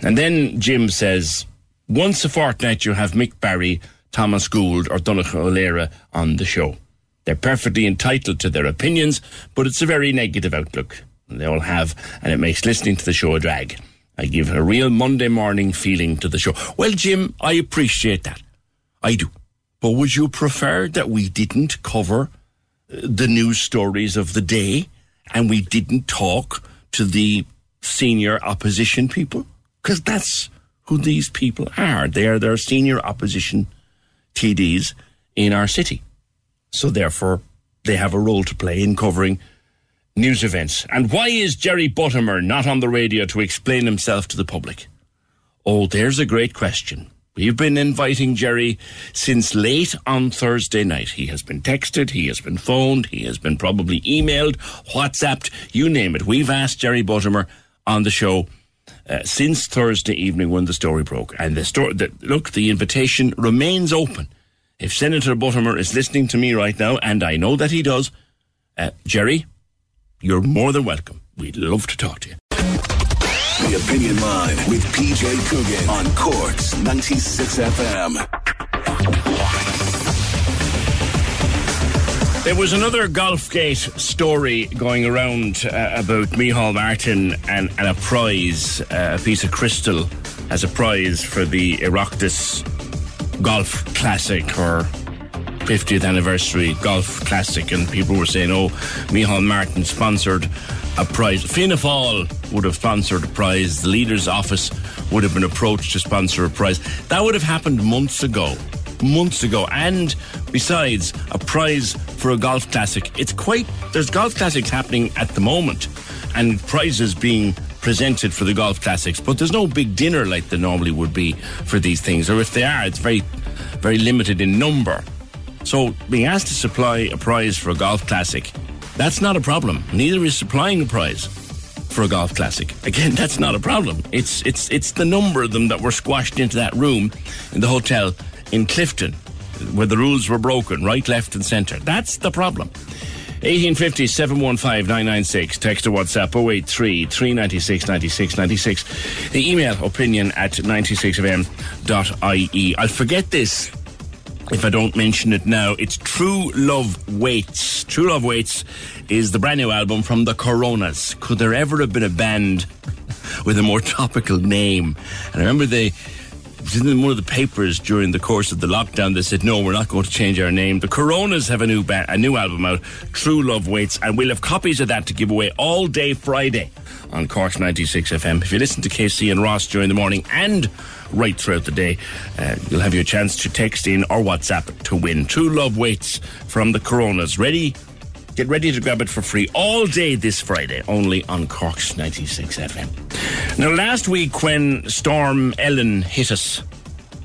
and then Jim says, once a fortnight you have Mick Barry, Thomas Gould, or Donnacha O'Leary on the show. They're perfectly entitled to their opinions, but it's a very negative outlook. They all have, and it makes listening to the show a drag. I give a real Monday morning feeling to the show. Well, Jim, I appreciate that. I do. But would you prefer that we didn't cover the news stories of the day and we didn't talk to the senior opposition people? Because that's who these people are. They are their senior opposition TDs in our city. So therefore, they have a role to play in covering news events. And why is Jerry Buttimer not on the radio to explain himself to the public? Oh, there's a great question. We've been inviting Jerry since late on Thursday night. He has been texted, he has been phoned, he has been probably emailed, WhatsApped, you name it. We've asked Jerry Buttimer on the show uh, since Thursday evening when the story broke. And the story, the, look, the invitation remains open. If Senator Buttimer is listening to me right now, and I know that he does, uh, Jerry, you're more than welcome. We'd love to talk to you. The Opinion Line with PJ Coughlan on Cork's 96 FM. There was another Golfgate story going around uh, about Micheál Martin and, and a prize, uh, a piece of crystal as a prize for the Oireachtas Golf Classic or 50th anniversary golf classic, and people were saying, "Oh, Micheál Martin sponsored a prize. Fianna Fáil would have sponsored a prize. The leader's office would have been approached to sponsor a prize. That would have happened months ago." Months ago, and besides a prize for a golf classic, it's quite there's golf classics happening at the moment, and prizes being presented for the golf classics, but there's no big dinner like there normally would be for these things, or if they are, it's very, very limited in number. So being asked to supply a prize for a golf classic, that's not a problem. Neither is supplying a prize for a golf classic. Again, that's not a problem. It's it's it's the number of them that were squashed into that room in the hotel in Clifden, where the rules were broken, right, left, and centre. That's the problem. 1850 715 996. Text or WhatsApp 083 396 96 96. The email opinion at 96fm.ie. I'll forget this if I don't mention it now. It's True Love Waits. True Love Waits is the brand new album from the Coronas. Could there ever have been a band with a more topical name? And I remember they in one of the papers during the course of the lockdown. They said, "No, we're not going to change our name." The Coronas have a new ba- a new album out, True Love Waits, and we'll have copies of that to give away all day Friday on Cork's 96 FM. If you listen to KC and Ross during the morning and right throughout the day, uh, you'll have your chance to text in or WhatsApp to win. True Love Waits from the Coronas. Ready? Get ready to grab it for free all day this Friday, only on Cork's 96 FM. Now, last week when Storm Ellen hit us,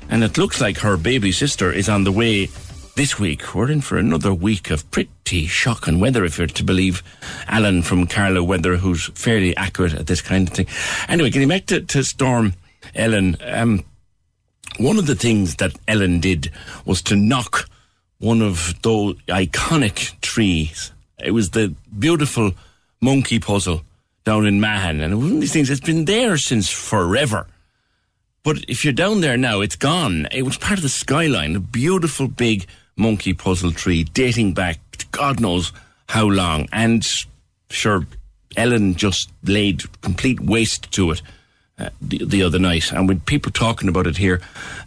and it looks like her baby sister is on the way this week. We're in for another week of pretty shocking weather, if you're to believe Alan from Carlow Weather, who's fairly accurate at this kind of thing. Anyway, getting back to, to Storm Ellen, um, one of the things that Ellen did was to knock one of those iconic trees. It was the beautiful monkey puzzle down in Mahon, and one of these things that's been there since forever. But if you're down there now, it's gone. It was part of the skyline, a beautiful big monkey puzzle tree dating back to God knows how long. And sure, Ellen just laid complete waste to it the, the other night. And with people talking about it here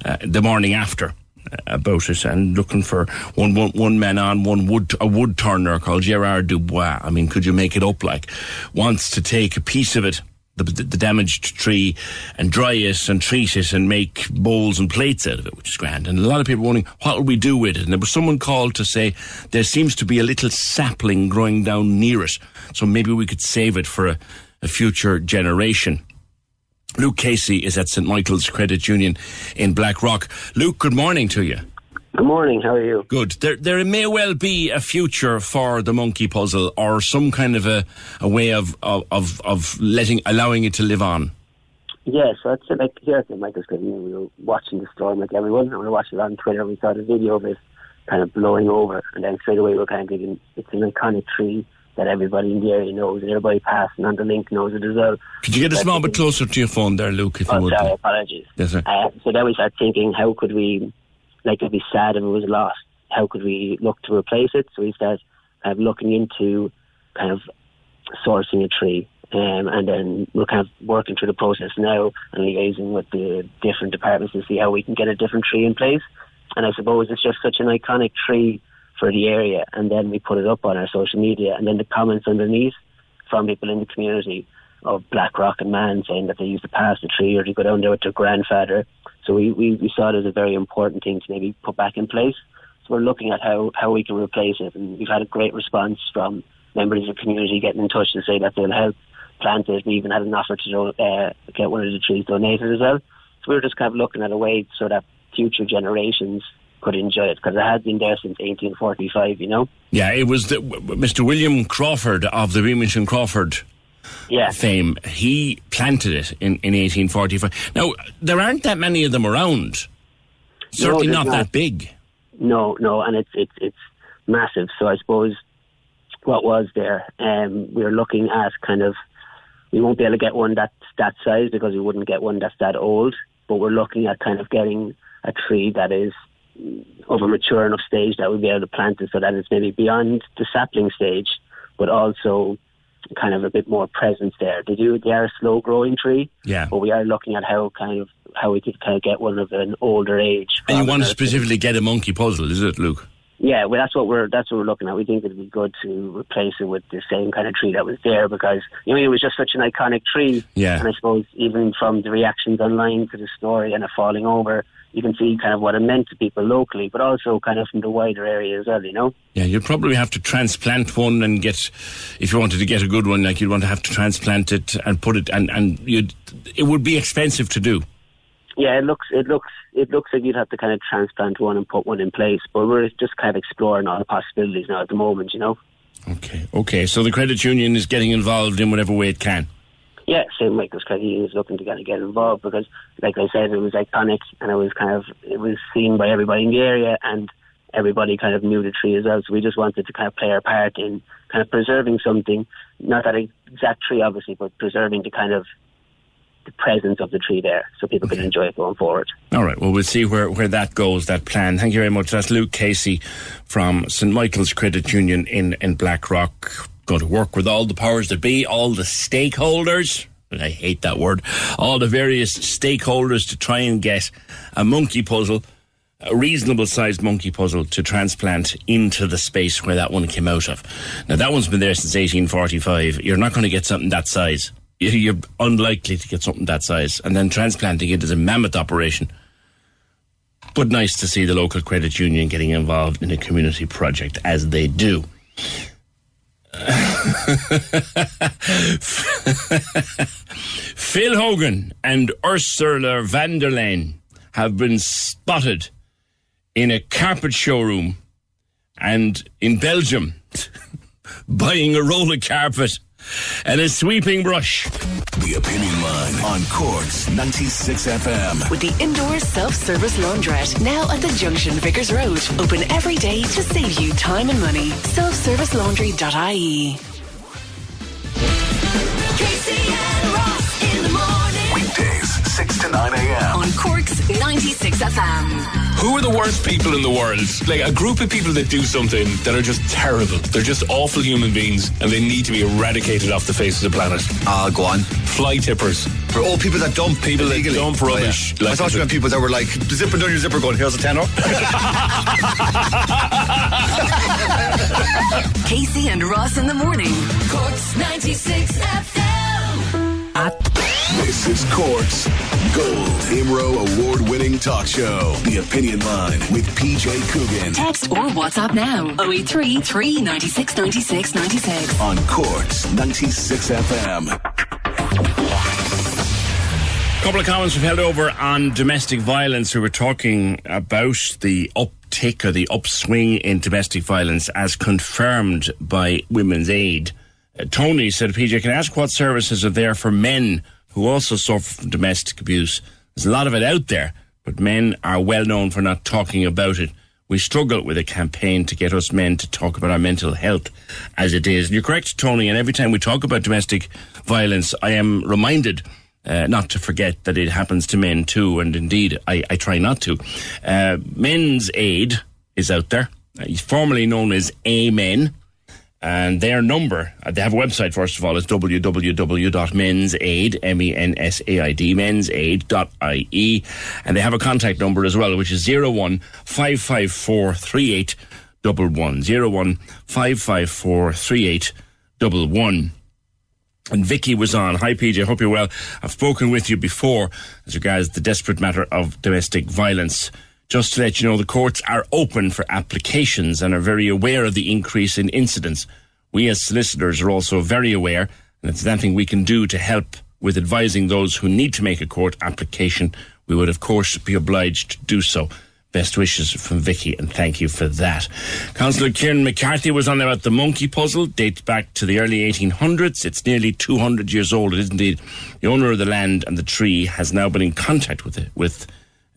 uh, the morning after uh, about it and looking for one, one, one man on, one wood, a wood turner called Gerard Dubois. I mean, could you make it up like wants to take a piece of it the, the, damaged tree and dry it and treat it and make bowls and plates out of it, which is grand. And a lot of people wondering, what will we do with it? And there was someone called to say there seems to be a little sapling growing down near it. So maybe we could save it for a, a future generation. Luke Casey is at St. Michael's Credit Union in Blackrock. Luke, good morning to you. Good morning. How are you? Good. There, there may well be a future for the monkey puzzle, or some kind of a, a way of, of of letting allowing it to live on. Yes, yeah, so like here at the Michael's Credit Union, we were watching the storm like everyone, and we watched it on Twitter. We saw the video of it kind of blowing over, and then straight away we we're kind of thinking it's an iconic tree that everybody in the area knows, and everybody passing on the link knows it as well. Could you get a small bit closer to your phone there, Luke, if oh, you would? Sorry, apologies. Yes, sir. Uh, so then we started thinking, how could we like it'd be sad if it was lost. How could we look to replace it? So we started kind of looking into kind of sourcing a tree. Um, and then we're kind of working through the process now and liaising with the different departments to see how we can get a different tree in place. And I suppose it's just such an iconic tree for the area. And then we put it up on our social media, and then the comments underneath from people in the community of Blackrock and Mahon saying that they used to pass the tree or to go down there with their grandfather so we, we, we saw it as a very important thing to maybe put back in place. So we're looking at how, how we can replace it. And we've had a great response from members of the community getting in touch to say that they'll help plant it. We even had an offer to uh, get one of the trees donated as well. So we were just kind of looking at a way so that future generations could enjoy it because it has been there since 1845, you know? Yeah, it was the, Mr. William Crawford of the Remington Crawford yeah. fame. He planted it in, in 1845. Now, there aren't that many of them around. Certainly no, not, not, that big. No, no, and it's it's it's massive. So I suppose what was there, um, we are looking at kind of we won't be able to get one that's that size because we wouldn't get one that's that old. But we're looking at kind of getting a tree that is of a mature enough stage that we'll be able to plant it so that it's maybe beyond the sapling stage, but also kind of a bit more presence there. They do they are a slow growing tree. Yeah. But we are looking at how kind of how we could kind of get one of an older age. And you want to specifically get a monkey puzzle, is it, Luke? Yeah, well, that's what we're that's what we're looking at. We think it'd be good to replace it with the same kind of tree that was there because you know it was just such an iconic tree. Yeah. And I suppose even from the reactions online to the story and it falling over, you can see kind of what it meant to people locally, but also kind of from the wider area as well, you know? Yeah, you'd probably have to transplant one and get, if you wanted to get a good one, like you'd want to have to transplant it and put it, and, and you'd, it would be expensive to do. Yeah, it looks, it looks, it looks like you'd have to kind of transplant one and put one in place, but we're just kind of exploring all the possibilities now at the moment, you know? Okay, okay. So the credit union is getting involved in whatever way it can yeah, St. Michael's Credit Union is looking to kind of get involved because, like I said, it was iconic and it was kind of it was seen by everybody in the area and everybody kind of knew the tree as well. So we just wanted to kind of play our part in kind of preserving something, not that exact tree obviously, but preserving the kind of the presence of the tree there so people can enjoy it going forward. All right. Well, we'll see where, where that goes, that plan. Thank you very much. That's Luke Casey from St. Michael's Credit Union in, in Blackrock going to work with all the powers that be, all the stakeholders. And I hate that word. All the various stakeholders to try and get a monkey puzzle, a reasonable sized monkey puzzle to transplant into the space where that one came out of. Now, that one's been there since 1845. You're not going to get something that size. You're unlikely to get something that size. And then transplanting it is a mammoth operation. But nice to see the local credit union getting involved in a community project as they do Phil Hogan and Ursula von der Leyen have been spotted in a carpet showroom and in Belgium buying a roll of carpet and a sweeping brush. The Opinion Line on Cork's 96 FM. With the indoor self-service laundrette now at the Junction Vicars Road. Open every day to save you time and money. Selfservicelaundry.ie. Casey 6 to 9 a.m. On Cork's 96 FM. Who are the worst people in the world? Like a group of people that do something that are just terrible. They're just awful human beings and they need to be eradicated off the face of the planet. Ah, go on. Fly tippers. For all people that dump People that illegally. dump rubbish. Oh, yeah. I thought you meant people that were like zipping down your zipper going, here's a tenner. Casey and Ross in the morning. Cork's 96 FM. This is Cork's Gold Imro award winning talk show. The Opinion Line with PJ Coughlan Text or WhatsApp now. 083 396 96 96. on Cork's 96 FM. couple of comments we've held over on domestic violence. We were talking about the uptick or the upswing in domestic violence as confirmed by Women's Aid. Uh, Tony said, PJ, can I ask what services are there for men who also suffer from domestic abuse? There's a lot of it out there, but men are well known for not talking about it. We struggle with a campaign to get us men to talk about our mental health as it is. And you're correct, Tony, and every time we talk about domestic violence, I am reminded uh, not to forget that it happens to men too, and indeed, I, I try not to. Uh, Men's Aid is out there. Uh, formerly known as Amen. And their number, uh, they have a website first of all, it's www.mensaid, M-E-N-S-A-I-D, mensaid.ie. And they have a contact number as well, which is 01 554 3811. 01 554 3811. And Vicky was on. Hi, PJ. Hope you're well. I've spoken with you before as regards the desperate matter of domestic violence. Just to let you know, the courts are open for applications and are very aware of the increase in incidents. We as solicitors are also very aware, and it's nothing we can do to help with advising those who need to make a court application. We would, of course, be obliged to do so. Best wishes from Vicky, and thank you for that. Councillor Kieran McCarthy was on about the monkey puzzle, dates back to the early 1800s. It's nearly 200 years old. It is indeed. The owner of the land and the tree has now been in contact with it, with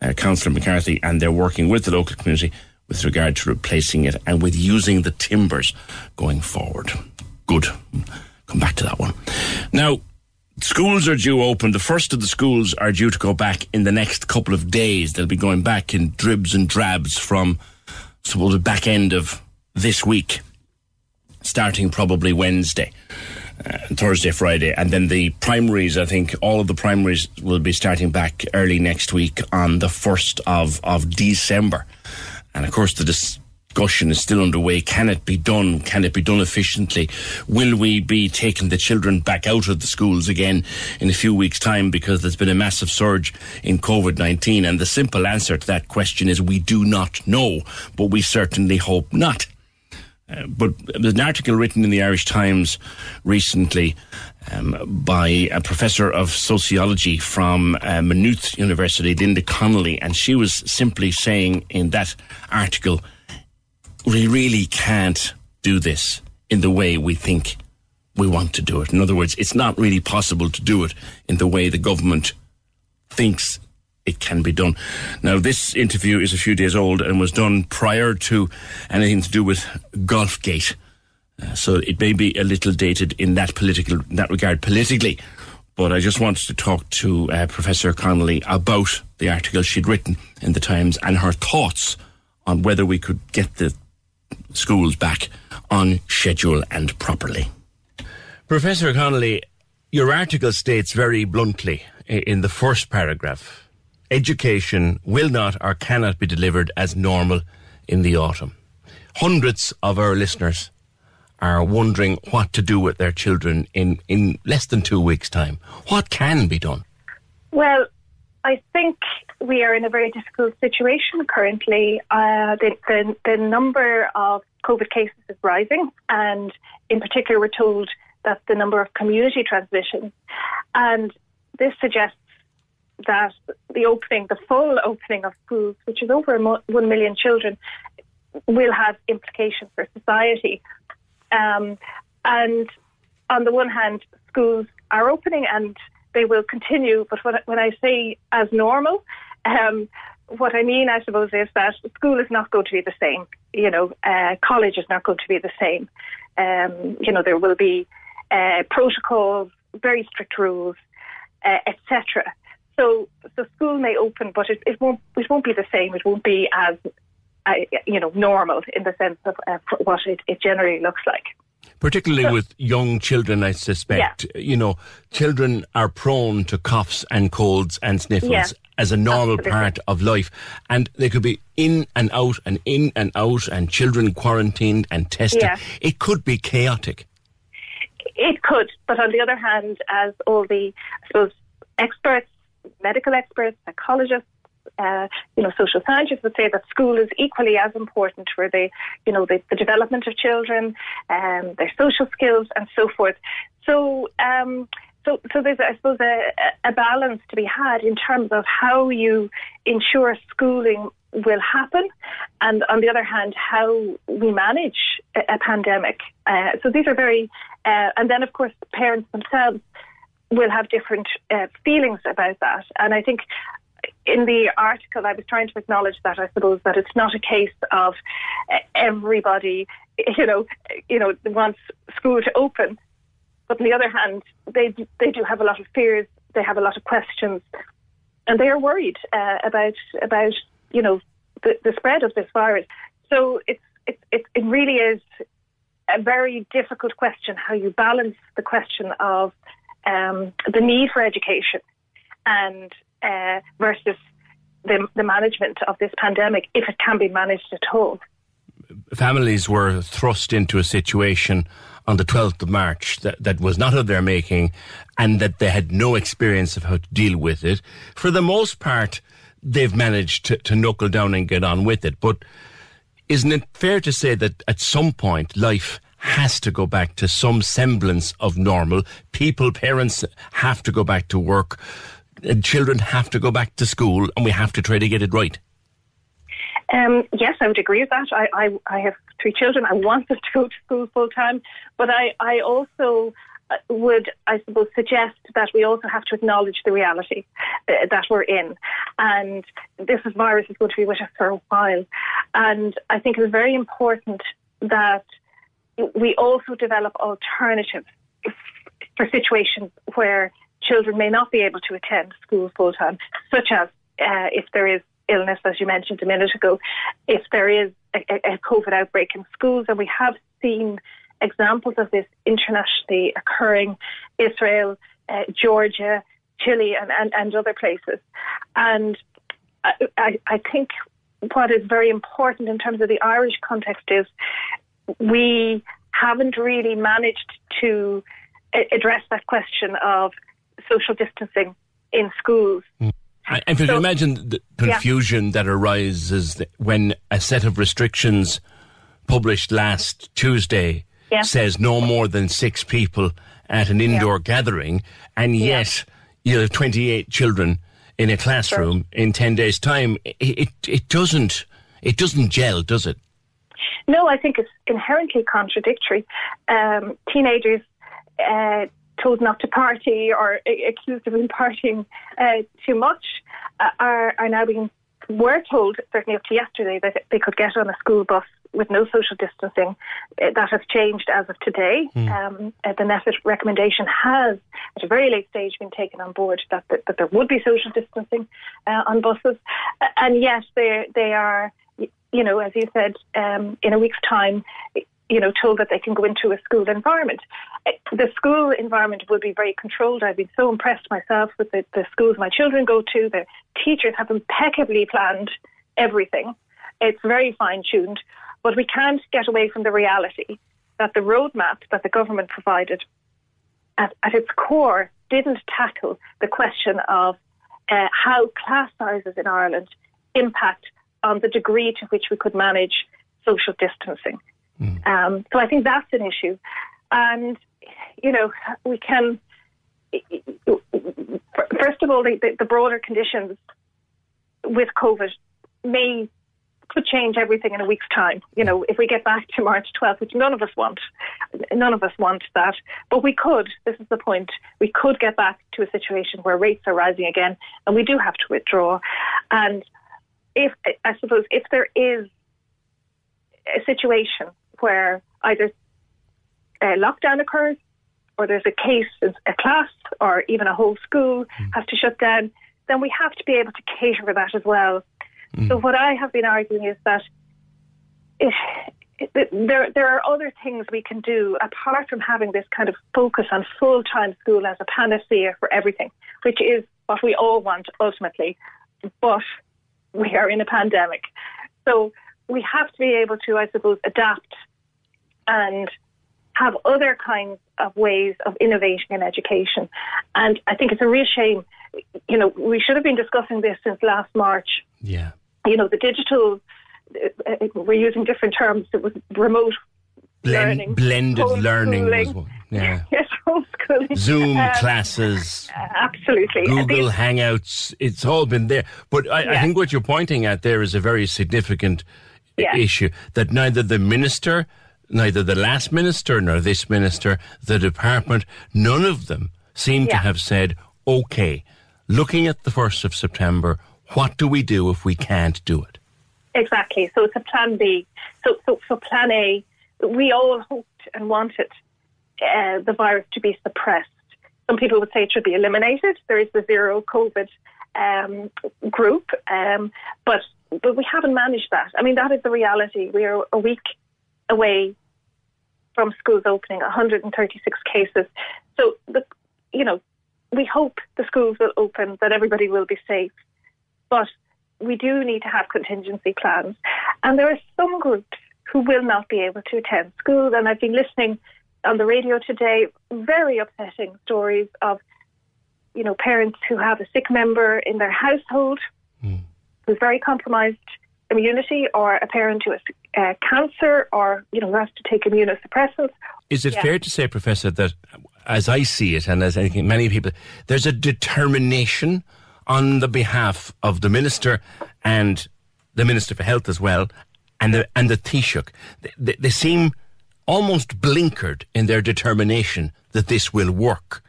uh, Councillor McCarthy, and they're working with the local community with regard to replacing it and with using the timbers going forward. Good. Come back to that one. Now, schools are due open. The first of the schools are due to go back in the next couple of days. They'll be going back in dribs and drabs from, suppose, the back end of this week, starting probably Wednesday. Uh, Thursday, Friday, and then the primaries. I think all of the primaries will be starting back early next week on the first of of December, and of course the discussion is still underway. Can it be done? Can it be done efficiently? Will we be taking the children back out of the schools again in a few weeks' time because there's been a massive surge in COVID nineteen? And the simple answer to that question is we do not know, but we certainly hope not. But there's an article written in the Irish Times recently um, by a professor of sociology from uh, Maynooth University, Linda Connolly, and she was simply saying in that article, we really can't do this in the way we think we want to do it. In other words, it's not really possible to do it in the way the government thinks it can be done. Now, this interview is a few days old and was done prior to anything to do with Golfgate. Uh, so it may be a little dated in that political, in that regard politically. But I just wanted to talk to uh, Professor Connolly about the article she'd written in the Times and her thoughts on whether we could get the schools back on schedule and properly. Professor Connolly, your article states very bluntly in the first paragraph education will not or cannot be delivered as normal in the autumn. Hundreds of our listeners are wondering what to do with their children in, in less than two weeks' time. What can be done? Well, I think we are in a very difficult situation currently. Uh, the, the, the number of COVID cases is rising, and in particular, we're told that the number of community transmissions, and this suggests that the opening, the full opening of schools, which is over one million children, will have implications for society. Um, and on the one hand, schools are opening and they will continue. But when, when I say as normal, um, what I mean, I suppose, is that school is not going to be the same. You know, uh, college is not going to be the same. Um, you know, there will be uh, protocols, very strict rules, uh, etc. So, so school may open, but it, it won't. It won't be the same. It won't be as, uh, you know, normal in the sense of uh, what it, it generally looks like. Particularly with young children, I suspect. Yeah. You know, children are prone to coughs and colds and sniffles Yeah. as a normal Absolutely. part of life. And they could be in and out and in and out and children quarantined and tested. Yeah. It could be chaotic. It could, but on the other hand, as all the, I suppose, experts, medical experts, psychologists, uh, you know, social scientists would say that school is equally as important for the, you know, the, the development of children, um, their social skills, and so forth. So, um, so, so there's, I suppose, a, a balance to be had in terms of how you ensure schooling will happen, and on the other hand, how we manage a, a pandemic. Uh, so these are very, uh, and then of course, parents themselves will have different uh, feelings about that. And I think in the article, I was trying to acknowledge that I suppose that it's not a case of uh, everybody, you know, you know, wants school to open. But on the other hand, they they do have a lot of fears. They have a lot of questions, and they are worried uh, about about you know the, the spread of this virus. So it's it, it it really is a very difficult question how you balance the question of um, the need for education and uh, versus the, the management of this pandemic, if it can be managed at all. families were thrust into a situation on the 12th of March that, that was not of their making and that they had no experience of how to deal with it. For the most part, they've managed to, to knuckle down and get on with it. But isn't it fair to say that at some point life has to go back to some semblance of normal? People, parents have to go back to work. Children have to go back to school and we have to try to get it right. Um, yes, I would agree with that. I, I, I have three children. I want them to go to school full time, but I, I also uh, would, I suppose, suggest that we also have to acknowledge the reality uh, that we're in. And this virus is going to be with us for a while. And I think it's very important that we also develop alternatives for situations where children may not be able to attend school full time, such as uh, if there is illness, as you mentioned a minute ago, if there is a, a COVID outbreak in schools, and we have seen examples of this internationally occurring, Israel, uh, Georgia, Chile, and, and, and other places. And I, I, I think what is very important in terms of the Irish context is we haven't really managed to uh, address that question of social distancing in schools. Mm. And and could you imagine the Yeah. confusion that arises when a set of restrictions published last Tuesday Yeah. says no more than six people at an indoor gathering, and yet you have 28 children in a classroom in 10 days' time? It, it, it doesn't it doesn't gel, does it? No, I think it's inherently contradictory. Um, teenagers uh, told not to party or accused of partying uh, too much uh, are, are now being, were told, certainly up to yesterday, that they could get on a school bus with no social distancing. Uh, that has changed as of today. Um, uh, the NPHET recommendation has, at a very late stage, been taken on board that, that, that there would be social distancing uh, on buses. And yet they, they are, you know, as you said, um, in a week's time, you know, told that they can go into a school environment. Uh, The school environment will be very controlled. I've been so impressed myself with the, the schools my children go to. The teachers have impeccably planned everything. It's very fine tuned, but we can't get away from the reality that the roadmap that the government provided at, at its core didn't tackle the question of uh, how class sizes in Ireland impact on the degree to which we could manage social distancing. Um, so I think that's an issue. And, you know, we can, first of all, the, the, the broader conditions with COVID may could change everything in a week's time. You know, if we get back to March 12th, which none of us want, none of us want that, but we could. This is the point. We could get back to a situation where rates are rising again, and we do have to withdraw. And if I suppose if there is a situation where either a lockdown occurs or there's a case, a class, or even a whole school mm. has to shut down, then we have to be able to cater for that as well. Mm. So what I have been arguing is that it, it, there there are other things we can do apart from having this kind of focus on full time school as a panacea for everything, which is what we all want ultimately. But we are in a pandemic, so we have to be able to, I suppose, adapt and have other kinds of ways of innovating in education. And I think it's a real shame. You know, we should have been discussing this since last March. Yeah. You know, the digital, uh, uh, we're using different terms. It was remote learning. Blended learning was one. Yeah. Yes, homeschooling. Zoom Um, classes, Absolutely. Google These- Hangouts, it's all been there. But I, I think what you're pointing at there is a very significant Yeah. issue that neither the minister, neither the last minister nor this minister, the department, none of them seem to have said, okay, looking at the 1st of September, what do we do if we can't do it? Exactly. So it's a plan B. So, so, so plan A, we all hoped and wanted uh, the virus to be suppressed. Some people would say it should be eliminated. There is the zero COVID um, group, um, but but we haven't managed that. I mean, that is the reality. We are a week away from schools opening, 136 cases. So, the, you know, we hope the schools will open, that everybody will be safe. But we do need to have contingency plans. And there are some groups who will not be able to attend school. And I've been listening on the radio today, very upsetting stories of, you know, parents who have a sick member in their household who's very compromised immunity, or a parent who has uh, cancer, or, you know, who has to take immunosuppressants. Is it Yeah. fair to say, Professor, that as I see it, and as I think many people, there's a determination on the behalf of the minister and the minister for health as well, and the and the Taoiseach. They, they, they seem almost blinkered in their determination that this will work.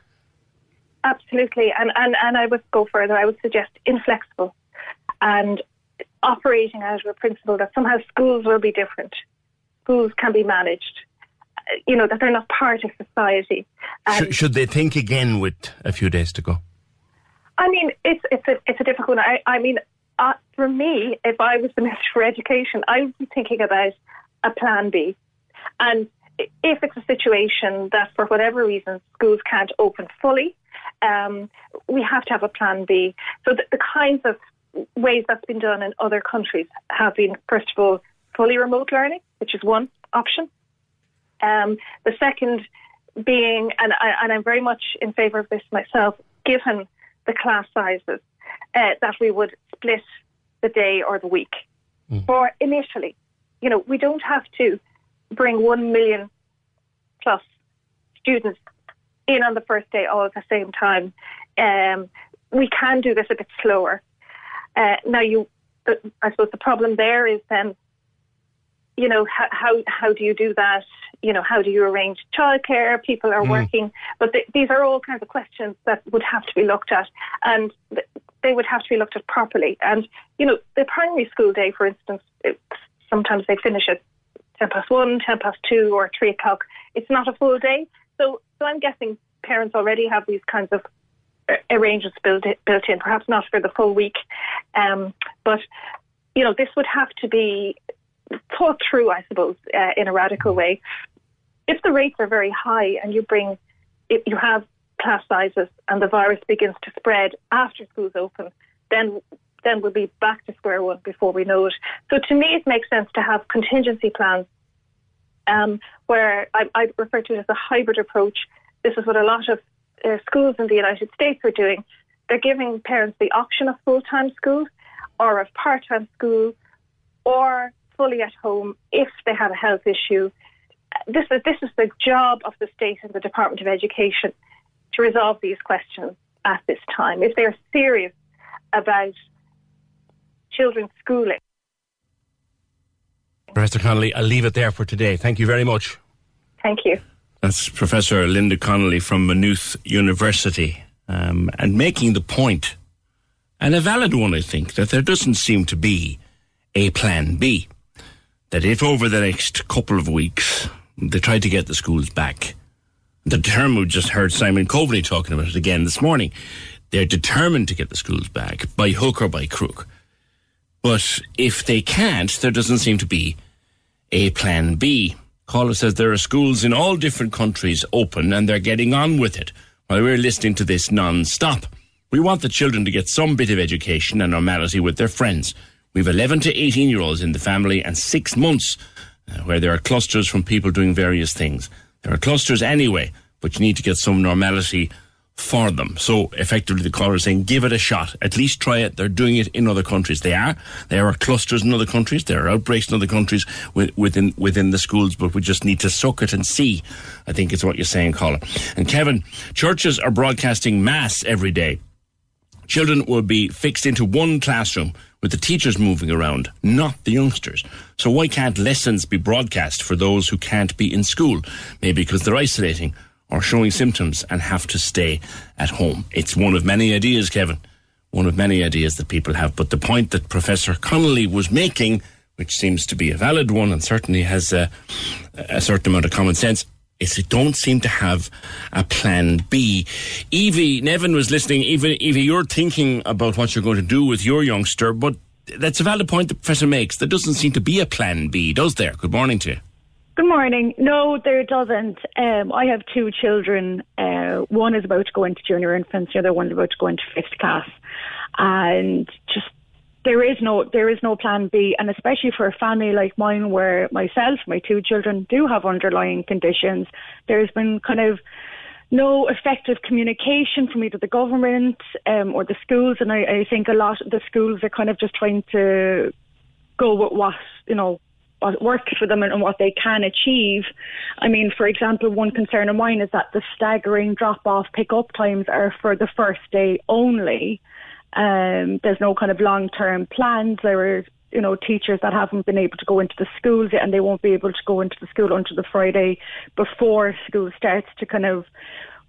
Absolutely, and, and and I would go further. I would suggest inflexible and operating out of a principle that somehow schools will be different. Schools can be managed. Uh, You know that they're not part of society. Should, should they think again with a few days to go? I mean, it's it's a it's a difficult one. I, I mean, uh, for me, if I was the Minister for Education, I would be thinking about a plan B, and if it's a situation that, for whatever reason, schools can't open fully, um, we have to have a plan B. So the, the kinds of ways that's been done in other countries have been, first of all, fully remote learning, which is one option. Um, the second being, and, I, and I'm very much in favour of this myself, given the class sizes, uh, that we would split the day or the week. For initially, you know, we don't have to bring one million plus students in on the first day all at the same time. Um, we can do this a bit slower. Uh, now, you, uh, I suppose the problem there is then, you know, how, how how do you do that? You know, how do you arrange childcare? People are Mm. working, but th- these are all kinds of questions that would have to be looked at, and th- they would have to be looked at properly. And you know, the primary school day, for instance, it, sometimes they finish at ten past one, ten past two, or three o'clock. It's not a full day, so so I'm guessing parents already have these kinds of uh, arrangements built built in, perhaps not for the full week, um, but you know, this would have to be thought through, I suppose, uh, in a radical way. If the rates are very high and you bring, if you have class sizes and the virus begins to spread after schools open, then then we'll be back to square one before we know it. So to me, it makes sense to have contingency plans um, where I, I refer to it as a hybrid approach. This is what a lot of uh, schools in the United States are doing. they're giving parents the option of full time school or of part time school or fully at home if they have a health issue. This is this is the job of the state and the Department of Education to resolve these questions at this time. If they're serious about children's schooling. Professor Connolly, I'll leave it there for today. Thank you very much. Thank you. That's Professor Linda Connolly from Maynooth University, um, and making the point, and a valid one, I think, that there doesn't seem to be a plan B. That if over the next couple of weeks they try to get the schools back, the term we just heard Simon Coveney talking about it again this morning, they're determined to get the schools back by hook or by crook. But if they can't, there doesn't seem to be a plan B. Caller says there are schools in all different countries open and they're getting on with it while we're listening to this non-stop. We want the children to get some bit of education and normality with their friends. We've 11 to 18 year olds in the family and six months uh, where there are clusters from people doing various things. There are clusters anyway, but you need to get some normality for them. So effectively the caller is saying give it a shot. At least try it. They're doing it in other countries. They are. There are clusters in other countries. There are outbreaks in other countries wi- within within the schools, but we just need to suck it and see. I think it's what you're saying, caller. And Kevin, churches are broadcasting mass every day. Children will be fixed into one classroom with the teachers moving around, not the youngsters. So why can't lessons be broadcast for those who can't be in school? Maybe because they're isolating or showing symptoms and have to stay at home. It's one of many ideas, Kevin. One of many ideas that people have. But the point that Professor Connolly was making, which seems to be a valid one and certainly has a, a certain amount of common sense, is they don't seem to have a plan B. Evie, Nevin was listening. Evie, Evie, you're thinking about what you're going to do with your youngster, but that's a valid point the professor makes. There doesn't seem to be a plan B, does there? Good morning to you. Good morning. No, there doesn't. Um, I have two children. Uh, one is about to go into junior infants. The other one's about to go into fifth class, and just there is no there is no plan B. And especially for a family like mine, where myself, my two children do have underlying conditions, there's been kind of no effective communication from either the government um, or the schools. And I, I think a lot of the schools are kind of just trying to go with what you know what works for them and, what they can achieve. I mean, for example, one concern of mine is that the staggering drop off pick up times are for the first day only. Um, there's no kind of long term plans. There are you know teachers that haven't been able to go into the schools and they won't be able to go into the school until the Friday before school starts to kind of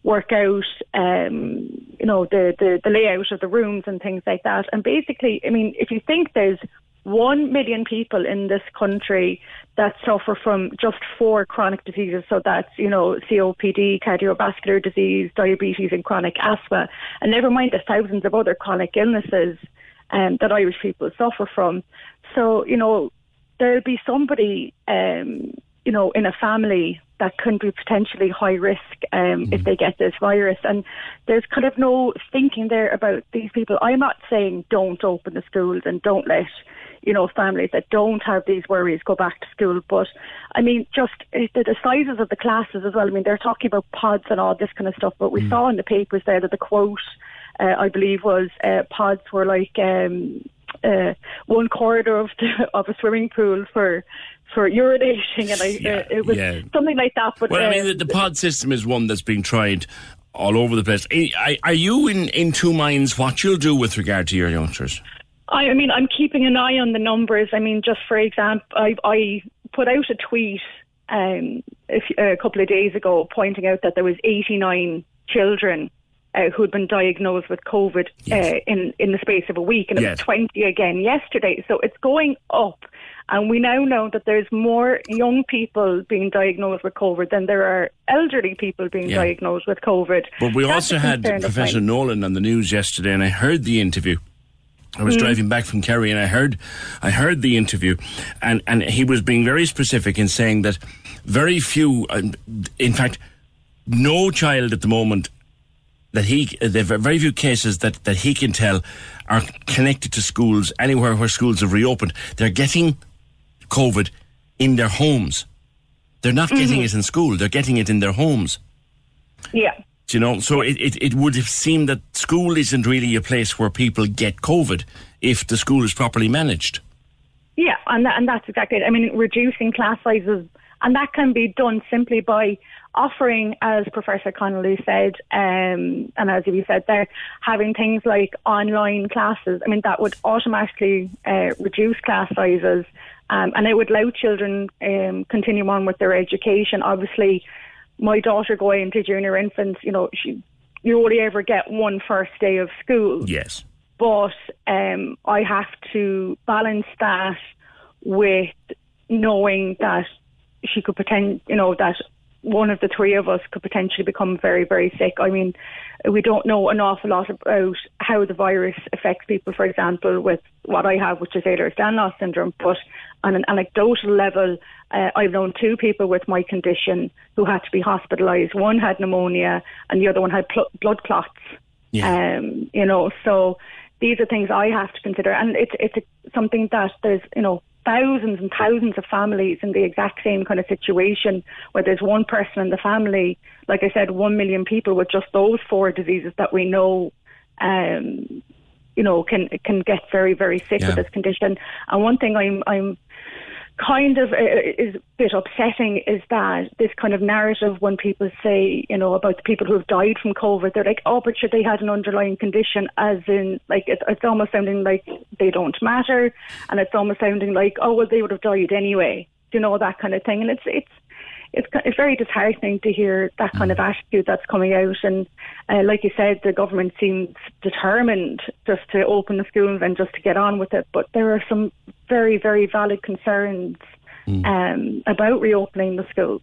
work out, um, you know, the, the, the layout of the rooms and things like that. And basically, I mean, if you think there's one million people in this country that suffer from just four chronic diseases. So that's, you know, COPD, cardiovascular disease, diabetes, and chronic asthma. And never mind the thousands of other chronic illnesses um, that Irish people suffer from. So, you know, there'll be somebody, um, you know, in a family that can be potentially high risk um, if they get this virus. And there's kind of no thinking there about these people. I'm not saying don't open the schools and don't let you know, families that don't have these worries go back to school. But I mean, just uh, the, the sizes of the classes as well. I mean, they're talking about pods and all this kind of stuff. But we saw in the papers there that the quote, uh, I believe, was uh, pods were like um, uh, one corridor of the, of a swimming pool for for urinating, and I, uh, it was yeah. something like that. But Well, I uh, mean, the, the pod system is one that's being tried all over the place. Are- you in, in two minds what you'll do with regard to your youngsters? I, I mean, I'm keeping an eye on the numbers. I mean, just for example, I, I put out a tweet um, a, couple of days ago pointing out that there was 89 children uh, who had been diagnosed with COVID uh, in in the space of a week, and it Yes. was 20 again yesterday. So it's going up, and we now know that there's more young people being diagnosed with COVID than there are elderly people being Yeah. diagnosed with COVID. But we That's also had Professor. Nolan on the news yesterday, and I heard the interview. I was Mm. driving back from Kerry, and I heard, I heard the interview, and and he was being very specific in saying that very few, um, in fact, no child at the moment that he, there are very few cases that that he can tell are connected to schools anywhere where schools have reopened. They're getting COVID in their homes. They're not getting Mhm. it in school. They're getting it in their homes. Yeah. Do you know, so it, it, it would have seemed that school isn't really a place where people get COVID if the school is properly managed. Yeah, and that, and that's exactly it. I mean, reducing class sizes, and that can be done simply by offering, as Professor Connolly said, um, and as you said there, having things like online classes. I mean, that would automatically uh, reduce class sizes, um, and it would allow children um, continue on with their education. Obviously, my daughter going into junior infants, you know, she you only ever get one first day of school Yes. but um, I have to balance that with knowing that she could pretend, you know, that one of the three of us could potentially become very, very sick. I mean, we don't know an awful lot about how the virus affects people, for example, with what I have, which is Ehlers-Danlos syndrome, but on an anecdotal level, uh, I've known two people with my condition who had to be hospitalised. One had pneumonia and the other one had pl- blood clots. Yeah. Um, you know, so these are things I have to consider, and it's it's a, something that there's you know thousands and thousands of families in the exact same kind of situation where there's one person in the family, like I said, one million people with just those four diseases that we know. Um, you know, can can get very very sick Yeah. with this condition. And one thing I'm I'm kind of uh, is a bit upsetting is that this kind of narrative when people say, you know, about the people who have died from COVID, they're like, oh, but sure, they had an underlying condition, as in, like, it, it's almost sounding like they don't matter, and it's almost sounding like, oh, well, they would have died anyway, you know, that kind of thing. And it's, it's, it's, it's very disheartening to hear that kind of attitude that's coming out. And uh, like you said, the government seems determined just to open the schools and just to get on with it. But there are some very, very valid concerns um, about reopening the schools.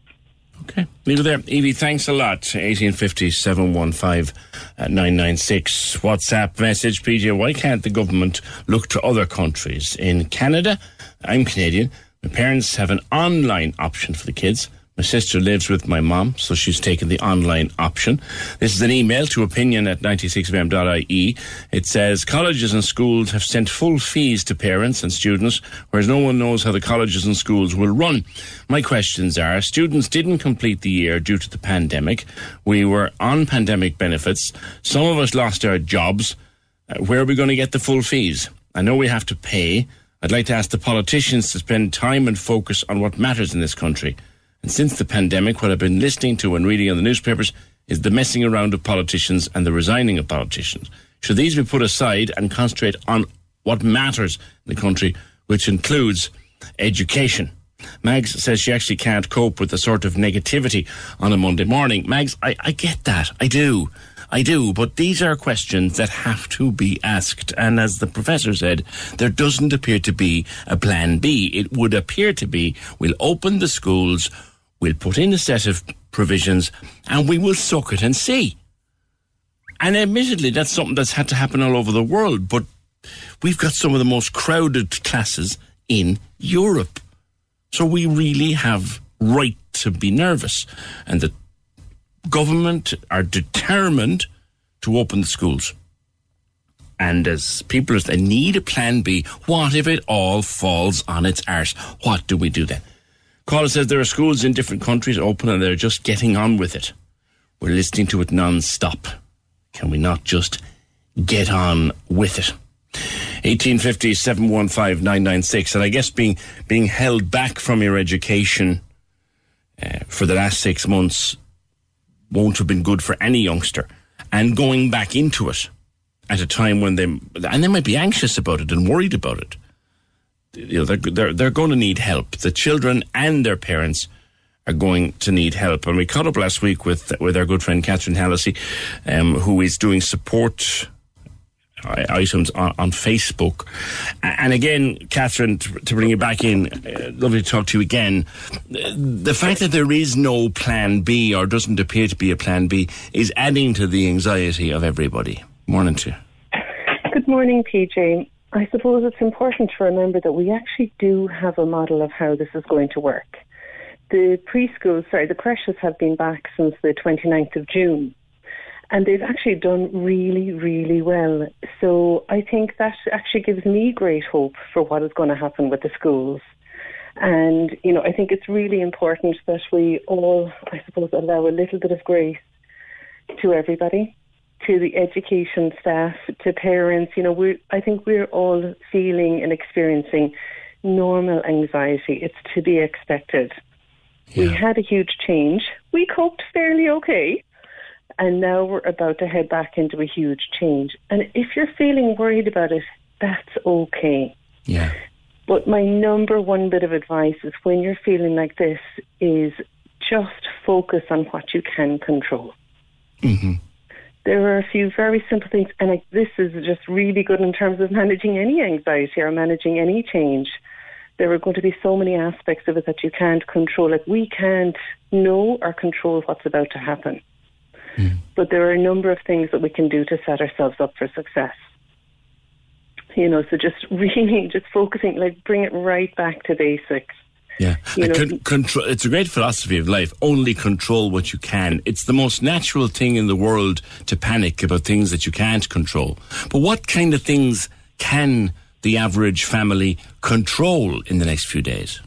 Okay, leave it there. Evie, thanks a lot. 1850 715 uh, 996. WhatsApp message, PJ. Why can't the government look to other countries? In Canada, I'm Canadian. My parents have an online option for the kids. My sister lives with my mom, so she's taken the online option. This is an email to opinion at 96fm.ie. It says colleges and schools have sent full fees to parents and students, whereas no one knows how the colleges and schools will run. My questions are students didn't complete the year due to the pandemic. We were on pandemic benefits. Some of us lost our jobs. Uh, where are we going to get the full fees? I know we have to pay. I'd like to ask the politicians to spend time and focus on what matters in this country. Since the pandemic, what I've been listening to and reading in the newspapers is the messing around of politicians and the resigning of politicians. Should these be put aside and concentrate on what matters in the country, which includes education? Mags says she actually can't cope with the sort of negativity on a Monday morning. Mags, I, I get that. I do. I do. But these are questions that have to be asked. And as the professor said, there doesn't appear to be a plan B. It would appear to be we'll open the schools, we'll put in a set of provisions, and we will suck it and see. And admittedly, that's something that's had to happen all over the world. But we've got some of the most crowded classes in Europe. So we really have right to be nervous. And the government are determined to open the schools. And as people they need a plan B, what if it all falls on its arse? What do we do then? Caller says there are schools in different countries open and they're just getting on with it. We're listening to it non-stop. Can we not just get on with it? 1850 715 996. And I guess being, being held back from your education uh, for the last six months won't have been good for any youngster. And going back into it at a time when they, and they might be anxious about it and worried about it. You know, they're, they're, they're going to need help. The children and their parents are going to need help. And we caught up last week with, with our good friend Catherine Hallisey, um, who is doing support items on, on Facebook. And again, Catherine, to, bring you back in, uh, lovely to talk to you again. Uh, The fact that there is no plan B or doesn't appear to be a plan B is adding to the anxiety of everybody. Morning to you. Good morning, PJ. I suppose it's important to remember that we actually do have a model of how this is going to work. The preschools, sorry, the creches have been back since the 29th of June. And they've actually done really, really well. So I think that actually gives me great hope for what is going to happen with the schools. And, you know, I think it's really important that we all, I suppose, allow a little bit of grace to everybody, to the education staff, to parents. You know, we I think we're all feeling and experiencing normal anxiety. It's to be expected. We had a huge change. We coped fairly okay. And now we're about to head back into a huge change. And if you're feeling worried about it, that's okay. Yeah. But my number one bit of advice is when you're feeling like this is just focus on what you can control. Mm-hmm. There are a few very simple things, and like, this is just really good in terms of managing any anxiety or managing any change. There are going to be so many aspects of it that you can't control. Like we can't know or control what's about to happen. Hmm. But there are a number of things that we can do to set ourselves up for success. You know, so just really just focusing, like bring it right back to basics. Yeah, You know- con- control. It's a great philosophy of life. Only control what you can. It's the most natural thing in the world to panic about things that you can't control. But what kind of things can the average family control in the next few days?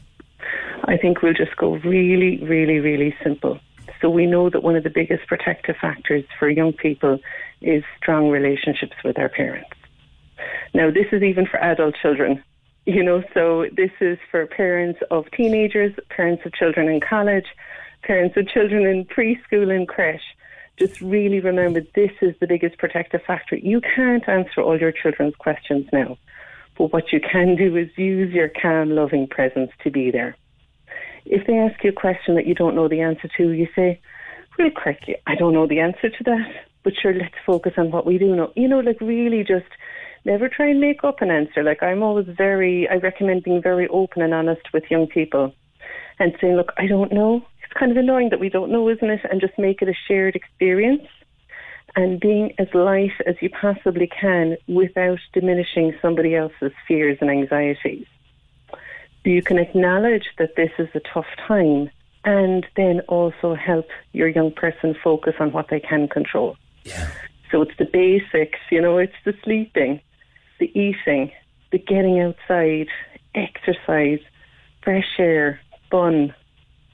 I think we'll just go really, really, really simple. So we know that one of the biggest protective factors for young people is strong relationships with their parents. Now, this is even for adult children, you know, so this is for parents of teenagers, parents of children in college, parents of children in preschool and creche. Just really remember this is the biggest protective factor. You can't answer all your children's questions now, but what you can do is use your calm, loving presence to be there. If they ask you a question that you don't know the answer to, you say, real quick, I don't know the answer to that, but sure, let's focus on what we do know. You know, like really just never try and make up an answer. Like I'm always very, I recommend being very open and honest with young people and saying, look, I don't know. It's kind of annoying that we don't know, isn't it? And just make it a shared experience and being as light as you possibly can without diminishing somebody else's fears and anxieties. So you can acknowledge that this is a tough time and then also help your young person focus on what they can control. Yeah. So it's the basics, you know, it's the sleeping, the eating, the getting outside, exercise, fresh air, fun.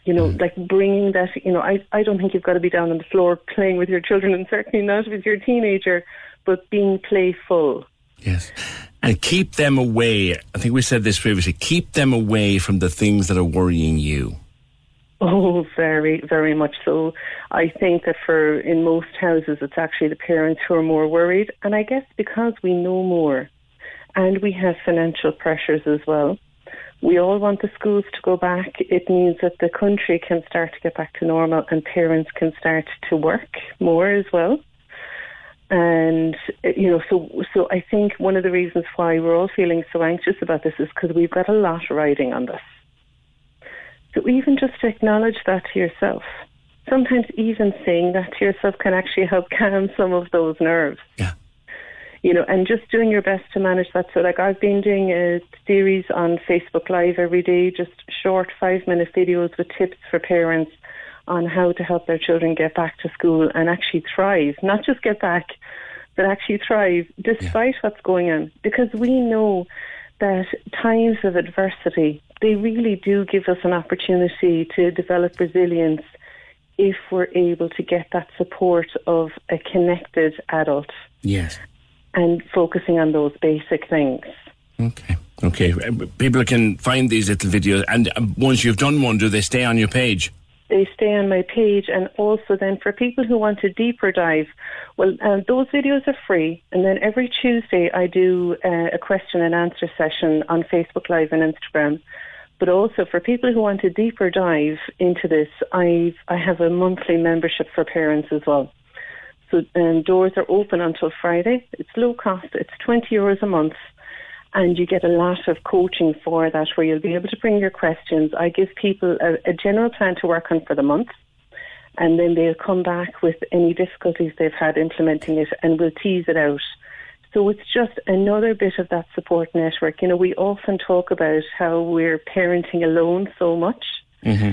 You know, mm. like bringing that, you know, I, I don't think you've got to be down on the floor playing with your children and certainly not with your teenager, but being playful. Yes. And keep them away. I think we said this previously. Keep them away from the things that are worrying you. Oh, very, very much so. I think that for in most houses, it's actually the parents who are more worried, and I guess because we know more, and we have financial pressures as well. We all want the schools to go back. It means that the country can start to get back to normal, and parents can start to work more as well. And uh, you know, so so I think one of the reasons why we're all feeling so anxious about this is because we've got a lot riding on this. So even just to acknowledge that to yourself. Sometimes even saying that to yourself can actually help calm some of those nerves. Yeah. You know, and just doing your best to manage that. So like I've been doing a series on Facebook Live every day, just short five minute videos with tips for parents on how to help their children get back to school and actually thrive. Not just get back, but actually thrive despite what's going on. Because we know that times of adversity, they really do give us an opportunity to develop resilience if we're able to get that support of a connected adult Yes. And focusing on those basic things. Okay. Okay. People can find these little videos, and um, once you've done one, do they stay on your page? They stay on my page, and also then for people who want a deeper dive, well, um, those videos are free. And then every Tuesday, I do uh, a question and answer session on Facebook Live and Instagram. But also for people who want a deeper dive into this, I I have a monthly membership for parents as well. So um, doors are open until Friday. It's low cost. It's twenty euros a month, and you get a lot of coaching for that, where you'll be able to bring your questions. I give people a, a general plan to work on for the month, and then they'll come back with any difficulties they've had implementing it, and we'll tease it out. So it's just another bit of that support network. You know, we often talk about how we're parenting alone so much. Mm-hmm.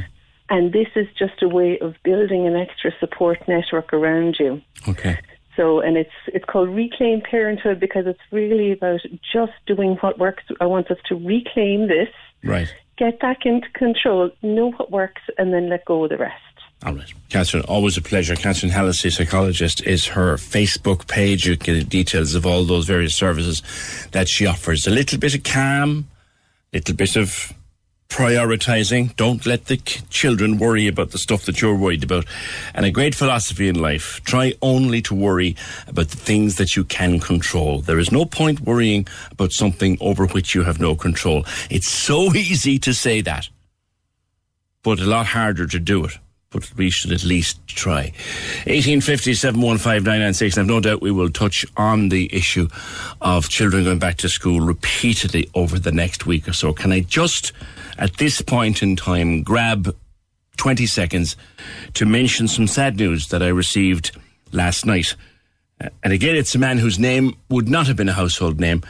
And this is just a way of building an extra support network around you. Okay. So, and it's it's called Reclaim Parenthood because it's really about just doing what works. I want us to reclaim this, Right. get back into control, know what works, and then let go of the rest. All right. Catherine, always a pleasure. Catherine Hallisey, psychologist, is her Facebook page. You get details of all those various services that she offers. A little bit of calm, little bit of prioritizing. Don't let the children worry about the stuff that you're worried about. And a great philosophy in life. Try only to worry about the things that you can control. There is no point worrying about something over which you have no control. It's so easy to say that, but a lot harder to do it. But we should at least try. 1850 715 I've no doubt we will touch on the issue of children going back to school repeatedly over the next week or so. Can I just, at this point in time, grab 20 seconds to mention some sad news that I received last night? And again, it's a man whose name would not have been a household name,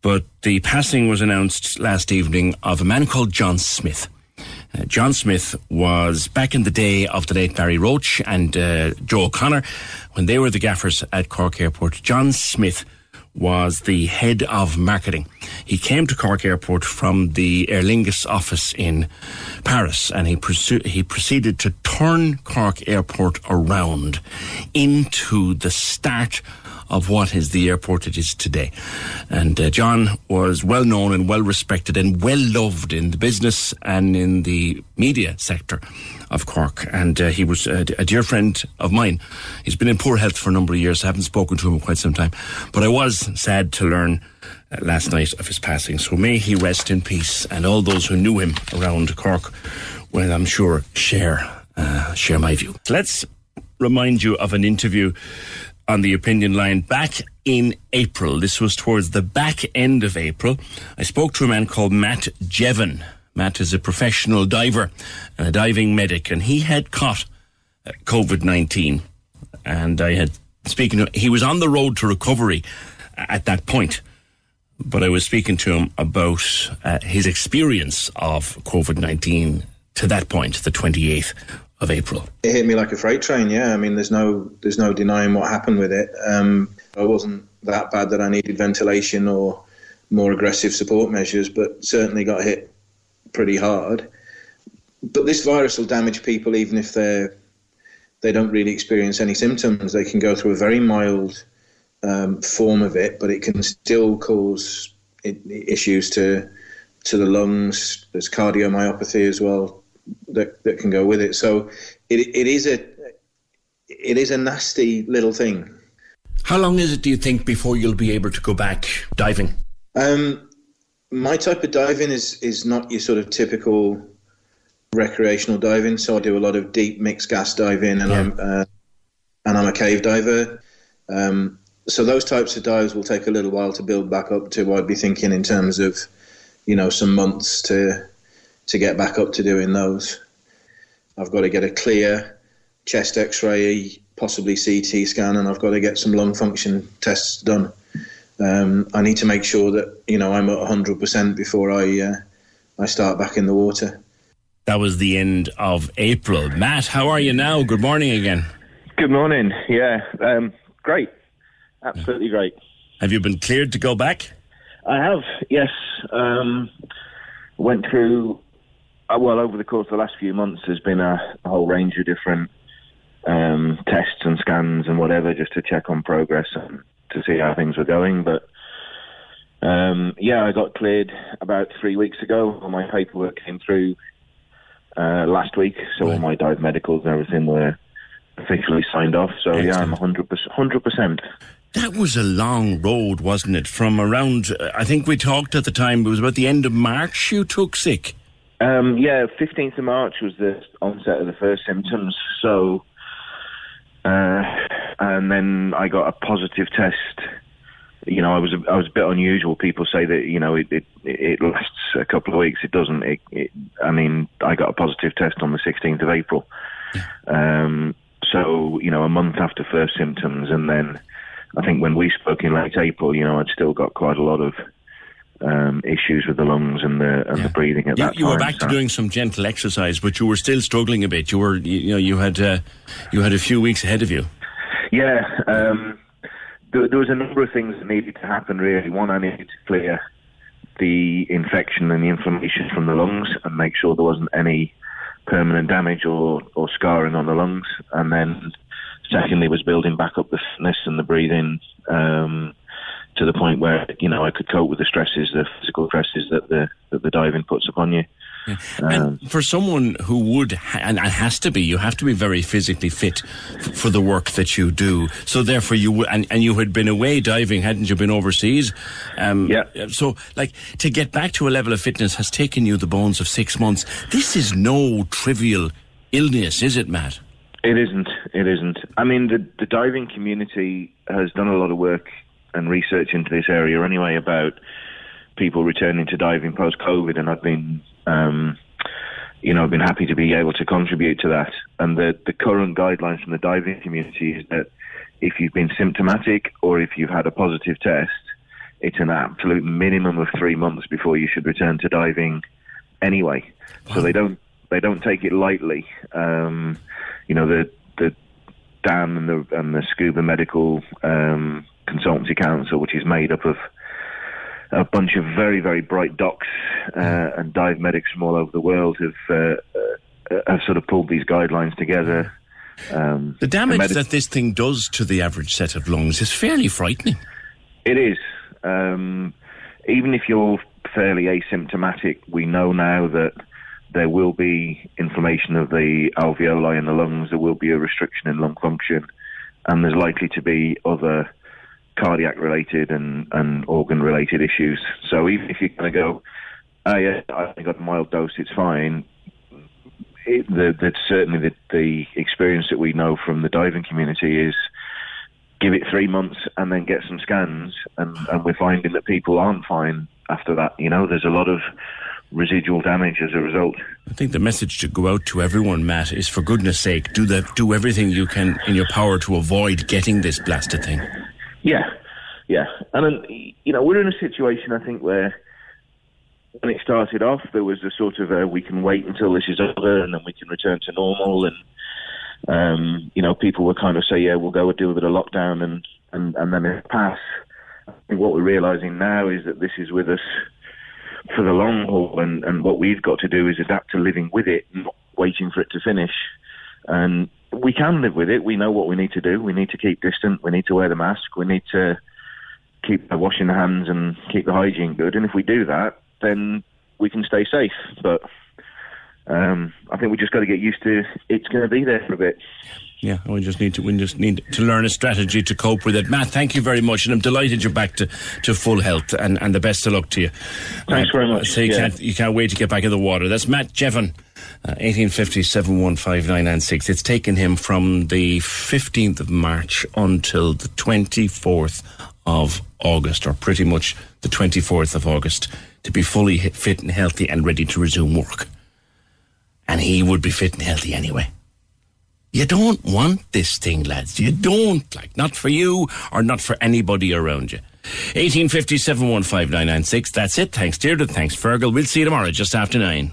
but the passing was announced last evening of a man called John Smith. Uh, John Smith was back in the day of the late Barry Roach and uh, Joe O'Connor when they were the gaffers at Cork Airport. John Smith was the head of marketing. He came to Cork Airport from the Aer Lingus office in Paris and he, he proceeded to turn Cork Airport around into the start of what is the airport it is today. And uh, John was well known and well respected and well loved in the business and in the media sector of Cork. And uh, he was a, a dear friend of mine. He's been in poor health for a number of years. I haven't spoken to him in quite some time. But I was sad to learn uh, last night of his passing. So may he rest in peace. And all those who knew him around Cork will, I'm sure, share, uh, share my view. Let's remind you of an interview on the opinion line back in April. This was towards the back end of April. I spoke to a man called Matt Jevon. Matt is a professional diver and a diving medic, and he had caught uh, COVID 19. And I had speaking to him, he was on the road to recovery at that point. But I was speaking to him about uh, his experience of COVID 19 to that point, the 28th of April. It hit me like a freight train. Yeah, I mean, there's no there's no denying what happened with it. Um, I wasn't that bad that I needed ventilation or more aggressive support measures, but certainly got hit pretty hard. But this virus will damage people even if they're they don't really experience any symptoms. They can go through a very mild um, form of it, but it can still cause issues to to the lungs. There's cardiomyopathy as well that that can go with it. So it it is a it is a nasty little thing. How long is it, do you think, before you'll be able to go back diving? Um, my type of diving is is not your sort of typical recreational diving. So I do a lot of deep mixed gas diving, and I'm uh, and I'm a cave diver. Um, so those types of dives will take a little while to build back up to. I'd be thinking in terms of, you know, some months to to get back up to doing those. I've got to get a clear chest X-ray, possibly CT scan, and I've got to get some lung function tests done. Um, I need to make sure that you know I'm at 100% before I uh, I start back in the water. That was the end of April. Matt, how are you now? Good morning again. Good morning. Yeah, um, great. Absolutely great. Have you been cleared to go back? I have, yes. Um, went through, well, over the course of the last few months, there's been a, a whole range of different um, tests and scans and whatever just to check on progress and to see how things were going. But um, yeah, I got cleared about three weeks ago. All my paperwork came through uh, last week, so all my dive medicals and everything were officially signed off. So yeah, I'm 100%. 100%. That was a long road, wasn't it? From around, uh, I think we talked at the time, it was about the end of March you took sick. Um, yeah, 15th of March was the onset of the first symptoms. So, uh, and then I got a positive test. You know, I was a, I was a bit unusual. People say that you know it it, it lasts a couple of weeks. It doesn't. It, it, I mean, I got a positive test on the 16th of April. Um, so you know, a month after first symptoms, and then I think when we spoke in late April, you know, I'd still got quite a lot of um, issues with the lungs and the and the breathing at You, that you time. were back so- to doing some gentle exercise, but you were still struggling a bit. You were, you, you know, you had, uh, you had a few weeks ahead of you. Yeah, um, there, there was a number of things that needed to happen. Really, one, I needed to clear the infection and the inflammation from the lungs and make sure there wasn't any permanent damage or, or scarring on the lungs. And then secondly was building back up the fitness and the breathing um, to the point where, you know, I could cope with the stresses, the physical stresses that the, that the diving puts upon you. Um, And for someone who would, ha- and it has to be, you have to be very physically fit f- for the work that you do. So therefore, you w- and, and you had been away diving, hadn't you? Been overseas. Um, yeah. So, like, to get back to a level of fitness has taken you the bones of six months. This is no trivial illness, is it, Matt? It isn't. It isn't. I mean, the the diving community has done a lot of work and research into this area anyway about people returning to diving post COVID, and I've been, um, you know, I've been happy to be able to contribute to that. And the the current guidelines from the diving community is that if you've been symptomatic or if you've had a positive test, it's an absolute minimum of three months before you should return to diving anyway. So they don't they don't take it lightly. Um, you know the the DAN and the and the Scuba Medical um, Consultancy Council, which is made up of a bunch of very very bright docs uh, and dive medics from all over the world, have uh, uh, have sort of pulled these guidelines together. Um, The damage that this thing does to the average set of lungs is fairly frightening. It is. Um, even if you're fairly asymptomatic, we know now that there will be inflammation of the alveoli in the lungs, there will be a restriction in lung function, and there's likely to be other cardiac related and, and organ related issues. So even if you're going to go, oh yeah, I got a mild dose, it's fine, it, the, the, certainly the, the experience that we know from the diving community is give it three months and then get some scans, and, and we're finding that people aren't fine after that. You know, there's a lot of residual damage as a result. I think the message to go out to everyone, Matt, is for goodness sake, do the, do everything you can in your power to avoid getting this blasted thing. Yeah, yeah, and you know, we're in a situation I think where when it started off, there was a sort of a, we can wait until this is over and then we can return to normal, and um, you know, people were kind of say, yeah, we'll go and do a bit of lockdown and and and then it pass. I think what we're realizing now is that this is with us for the long haul, and, and what we've got to do is adapt to living with it, not waiting for it to finish. And we can live with it. We know what we need to do. We need to keep distant. We need to wear the mask. We need to keep washing the hands and keep the hygiene good. And if we do that, then we can stay safe. But um, I think we just got to get used to it's going to be there for a bit. Yeah, we just need to we just need to learn a strategy to cope with it. Matt, thank you very much, and I'm delighted you're back to, to full health, and, and the best of luck to you. Thanks very much. So you Yeah. can't you can't wait to get back in the water. That's Matt Jevon. Uh, 1850 It's taken him from the 15th of March until the 24th of August, or pretty much the 24th of August, to be fully fit and healthy and ready to resume work. And he would be fit and healthy anyway. You don't want this thing, lads. You don't. Like, not for you or not for anybody around you. 1857 That's it. Thanks, Deirdre. Thanks, Fergal. We'll see you tomorrow just after nine.